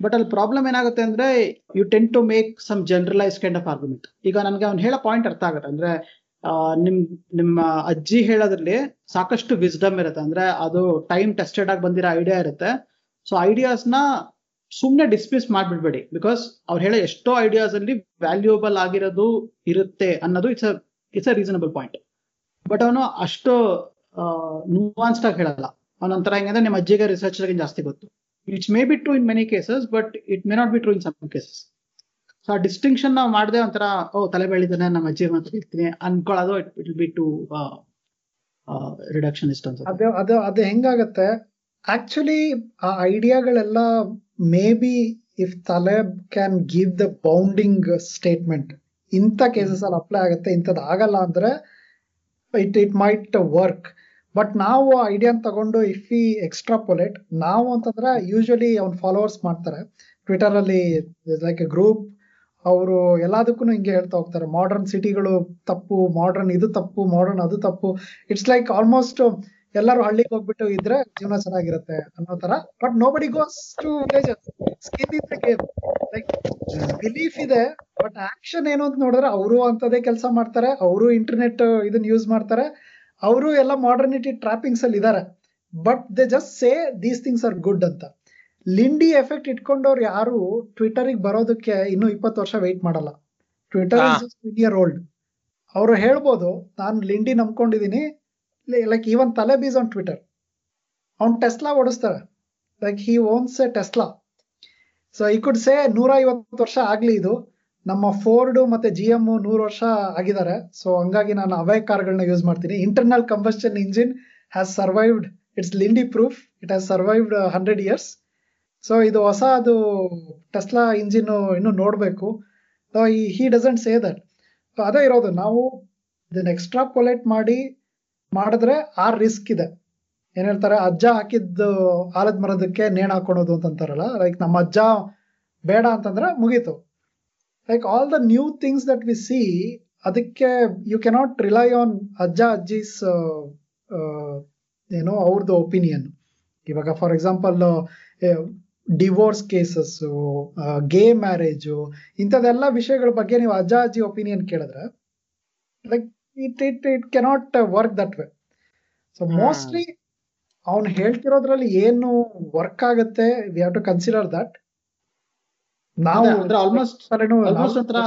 but ಅಲ್ಲಿ ಪ್ರಾಬ್ಲಮ್ ಏನಾಗುತ್ತೆ ಅಂದ್ರೆ you tend to make some generalise kind of argument ಈಗ ನನಗೆ ಅವ್ನು ಹೇಳೋ ಪಾಯಿಂಟ್ ಅರ್ಥ ಆಗುತ್ತೆ. ಅಂದ್ರೆ ನಿಮ್, ನಿಮ್ಮ ಅಜ್ಜಿ ಹೇಳೋದ್ರಲ್ಲಿ ಸಾಕಷ್ಟು ವಿಸ್ಡಮ್ ಇರುತ್ತೆ. ಅಂದ್ರೆ ಅದು ಟೈಮ್ ಟೆಸ್ಟೆಡ್ ಆಗಿ ಬಂದಿರೋ ಐಡಿಯಾ ಇರುತ್ತೆ. ಸೊ ಐಡಿಯಾಸ್ನ ಸುಮ್ನೆ ಡಿಸ್ಮಿಸ್ ಮಾಡ್ಬಿಡ್ಬೇಡಿ. ಬಿಕಾಸ್ ಅವ್ರು ಹೇಳೋ ಎಷ್ಟೋ ಐಡಿಯಾಸ್ ಅಲ್ಲಿ ವ್ಯಾಲ್ಯೂಯಬಲ್ ಆಗಿರೋದು ಇರುತ್ತೆ ಅನ್ನೋದು it's it's a reasonable point but ಅವನು ಅಷ್ಟು ನೂವಾನ್ಸ್ಡ್ ಆಗಿ ಹೇಳಲ್ಲ. ಅವನೊಂಥರ ಹೆಂಗಂದ್ರೆ ನಿಮ್ಮ ಅಜ್ಜಿಗೆ ರಿಸರ್ಚ್ ಜಾಸ್ತಿ ಗೊತ್ತು. It's may be true in many cases but it may not be true in some cases so ಆ ಡಿಸ್ಟಿಂಕ್ಷನ್ ನಾವು ಮಾಡಿದೆ ಒಂಥರ, ಓ, ತಲೆ ಬೆಳಿತಾನೆ ನಮ್ಮ ಅಜ್ಜಿ ಮಾತ್ರ ಇರ್ತೀನಿ ಅನ್ಕೊಳ್ಳೋದು ಇಟ್ ಬಿ ಟು ರಿಡಕ್ಷನಿಸ್ಟ್ ಇಷ್ಟ ಅದೇ, ಅದು ಅದು ಹೆಂಗಾಗತ್ತೆ? ಆಕ್ಚುಲಿ ಆ ಐಡಿಯಾಗಳೆಲ್ಲ may be if Taleb can give the bounding statement ಇಂಥ ಕೇಸಸ್ ಅಲ್ಲಿ ಅಪ್ಲೈ ಆಗುತ್ತೆ ಇಂಥದ್ದು ಆಗಲ್ಲ ಅಂದ್ರೆ it it might work but ನಾವು ಐಡಿಯಾ ತಗೊಂಡು ಇಫ್ ಈ ಎಕ್ಸ್ಟ್ರಾಪೊಲೇಟ್ ನಾವು ಅಂತಂದ್ರೆ ಯೂಶಲಿ ಅವ್ನ ಫಾಲೋವರ್ಸ್ ಮಾಡ್ತಾರೆ. ಟ್ವಿಟರ್ ಅಲ್ಲಿ ಲೈಕ್ ಎ ಗ್ರೂಪ್ ಅವರು ಎಲ್ಲದಕ್ಕೂ ಹಿಂಗೆ ಹೇಳ್ತಾ ಹೋಗ್ತಾರೆ. ಮಾಡರ್ನ್ ಸಿಟಿಗಳು ತಪ್ಪು ಮಾಡರ್ನ್ ಇದು ತಪ್ಪು ಮಾಡರ್ನ್ ಅದು ತಪ್ಪು. ಇಟ್ಸ್ ಲೈಕ್ ಆಲ್ಮೋಸ್ಟ್ ಎಲ್ಲರೂ ಹಳ್ಳಿಗೆ ಹೋಗ್ಬಿಟ್ಟು ಇದ್ರೆ ಜೀವನ ಚೆನ್ನಾಗಿರುತ್ತೆ ಅನ್ನೋ ತರ but nobody goes to villages like belief ಇದೆ ಬಟ್ ಆಕ್ಷನ್ ಏನು ಅಂತ ನೋಡಿದ್ರೆ ಅವರು ಅಂತದೇ ಕೆಲಸ ಮಾಡ್ತಾರೆ. ಅವರು ಇಂಟರ್ನೆಟ್ ಇದನ್ನ ಯೂಸ್ ಮಾಡ್ತಾರೆ. ಅವರು ಎಲ್ಲ ಮಾಡರ್ನಿಟಿ ಟ್ರಾಪಿಂಗ್ಸ್ ಅಲ್ಲಿ ಇದ್ದಾರೆ but they just say these things are good ಅಂತ. ಲಿಂಡಿ ಎಫೆಕ್ಟ್ ಇಟ್ಕೊಂಡವ್ರು ಯಾರು ಟ್ವಿಟರ್ಗೆ ಬರೋದಕ್ಕೆ ಇನ್ನೂ ಇಪ್ಪತ್ತು ವರ್ಷ ವೆಯ್ಟ್ ಮಾಡಲ್ಲ. ಟ್ವಿಟರ್ ಇಯರ್ ಓಲ್ಡ್ ಅವರು ಹೇಳ್ಬೋದು ನಾನು Lindy ನಂಬ್ಕೊಂಡಿದೀನಿ. Like even Taleb's on Twitter ಅವ್ನು Tesla ಓಡಿಸ್ತಾರೆ. Like he owns a Tesla so ಈ ಕುಡ್ ಸೇ ನೂರ ಐವತ್ತು ವರ್ಷ ಆಗ್ಲಿ ಇದು. ನಮ್ಮ ಫೋರ್ಡ್ ಮತ್ತೆ ಜಿ ಎಂ ನೂರು ವರ್ಷ ಆಗಿದ್ದಾರೆ. ಸೊ ಹಂಗಾಗಿ ನಾನು ಅವೇ ಕಾರ್ಗಳನ್ನ ಯೂಸ್ ಮಾಡ್ತೀನಿ. Internal combustion engine has survived it's Lindy proof it has survived hundred years so ಇದು ಹೊಸ ಅದು ಟೆಸ್ಲಾ ಇಂಜಿನ್ ಇನ್ನು ನೋಡಬೇಕು. ಈ he doesn't say that so ಅದೇ ಇರೋದು. ನಾವು ಇದನ್ನ ಎಕ್ಸ್ಟ್ರಾ ಪೊಲೈಟ್ ಮಾಡಿ, ಮಾಡಿದ್ರೆ ಆ ರಿಸ್ಕ್ ಇದೆ. ಏನ್ ಹೇಳ್ತಾರೆ? ಅಜ್ಜ ಹಾಕಿದ್ದು ಆಲದ ಮರದಕ್ಕೆ ನೇಣ ಹಾಕೊಳೋದು ಅಂತ ಅಂತಾರಲ್ಲ? ಲೈಕ್ ನಮ್ಮ ಅಜ್ಜ ಬೇಡ ಅಂತಂದ್ರೆ ಮುಗೀತು. Like all the new things that we see ಅದಕ್ಕೆ ಯು ಕೆನಾಟ್ ರಿಲೈ ಆನ್ ಅಜ್ಜ, ಅಜ್ಜಿಸ್ ಏನು ಅವ್ರದ್ದು ಒಪಿನಿಯನ್ ಇವಾಗ for example divorce cases gay marriage ಇಂಥದ್ದೆಲ್ಲ ವಿಷಯಗಳ ಬಗ್ಗೆ ನೀವು ಅಜ್ಜ ಅಜ್ಜಿ ಒಪಿನಿಯನ್ ಕೇಳಿದ್ರೆ like it it it cannot work that way so. Mostly ಅವ್ನು ಹೇಳ್ತಿರೋದ್ರಲ್ಲಿ ಏನು ವರ್ಕ್ ಆಗುತ್ತೆ we have to consider that ನಾವು ಅದೇ, ಅಂದ್ರೆ ಆಲ್ಮೋಸ್ಟ್ ಒಂಥರ?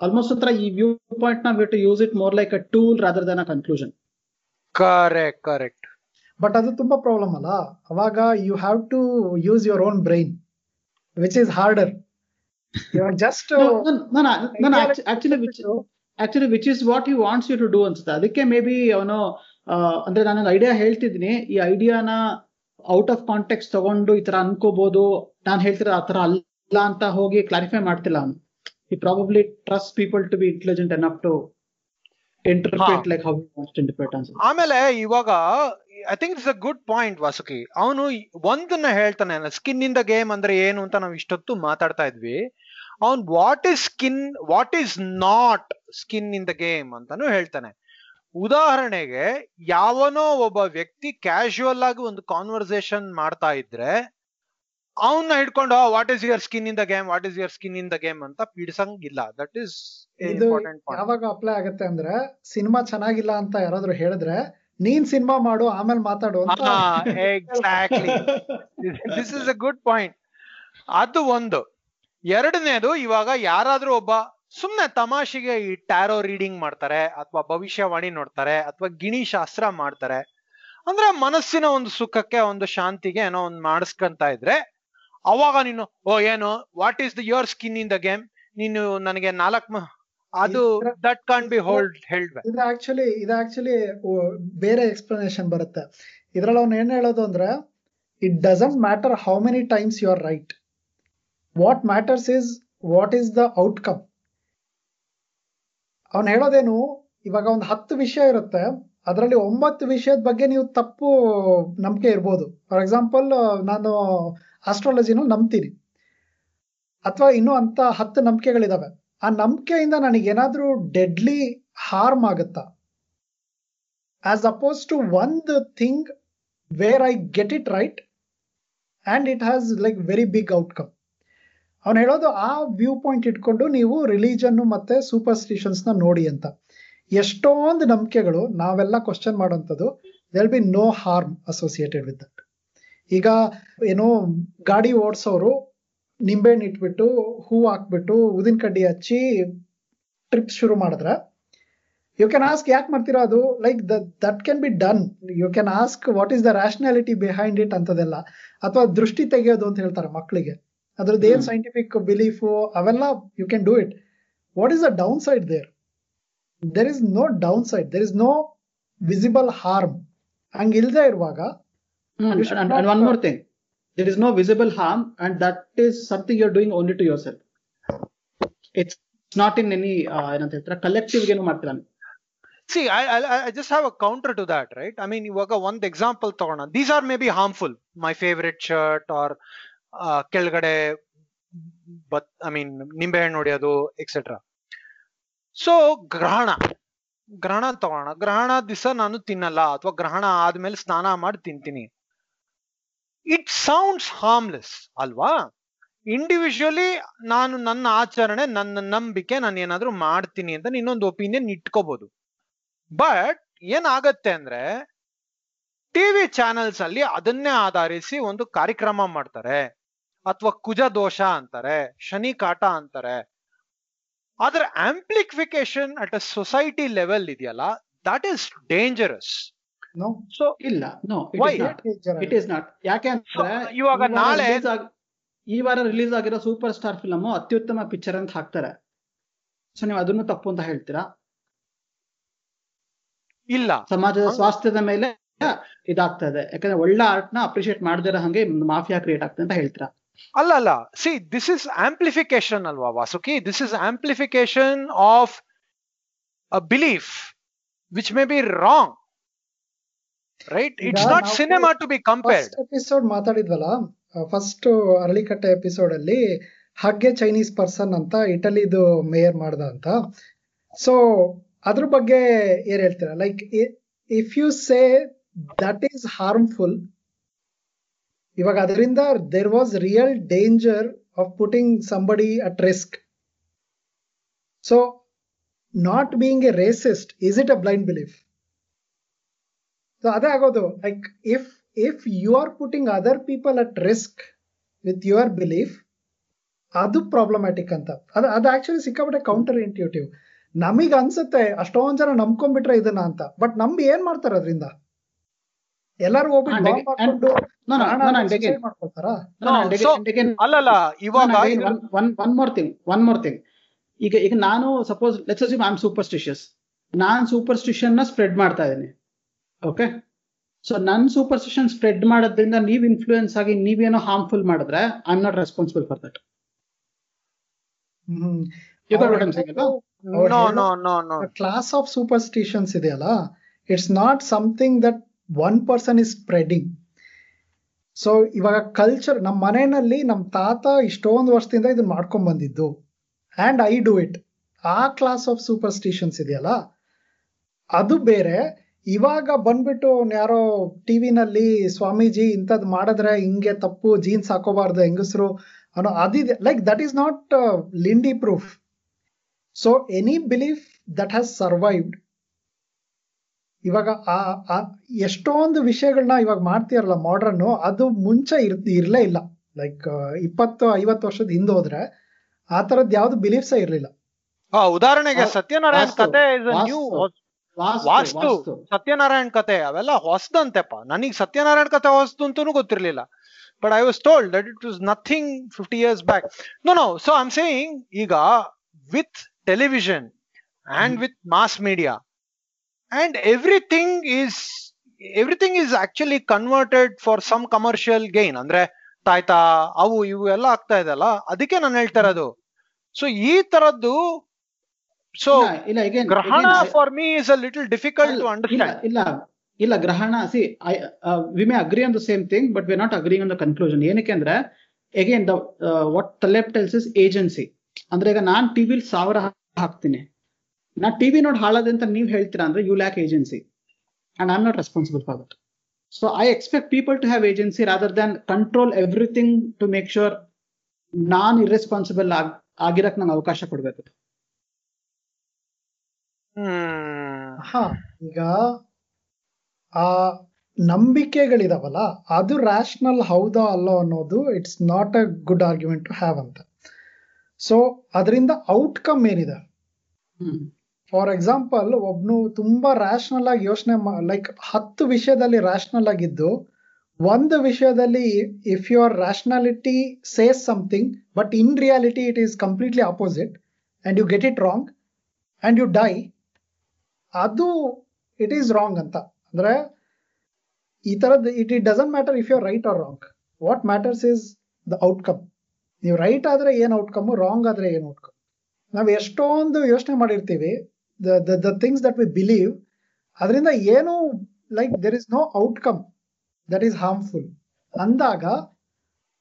ಆಲ್ಮೋಸ್ಟ್ ಒಂಥರ ಈ ವ್ಯೂ ಪಾಯಿಂಟ್ನ to use it more like a tool rather than a conclusion correct correct but ಅದು ತುಂಬಾ ಪ್ರಾಬ್ಲಮ್ ಅಲ್ಲ. ಅವಾಗ you have to use your own brain which is harder just actually which actually which is what you wants you to do ಅನ್ಸುತ್ತೆ. ಅದಕ್ಕೆ may be ಅವನು ಅಂದ್ರೆ ನಾನು idea ಹೇಳ್ತಿದ್ದೀನಿ. ಈ ಐಡಿಯಾನ ಔಟ್ ಆಫ್ ಕಾಂಟೆಕ್ಸ್ ತಗೊಂಡು ಈ ತರ ಅನ್ಕೋಬಹುದು ನಾನು ಹೇಳ್ತಿರೋ ಆ ತರ ಅಲ್ಲ ಅಂತ ಹೋಗಿ ಕ್ಲಾರಿಫೈ ಮಾಡ್ತಿಲ್ಲ ಅವನು. ಈ probably trust people to be intelligent up to interpret like how wants interpret ಆಮೇಲೆ ಇವಾಗ I think it's a good point Vasuki ಅವನು ಒಂದನ್ನ ಹೇಳ್ತಾನೆ ಸ್ಕಿನ್ ಇನ್ ದ ಗೇಮ್ ಅಂದ್ರೆ ಏನು ಅಂತ ನಾವು ಇಷ್ಟೊತ್ತು ಮಾತಾಡ್ತಾ ಇದ್ವಿ. ಅವನ್ what is skin what is not skin in the game ಅಂತಾನು ಹೇಳ್ತಾನೆ. ಉದಾಹರಣೆಗೆ ಯಾವನೋ ಒಬ್ಬ ವ್ಯಕ್ತಿ ಕ್ಯಾಶುವಲ್ ಆಗಿ ಒಂದು ಕಾನ್ವರ್ಸೇಷನ್ ಮಾಡ್ತಾ ಇದ್ರೆ ಅವನ್ನ ಹಿಡ್ಕೊಂಡು what is your skin in the game what is your skin in the game ಅಂತ ಪಿಡ್ಸಂಗಿಲ್ಲ. ದಟ್ ಇಸ್ ಇಂಪಾರ್ಟೆಂಟ್ ಯಾವಾಗ ಅಪ್ಲೈ ಆಗುತ್ತೆ ಅಂದ್ರೆ ಸಿನಿಮಾ ಚೆನ್ನಾಗಿಲ್ಲ ಅಂತ ಯಾರಾದ್ರೂ ಹೇಳಿದ್ರೆ ನೀನ್ ಸಿನಿಮಾ ಮಾಡು, ಆಮೇಲೆ ಮಾತಾಡು exactly this is a good point ಅದು ಒಂದು. ಎರಡನೇದು, ಇವಾಗ ಯಾರಾದ್ರೂ ಒಬ್ಬ ಸುಮ್ನೆ ತಮಾಷೆಗೆ ಈ ಟ್ಯಾರೋ ರೀಡಿಂಗ್ ಮಾಡ್ತಾರೆ, ಅಥವಾ ಭವಿಷ್ಯವಾಣಿ ನೋಡ್ತಾರೆ, ಅಥವಾ ಗಿಣಿ ಶಾಸ್ತ್ರ ಮಾಡ್ತಾರೆ, ಅಂದ್ರೆ ಮನಸ್ಸಿನ ಒಂದು ಸುಖಕ್ಕೆ, ಒಂದು ಶಾಂತಿಗೆ ಏನೋ ಒಂದು ಮಾಡಿಸ್ಕೊಂತ ಇದ್ರೆ, ಅವಾಗ ನೀನು, ಓ, ಏನು? What is the your skin in the game ನೀನು ನನಗೆ ನಾಲ್ಕ್ ಅದು that can be hold held ಇದು ಆಕ್ಚುಲಿ ಇದು ಆಕ್ಚುಲಿ ಬೇರೆ ಎಕ್ಸ್ಪ್ಲನೇಷನ್ ಬರುತ್ತೆ. ಇದ್ರಲ್ಲಿ ಅವ್ನು ಏನ್ ಹೇಳೋದು ಅಂದ್ರೆ it doesn't matter how many times you are right what matters is what is the outcome ಅವನು ಹೇಳೋದೇನು ಇವಾಗ ಒಂದು ಹತ್ತು ವಿಷಯ ಇರುತ್ತೆ ಅದರಲ್ಲಿ ಒಂಬತ್ತು ವಿಷಯದ ಬಗ್ಗೆ ನೀವು ತಪ್ಪು ನಂಬಿಕೆ ಇರ್ಬೋದು. ಫಾರ್ ಎಕ್ಸಾಂಪಲ್ ನಾನು ಆಸ್ಟ್ರಾಲಜಿನ ನಂಬ್ತೀನಿ. ಅಥವಾ ಇನ್ನೂ ಅಂತ ಹತ್ತು ನಂಬಿಕೆಗಳಿದಾವೆ. ಆ ನಂಬಿಕೆಯಿಂದ ನನಗೇನಾದರೂ ಡೆಡ್ಲಿ ಹಾರ್ಮ್ ಆಗುತ್ತಾ? ಆಸ್ ಅಪೋಸ್ ಟು ಒಂದು thing where I get it right and it has like very big outcome ಅವನು ಹೇಳೋದು ಆ ವ್ಯೂ ಪಾಯಿಂಟ್ ಇಟ್ಕೊಂಡು ನೀವು ರಿಲಿಜನ್ ಮತ್ತೆ ಸೂಪರ್ಸ್ಟಿಷನ್ಸ್ನ ನೋಡಿ ಅಂತ. ಎಷ್ಟೊಂದು ನಂಬಿಕೆಗಳು, ನಾವೆಲ್ಲ question ಮಾಡೋಂಥದ್ದು there be no harm associated with that ಈಗ ಏನೋ ಗಾಡಿ ಓಡಿಸೋರು ನಿಂಬೆಹಣ್ಣು ಇಟ್ಬಿಟ್ಟು ಹೂ ಹಾಕ್ಬಿಟ್ಟು ಉದಿನ ಕಡ್ಡಿ ಹಚ್ಚಿ ಟ್ರಿಪ್ ಶುರು ಮಾಡಿದ್ರ. ಯು ಕ್ಯಾನ್ ಆಸ್ಕ್ ಯಾಕೆ ಮಾಡ್ತೀರಾ ಅದು like that can be done you can ask what is the rationality behind it ಅಂತದೆಲ್ಲ. ಅಥವಾ ದೃಷ್ಟಿ ತೆಗೆಯೋದು ಅಂತ ಹೇಳ್ತಾರೆ ಮಕ್ಕಳಿಗೆ ಅದ್ರದ್ದು ಏನ್ ಸೈಂಟಿಫಿಕ್ ಬಿಲೀಫು ಅವೆಲ್ಲ you can do it what is the downside there there is no downside there is no visible harm ಹಂಗಿಲ್ದೇ ಇರುವಾಗ one more should there is no visible harm, and that is something you're doing only to yourself. It's not in any uh, ಏನಂತ ಹೇಳ್ತಾರೆ collective ಏನು ಮಾಡ್ತಿಲ್ಲ. See I I just have a counter to that right I mean ಇವಾಗ ಒಂದ್ example ತಗೋಣ. These are may be harmful my favourite shirt are ಕೆಳಗಡೆ but I mean ನಿಂಬೆಹಣ್ಣು ಹೊಡೆಯೋದು ಎಕ್ಸೆಟ್ರಾ ಸೊ ಗ್ರಹಣ. ಗ್ರಹಣ ತಗೋಣ. ಗ್ರಹಣ ದಿವಸ ನಾನು ತಿನ್ನಲ್ಲ ಅಥವಾ ಗ್ರಹಣ ಆದ್ಮೇಲೆ ಸ್ನಾನ ಮಾಡಿ ತಿಂತೀನಿ. ಇಟ್ ಸೌಂಡ್ಸ್ ಹಾರ್ಮ್ಲೆಸ್ ಅಲ್ವಾ? ಇಂಡಿವಿಜುವಲಿ ನಾನು ನನ್ನ ಆಚರಣೆ, ನನ್ನ ನಂಬಿಕೆ, ನಾನು ಏನಾದ್ರೂ ಮಾಡ್ತೀನಿ ಅಂತ ಇನ್ನೊಂದು ಒಪಿನಿಯನ್ ಇಟ್ಕೋಬಹುದು ಬಟ್ ಏನಾಗತ್ತೆ ಅಂದ್ರೆ ಟಿವಿ ಚಾನೆಲ್ಸ್ ಅಲ್ಲಿ ಅದನ್ನೇ ಆಧರಿಸಿ ಒಂದು ಕಾರ್ಯಕ್ರಮ ಮಾಡ್ತಾರೆ. ಅಥವಾ ಕುಜ ದೋಷ ಅಂತಾರೆ ಶನಿ ಕಾಟ ಅಂತಾರೆ. ಅದರ amplification at a society level ಇದೆಯಲ್ಲ? That is dangerous no so ಇಲ್ಲ. ನೋ? ಇಟ್ ಈಸ್ ನಾಟ್ ಯಾಕೆ ಅಂದ್ರೆ ಇವಾಗ ನಾಳೆ ಈ ವಾರ ರಿಲೀಸ್ ಆಗಿರೋ ಸೂಪರ್ ಸ್ಟಾರ್ ಫಿಲಮ್ ಅತ್ಯುತ್ತಮ ಪಿಕ್ಚರ್ ಅಂತ ಹಾಕ್ತಾರೆ. ಸೊ ನೀವು ಅದನ್ನು ತಪ್ಪು ಅಂತ ಹೇಳ್ತೀರಾ? ಇಲ್ಲ. ಸಮಾಜದ ಸ್ವಾಸ್ಥ್ಯದ ಮೇಲೆ ಇದಾಗ್ತಾ ಇದೆ. ಯಾಕಂದ್ರೆ ಒಳ್ಳೆ ಆರ್ಟ್ನ ಅಪ್ರಿಶಿಯೇಟ್ ಮಾಡದಿರೋ ಹಂಗೆ ಮಾಫಿಯಾ ಕ್ರಿಯೇಟ್ ಆಗ್ತದೆ ಅಂತ ಹೇಳ್ತೀರಾ? ಅಲ್ಲ ಅಲ್ಲ. ಸಿ ದಿಸ್ ಇಸ್ ಆಂಪ್ಲಿಫಿಕೇಶನ್ ಅಲ್ವಾ Vasuki? This is amplification of a belief which may be wrong right it's not cinema to be compared episode ಮಾತಾಡಿದ್ವಲ್ಲ first Aralikatte episode ಅಲ್ಲಿ ಹಗ್ಗೆ ಚೈನೀಸ್ ಪರ್ಸನ್ ಅಂತ ಇಟಲಿದು ಮೇಯರ್ ಮಾಡ್ದ ಅಂತ. ಸೊ ಅದ್ರ ಬಗ್ಗೆ ಏನ್ ಹೇಳ್ತೀರಾ? Like if you say that is harmful ಇವಾಗ ಅದರಿಂದ there was real danger of putting somebody at risk so not being a racist is it a blind belief so ಅದೇ ಆಗೋದು. Like if if you are putting other people at risk with your belief ಅದು problematic ಅಂತ. ಅದು ಅದು actually ಸಿಕ್ಕಾಬಿಟ್ಟೆ counter intuitive ನಮಗ್ ಅನ್ಸುತ್ತೆ ಅಷ್ಟೊಂದ್ ಜನ ನಂಬ್ಕೊಂಡ್ಬಿಟ್ರೆ ಇದನ್ನ ಅಂತ. ಬಟ್ ನಂಬಿ ಏನ್ ಮಾಡ್ತಾರೆ ಅದರಿಂದ? ಎಲ್ಲರೂ ಹೋಗ್ಬಿಟ್ಟು. ಈಗ ಈಗ ನಾನು suppose let's assume I am superstitious ನಾನ್ ಸೂಪರ್ಸ್ಟಿಷನ್ನ ಸ್ಪ್ರೆಡ್ ಮಾಡ್ತಾ ಇದ್ದೀನಿ. ಓಕೆ ಸೊ ನನ್ ಸೂಪರ್ಸ್ಟಿಷನ್ ಸ್ಪ್ರೆಡ್ ಮಾಡೋದ್ರಿಂದ ನೀವ್ ಇನ್ಫ್ಲೂಯೆನ್ಸ್ ಆಗಿ ನೀವೇನೋ ಹಾರ್ಮ್ಫುಲ್ ಮಾಡಿದ್ರೆ I am not responsible for that class of superstitions ಇದೆಯಲ್ಲ it's not something that one person is spreading so ಇವಾಗ ಕಲ್ಚರ್ ನಮ್ಮ ಮನೆಯಲ್ಲಿ ನಮ್ಮ ತಾತ ಇಷ್ಟೊಂದು ವರ್ಷದಿಂದ ಇದನ್ನ ಮಾಡ್ಕೊಂಡ್ ಬಂದಿದ್ದು ಅಂಡ್ ಐ ಡೂ ಇಟ್ ಆ ಕ್ಲಾಸ್ ಆಫ್ ಸೂಪರ್ಸ್ಟಿಷನ್ಸ್ ಇದೆಯಲ್ಲ ಅದು ಬೇರೆ ಇವಾಗ ಬಂದ್ಬಿಟ್ಟು ಯಾರೋ ಟಿವಿನಲ್ಲಿ ಸ್ವಾಮೀಜಿ ಇಂಥದ್ ಮಾಡಿದ್ರೆ ಹಿಂಗೆ ತಪ್ಪು ಜೀನ್ಸ್ ಹಾಕೋಬಾರ್ದು ಹೆಂಗಸರು ಅನ್ನೋ ಅದಿದೆ like that is not Lindy proof so any belief that has survived ಇವಾಗ ಆ ಎಷ್ಟೊಂದು ವಿಷಯಗಳನ್ನ ಇವಾಗ ಮಾಡ್ತೀರಲ್ಲ ಮಾಡ್ರನ್ ಅದು ಮುಂಚೆ ಇರ್ ಇರ್ಲೇ ಇಲ್ಲ. ಲೈಕ್ ಇಪ್ಪತ್ತು ಐವತ್ತು ವರ್ಷದ ಹಿಂದೆ ಹೋದ್ರೆ ಆ ತರದ್ ಯಾವ್ದು ಬಿಲೀಫ್ಸೇ ಇರ್ಲಿಲ್ಲ. ಉದಾಹರಣೆಗೆ ಸತ್ಯನಾರಾಯಣ ಕತೆ ವಾಸ್ತು. ಸತ್ಯನಾರಾಯಣ್ ಕತೆ ಅವೆಲ್ಲ ಹೊಸದಂತೆಪ್ಪ. ನನಗೆ ಸತ್ಯನಾರಾಯಣ್ ಕತೆ ಹೊಸದು ಅಂತೂ ಗೊತ್ತಿರ್ಲಿಲ್ಲ. But I was told that it was nothing fifty years back no no so I am saying ಈಗ with television and with mass media and everything is everything is actually converted for some commercial gain ಅಂದ್ರೆ ತಾಯ್ತಾ ಅವು ಇವು ಎಲ್ಲ ಆಗ್ತಾ ಇದೆಲ್ಲ ಅದಕ್ಕೆ ನಾನು ಹೇಳ್ತಾ ಇರೋದು. ಸೊ ಈ ತರದ್ದು ಸೊ ಇಲ್ಲ, again- ಗ್ರಹಣ for me is a little difficult to understand ಇಲ್ಲ ಇಲ್ಲ ಗ್ರಹಣ see I we may agree on the same thing but we not agree on the conclusion ಏನಕ್ಕೆ ಅಂದ್ರೆ again the what Taleb tells is agency ಅಂದ್ರೆ ಈಗ ನಾನ್ ಟಿವಿಲ್ ಸಾವಿರ ಹಾಕ್ತೀನಿ. ನಾ ಟಿವಿ ನೋಡಿ ಹಾಳದೆ ಅಂತ ನೀವು ಹೇಳ್ತೀರಾ ಅಂದ್ರೆ you lack agency and I am not responsible for that so I expect people to have agency rather than control everything to make sure non irresponsible ಆಗಿರಕ್ ನಂಗೆ ಅವಕಾಶ ಕೊಡ್ಬೇಕು ಹಾ ಈಗ ಆ ನಂಬಿಕೆಗಳಿದಾವಲ್ಲ ಅದು ರ್ಯಾಷನಲ್ ಹೌದಾ ಅಲ್ಲ ಅನ್ನೋದು it's not a good argument to have ಅಂತ. ಸೊ ಅದರಿಂದ ಔಟ್ಕಮ್ ಏನಿದೆ? ಹ್ಮ್. ಫಾರ್ ಎಕ್ಸಾಂಪಲ್ ಒಬ್ನು ತುಂಬಾ ರ್ಯಾಷನಲ್ ಆಗಿ ಯೋಚನೆ ಲೈಕ್ ಹತ್ತು ವಿಷಯದಲ್ಲಿ ರ್ಯಾಷನಲ್ ಆಗಿದ್ದು ಒಂದು ವಿಷಯದಲ್ಲಿ if your rationality says something but in reality it is completely opposite and you get it wrong and you die ಅದು ಇಟ್ ಈಸ್ ರಾಂಗ್ ಅಂತ. ಅಂದ್ರೆ ಈ ತರದ it it doesn't matter if you right or wrong what matters is the outcome ನೀವು right ಆದ್ರೆ ಏನ್ outcome wrong ಆದ್ರೆ ಏನ್ ಔಟ್ಕಮ್ ನಾವು ಎಷ್ಟೊಂದು ಯೋಚನೆ ಮಾಡಿರ್ತೀವಿ the the things that we believe ಅದರಿಂದ ಏನು like there is no outcome that is harmful ಅಂದಾಗ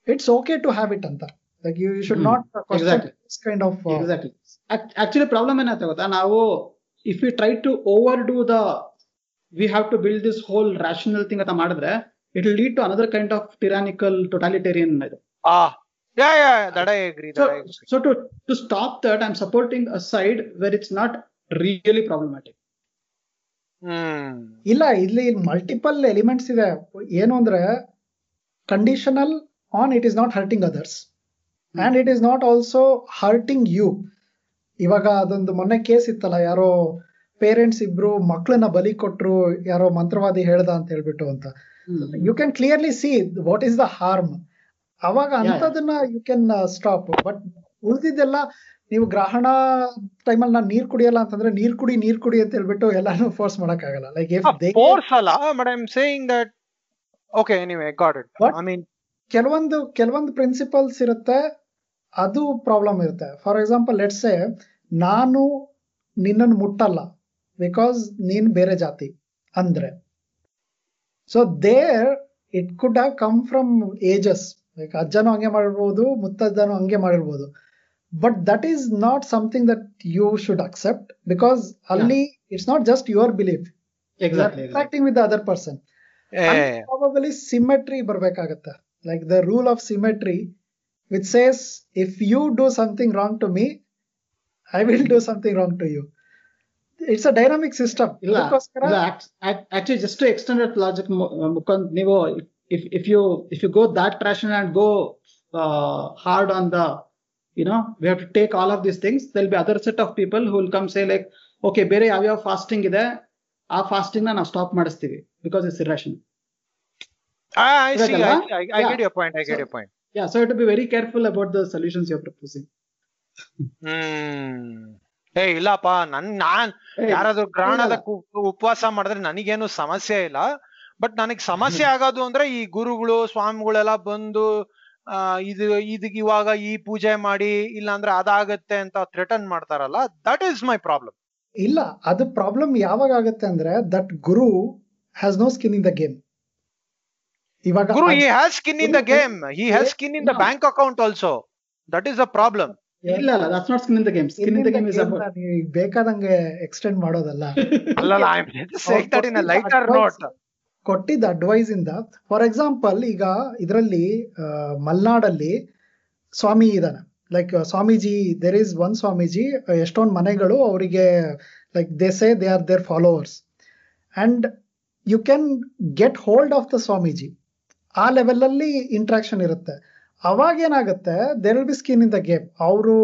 it's okay to have it ಅಂತ. Like you should. Not. Kind of actually problem ಏನಾಯ್ತು ಗೊತ್ತಾ? ನಾವು if you try to overdo the we have to build this whole rational thing ಅಂತ ಮಾಡಿದ್ರೆ it lead to another kind of tyrannical totalitarian ಇದು. To to stop that I am supporting a side where it's not really problematic hmm. ಇಲ್ಲ ಇಲ್ಲಿ multiple elements ಇದೆ. ಏನು ಅಂದ್ರೆ conditional on it is not hurting others and it is not also hurting you ಇವಾಗ ಅದೊಂದು ಮೊನ್ನೆ case ಇತ್ತಲ್ಲ ಯಾರೋ ಪೇರೆಂಟ್ಸ್ ಇಬ್ರು ಮಕ್ಕಳನ್ನ ಬಲಿ ಕೊಟ್ರು ಯಾರೋ ಮಂತ್ರವಾದಿ ಹೇಳ್ದ ಅಂತ ಹೇಳ್ಬಿಟ್ಟು ಅಂತ. You can clearly see what is the harm ಅವಾಗ. ಅಂತದನ್ನ ಯು ಕ್ಯಾನ್ ಸ್ಟಾಪ್ ಬಟ್ ಉಳಿದಿದ್ದೆಲ್ಲ ನೀವು ಗ್ರಹಣ ಟೈಮಲ್ಲಿ ನಾನು ನೀರ್ ಕುಡಿಯಲ್ಲ ಅಂತಂದ್ರೆ ನೀರ್ ಕುಡಿ ನೀರ್ ಕುಡಿ ಅಂತ ಹೇಳ್ಬಿಟ್ಟು ಎಲ್ಲಾನು ಫೋರ್ಸ್ ಆಗಲ್ಲ ಲೈಕ್ ಫೋರ್ಸ್ ಅಲ್ಲ but I am saying that okay anyway got it I mean ಕೆಲವೊಂದು ಕೆಲವೊಂದು ಪ್ರಿನ್ಸಿಪಲ್ಸ್ ಇರುತ್ತೆ. ಅದು ಪ್ರಾಬ್ಲಮ್ ಇರುತ್ತೆ. ಫಾರ್ ಎಕ್ಸಾಂಪಲ್ ಲೆಟ್ಸ್ ನಾನು ನಿನ್ನನ್ನು ಮುಟ್ಟಲ್ಲ ಬಿಕಾಸ್ ನೀನ್ ಬೇರೆ ಜಾತಿ ಅಂದ್ರೆ. So there it could have come from ages like ಅಜ್ಜನೂ ಹಂಗೆ ಮಾಡಿರ್ಬೋದು ಮುತ್ತಜ್ಜನೂ ಹಂಗೆ ಮಾಡಿರ್ಬೋದು. But that is not something that you should accept because ಅಲ್ಲಿ it's not just your belief interacting with other person probably symmetry ಬರ್ಬೇಕಾಗತ್ತೆ. Like the rule of symmetry which says if you do something wrong to me I will do something wrong to you it's a dynamic system ಇಲ್ಲ actually just to extended logic ಮುಖಾಂತ ನೀವು if if you if you go that traction and go hard on the you know we have to take all of these things there'll be other set of people who will come say like okay ಬೇರೆ ಯಾವ್ಯಾವ fasting ಇದೆ ಆ ಫಾಸ್ಟಿಂಗ್ನ ನಾವು stop ಮಾಡಿಸ್ತೀವಿ because it's irrational I see ಇವಾಗಲ್ಲ? I Yeah. Get your point I get So- your point yeah so it be very careful about the solutions you proposing hmm ಏ ಇಲ್ಲಪ್ಪ ನನ್ ನಾನ್ ಯಾರಾದ್ರೂ ಗ್ರಹಣದ ಉಪವಾಸ ಮಾಡಿದ್ರೆ ನನಗೇನು ಸಮಸ್ಯೆ ಇಲ್ಲ. ಬಟ್ ನನಗ್ ಸಮಸ್ಯೆ ಆಗೋದು ಅಂದ್ರೆ ಈ ಗುರುಗಳು ಸ್ವಾಮಿಗಳೆಲ್ಲ ಬಂದು ಇದು ಇದಕ್ ಇವಾಗ ಈ ಪೂಜೆ ಮಾಡಿ ಇಲ್ಲಾಂದ್ರೆ ಅದಾಗತ್ತೆ ಅಂತ ಥ್ರೆಟನ್ ಮಾಡ್ತಾರಲ್ಲ ದಟ್ ಈಸ್ ಮೈ ಪ್ರಾಬ್ಲಮ್ ಇಲ್ಲ ಅದು ಪ್ರಾಬ್ಲಮ್ ಯಾವಾಗ ಆಗುತ್ತೆ ಅಂದ್ರೆ that guru has no skin in the game ಇವಾಗ guru he has skin in the game he has skin in the bank account also that is the problem ಇಲ್ಲ ಅಲ್ಲ that's not skin in the game skin in the game is about ಬೇಕಾದಂಗೆ extend ಮಾಡೋದಲ್ಲ. ಅಲ್ಲ I saying that in lighter note ಕೊಟ್ಟಿದ್ದ advice ಇಂದ for example ಈಗ ಇದರಲ್ಲಿ ಮಲ್ನಾಡಲ್ಲಿ ಸ್ವಾಮಿ ಇದಾನೆ. Like swamiji there is one swamiji ಎಷ್ಟೊಂದು ಮನೆಗಳು ಅವರಿಗೆ like they say they are their followers and you can get hold of the swamiji. ಆ ಲೆವೆಲಲ್ಲಿ ಇಂಟ್ರಾಕ್ಷನ್ ಇರುತ್ತೆ. ಅವಾಗ ಏನಾಗುತ್ತೆ there will be skin in the game ಅವರು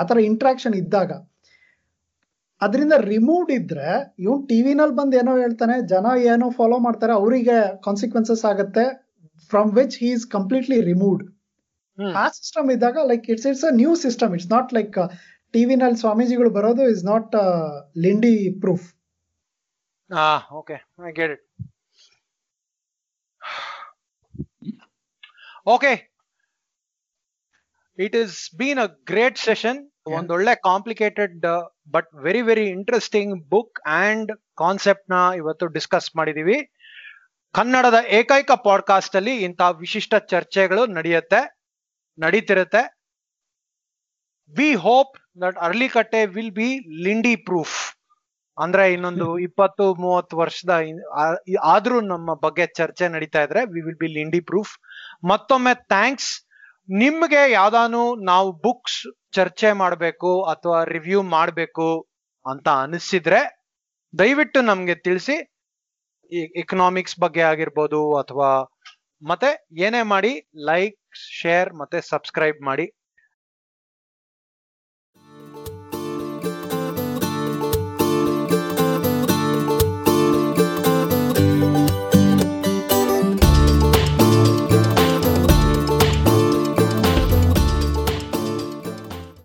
ಆತರ ಇಂಟ್ರಾಕ್ಷನ್ ಇದ್ದಾಗ ಅದರಿಂದ ರಿಮೂವ್ಡ್ ಇದ್ರೆ ಇವನ್ ಟಿವಿನಲ್ಲಿ ಬಂದು ಏನೋ ಹೇಳ್ತಾನೆ ಜನ ಏನೋ ಫಾಲೋ ಮಾಡ್ತಾರೆ ಅವರಿಗೆ ಕಾನ್ಸಿಕ್ವೆನ್ಸಸ್ ಆಗುತ್ತೆ from which he is completely removed. ಆ ಸಿಸ್ಟಮ್ ಇದ್ದಾಗ like it's it's a new system it's not like ಟಿವಿನಲ್ಲಿ ಸ್ವಾಮೀಜಿಗಳು ಬರೋದು is not Lindy proof ah okay I get it okay it is been a great session ಒಂದೊಳ್ಳೆ complicated but very very interesting book and ಕಾನ್ಸೆಪ್ಟ್ನ ಇವತ್ತು discuss ಮಾಡಿದೀವಿ. ಕನ್ನಡದ ಏಕೈಕ podcast ಅಲ್ಲಿ ಇಂತಹ ವಿಶಿಷ್ಟ ಚರ್ಚೆಗಳು ನಡೆಯುತ್ತೆ ನಡೀತಿರುತ್ತೆ. We hope that Arlikatte will be Lindy proof ಅಂದ್ರೆ ಇನ್ನೊಂದು ಇಪ್ಪತ್ತು, ಮೂವತ್ತು ವರ್ಷದ ಆದ್ರೂ ನಮ್ಮ ಬಗ್ಗೆ ಚರ್ಚೆ ನಡೀತಾ ಇದ್ರೆ we will be Lindy proof ಮತ್ತೊಮ್ಮೆ ಥ್ಯಾಂಕ್ಸ್ ನಿಮ್ಗೆ ಯಾವ್ದಾನು ನಾವು ಬುಕ್ಸ್ ಚರ್ಚೆ ಮಾಡಬೇಕು ಅಥವಾ ರಿವ್ಯೂ ಮಾಡಬೇಕು ಅಂತ ಅನಿಸಿದ್ರೆ, ದಯವಿಟ್ಟು ನಮ್ಗೆ ತಿಳಿಸಿ. ಎಕನಾಮಿಕ್ಸ್ ಬಗ್ಗೆ ಆಗಿರ್ಬೋದು ಅಥವಾ ಮತ್ತೆ ಏನೇ ಮಾಡಿ ಲೈಕ್ ಶೇರ್ ಮತ್ತೆ ಸಬ್ಸ್ಕ್ರೈಬ್ ಮಾಡಿ.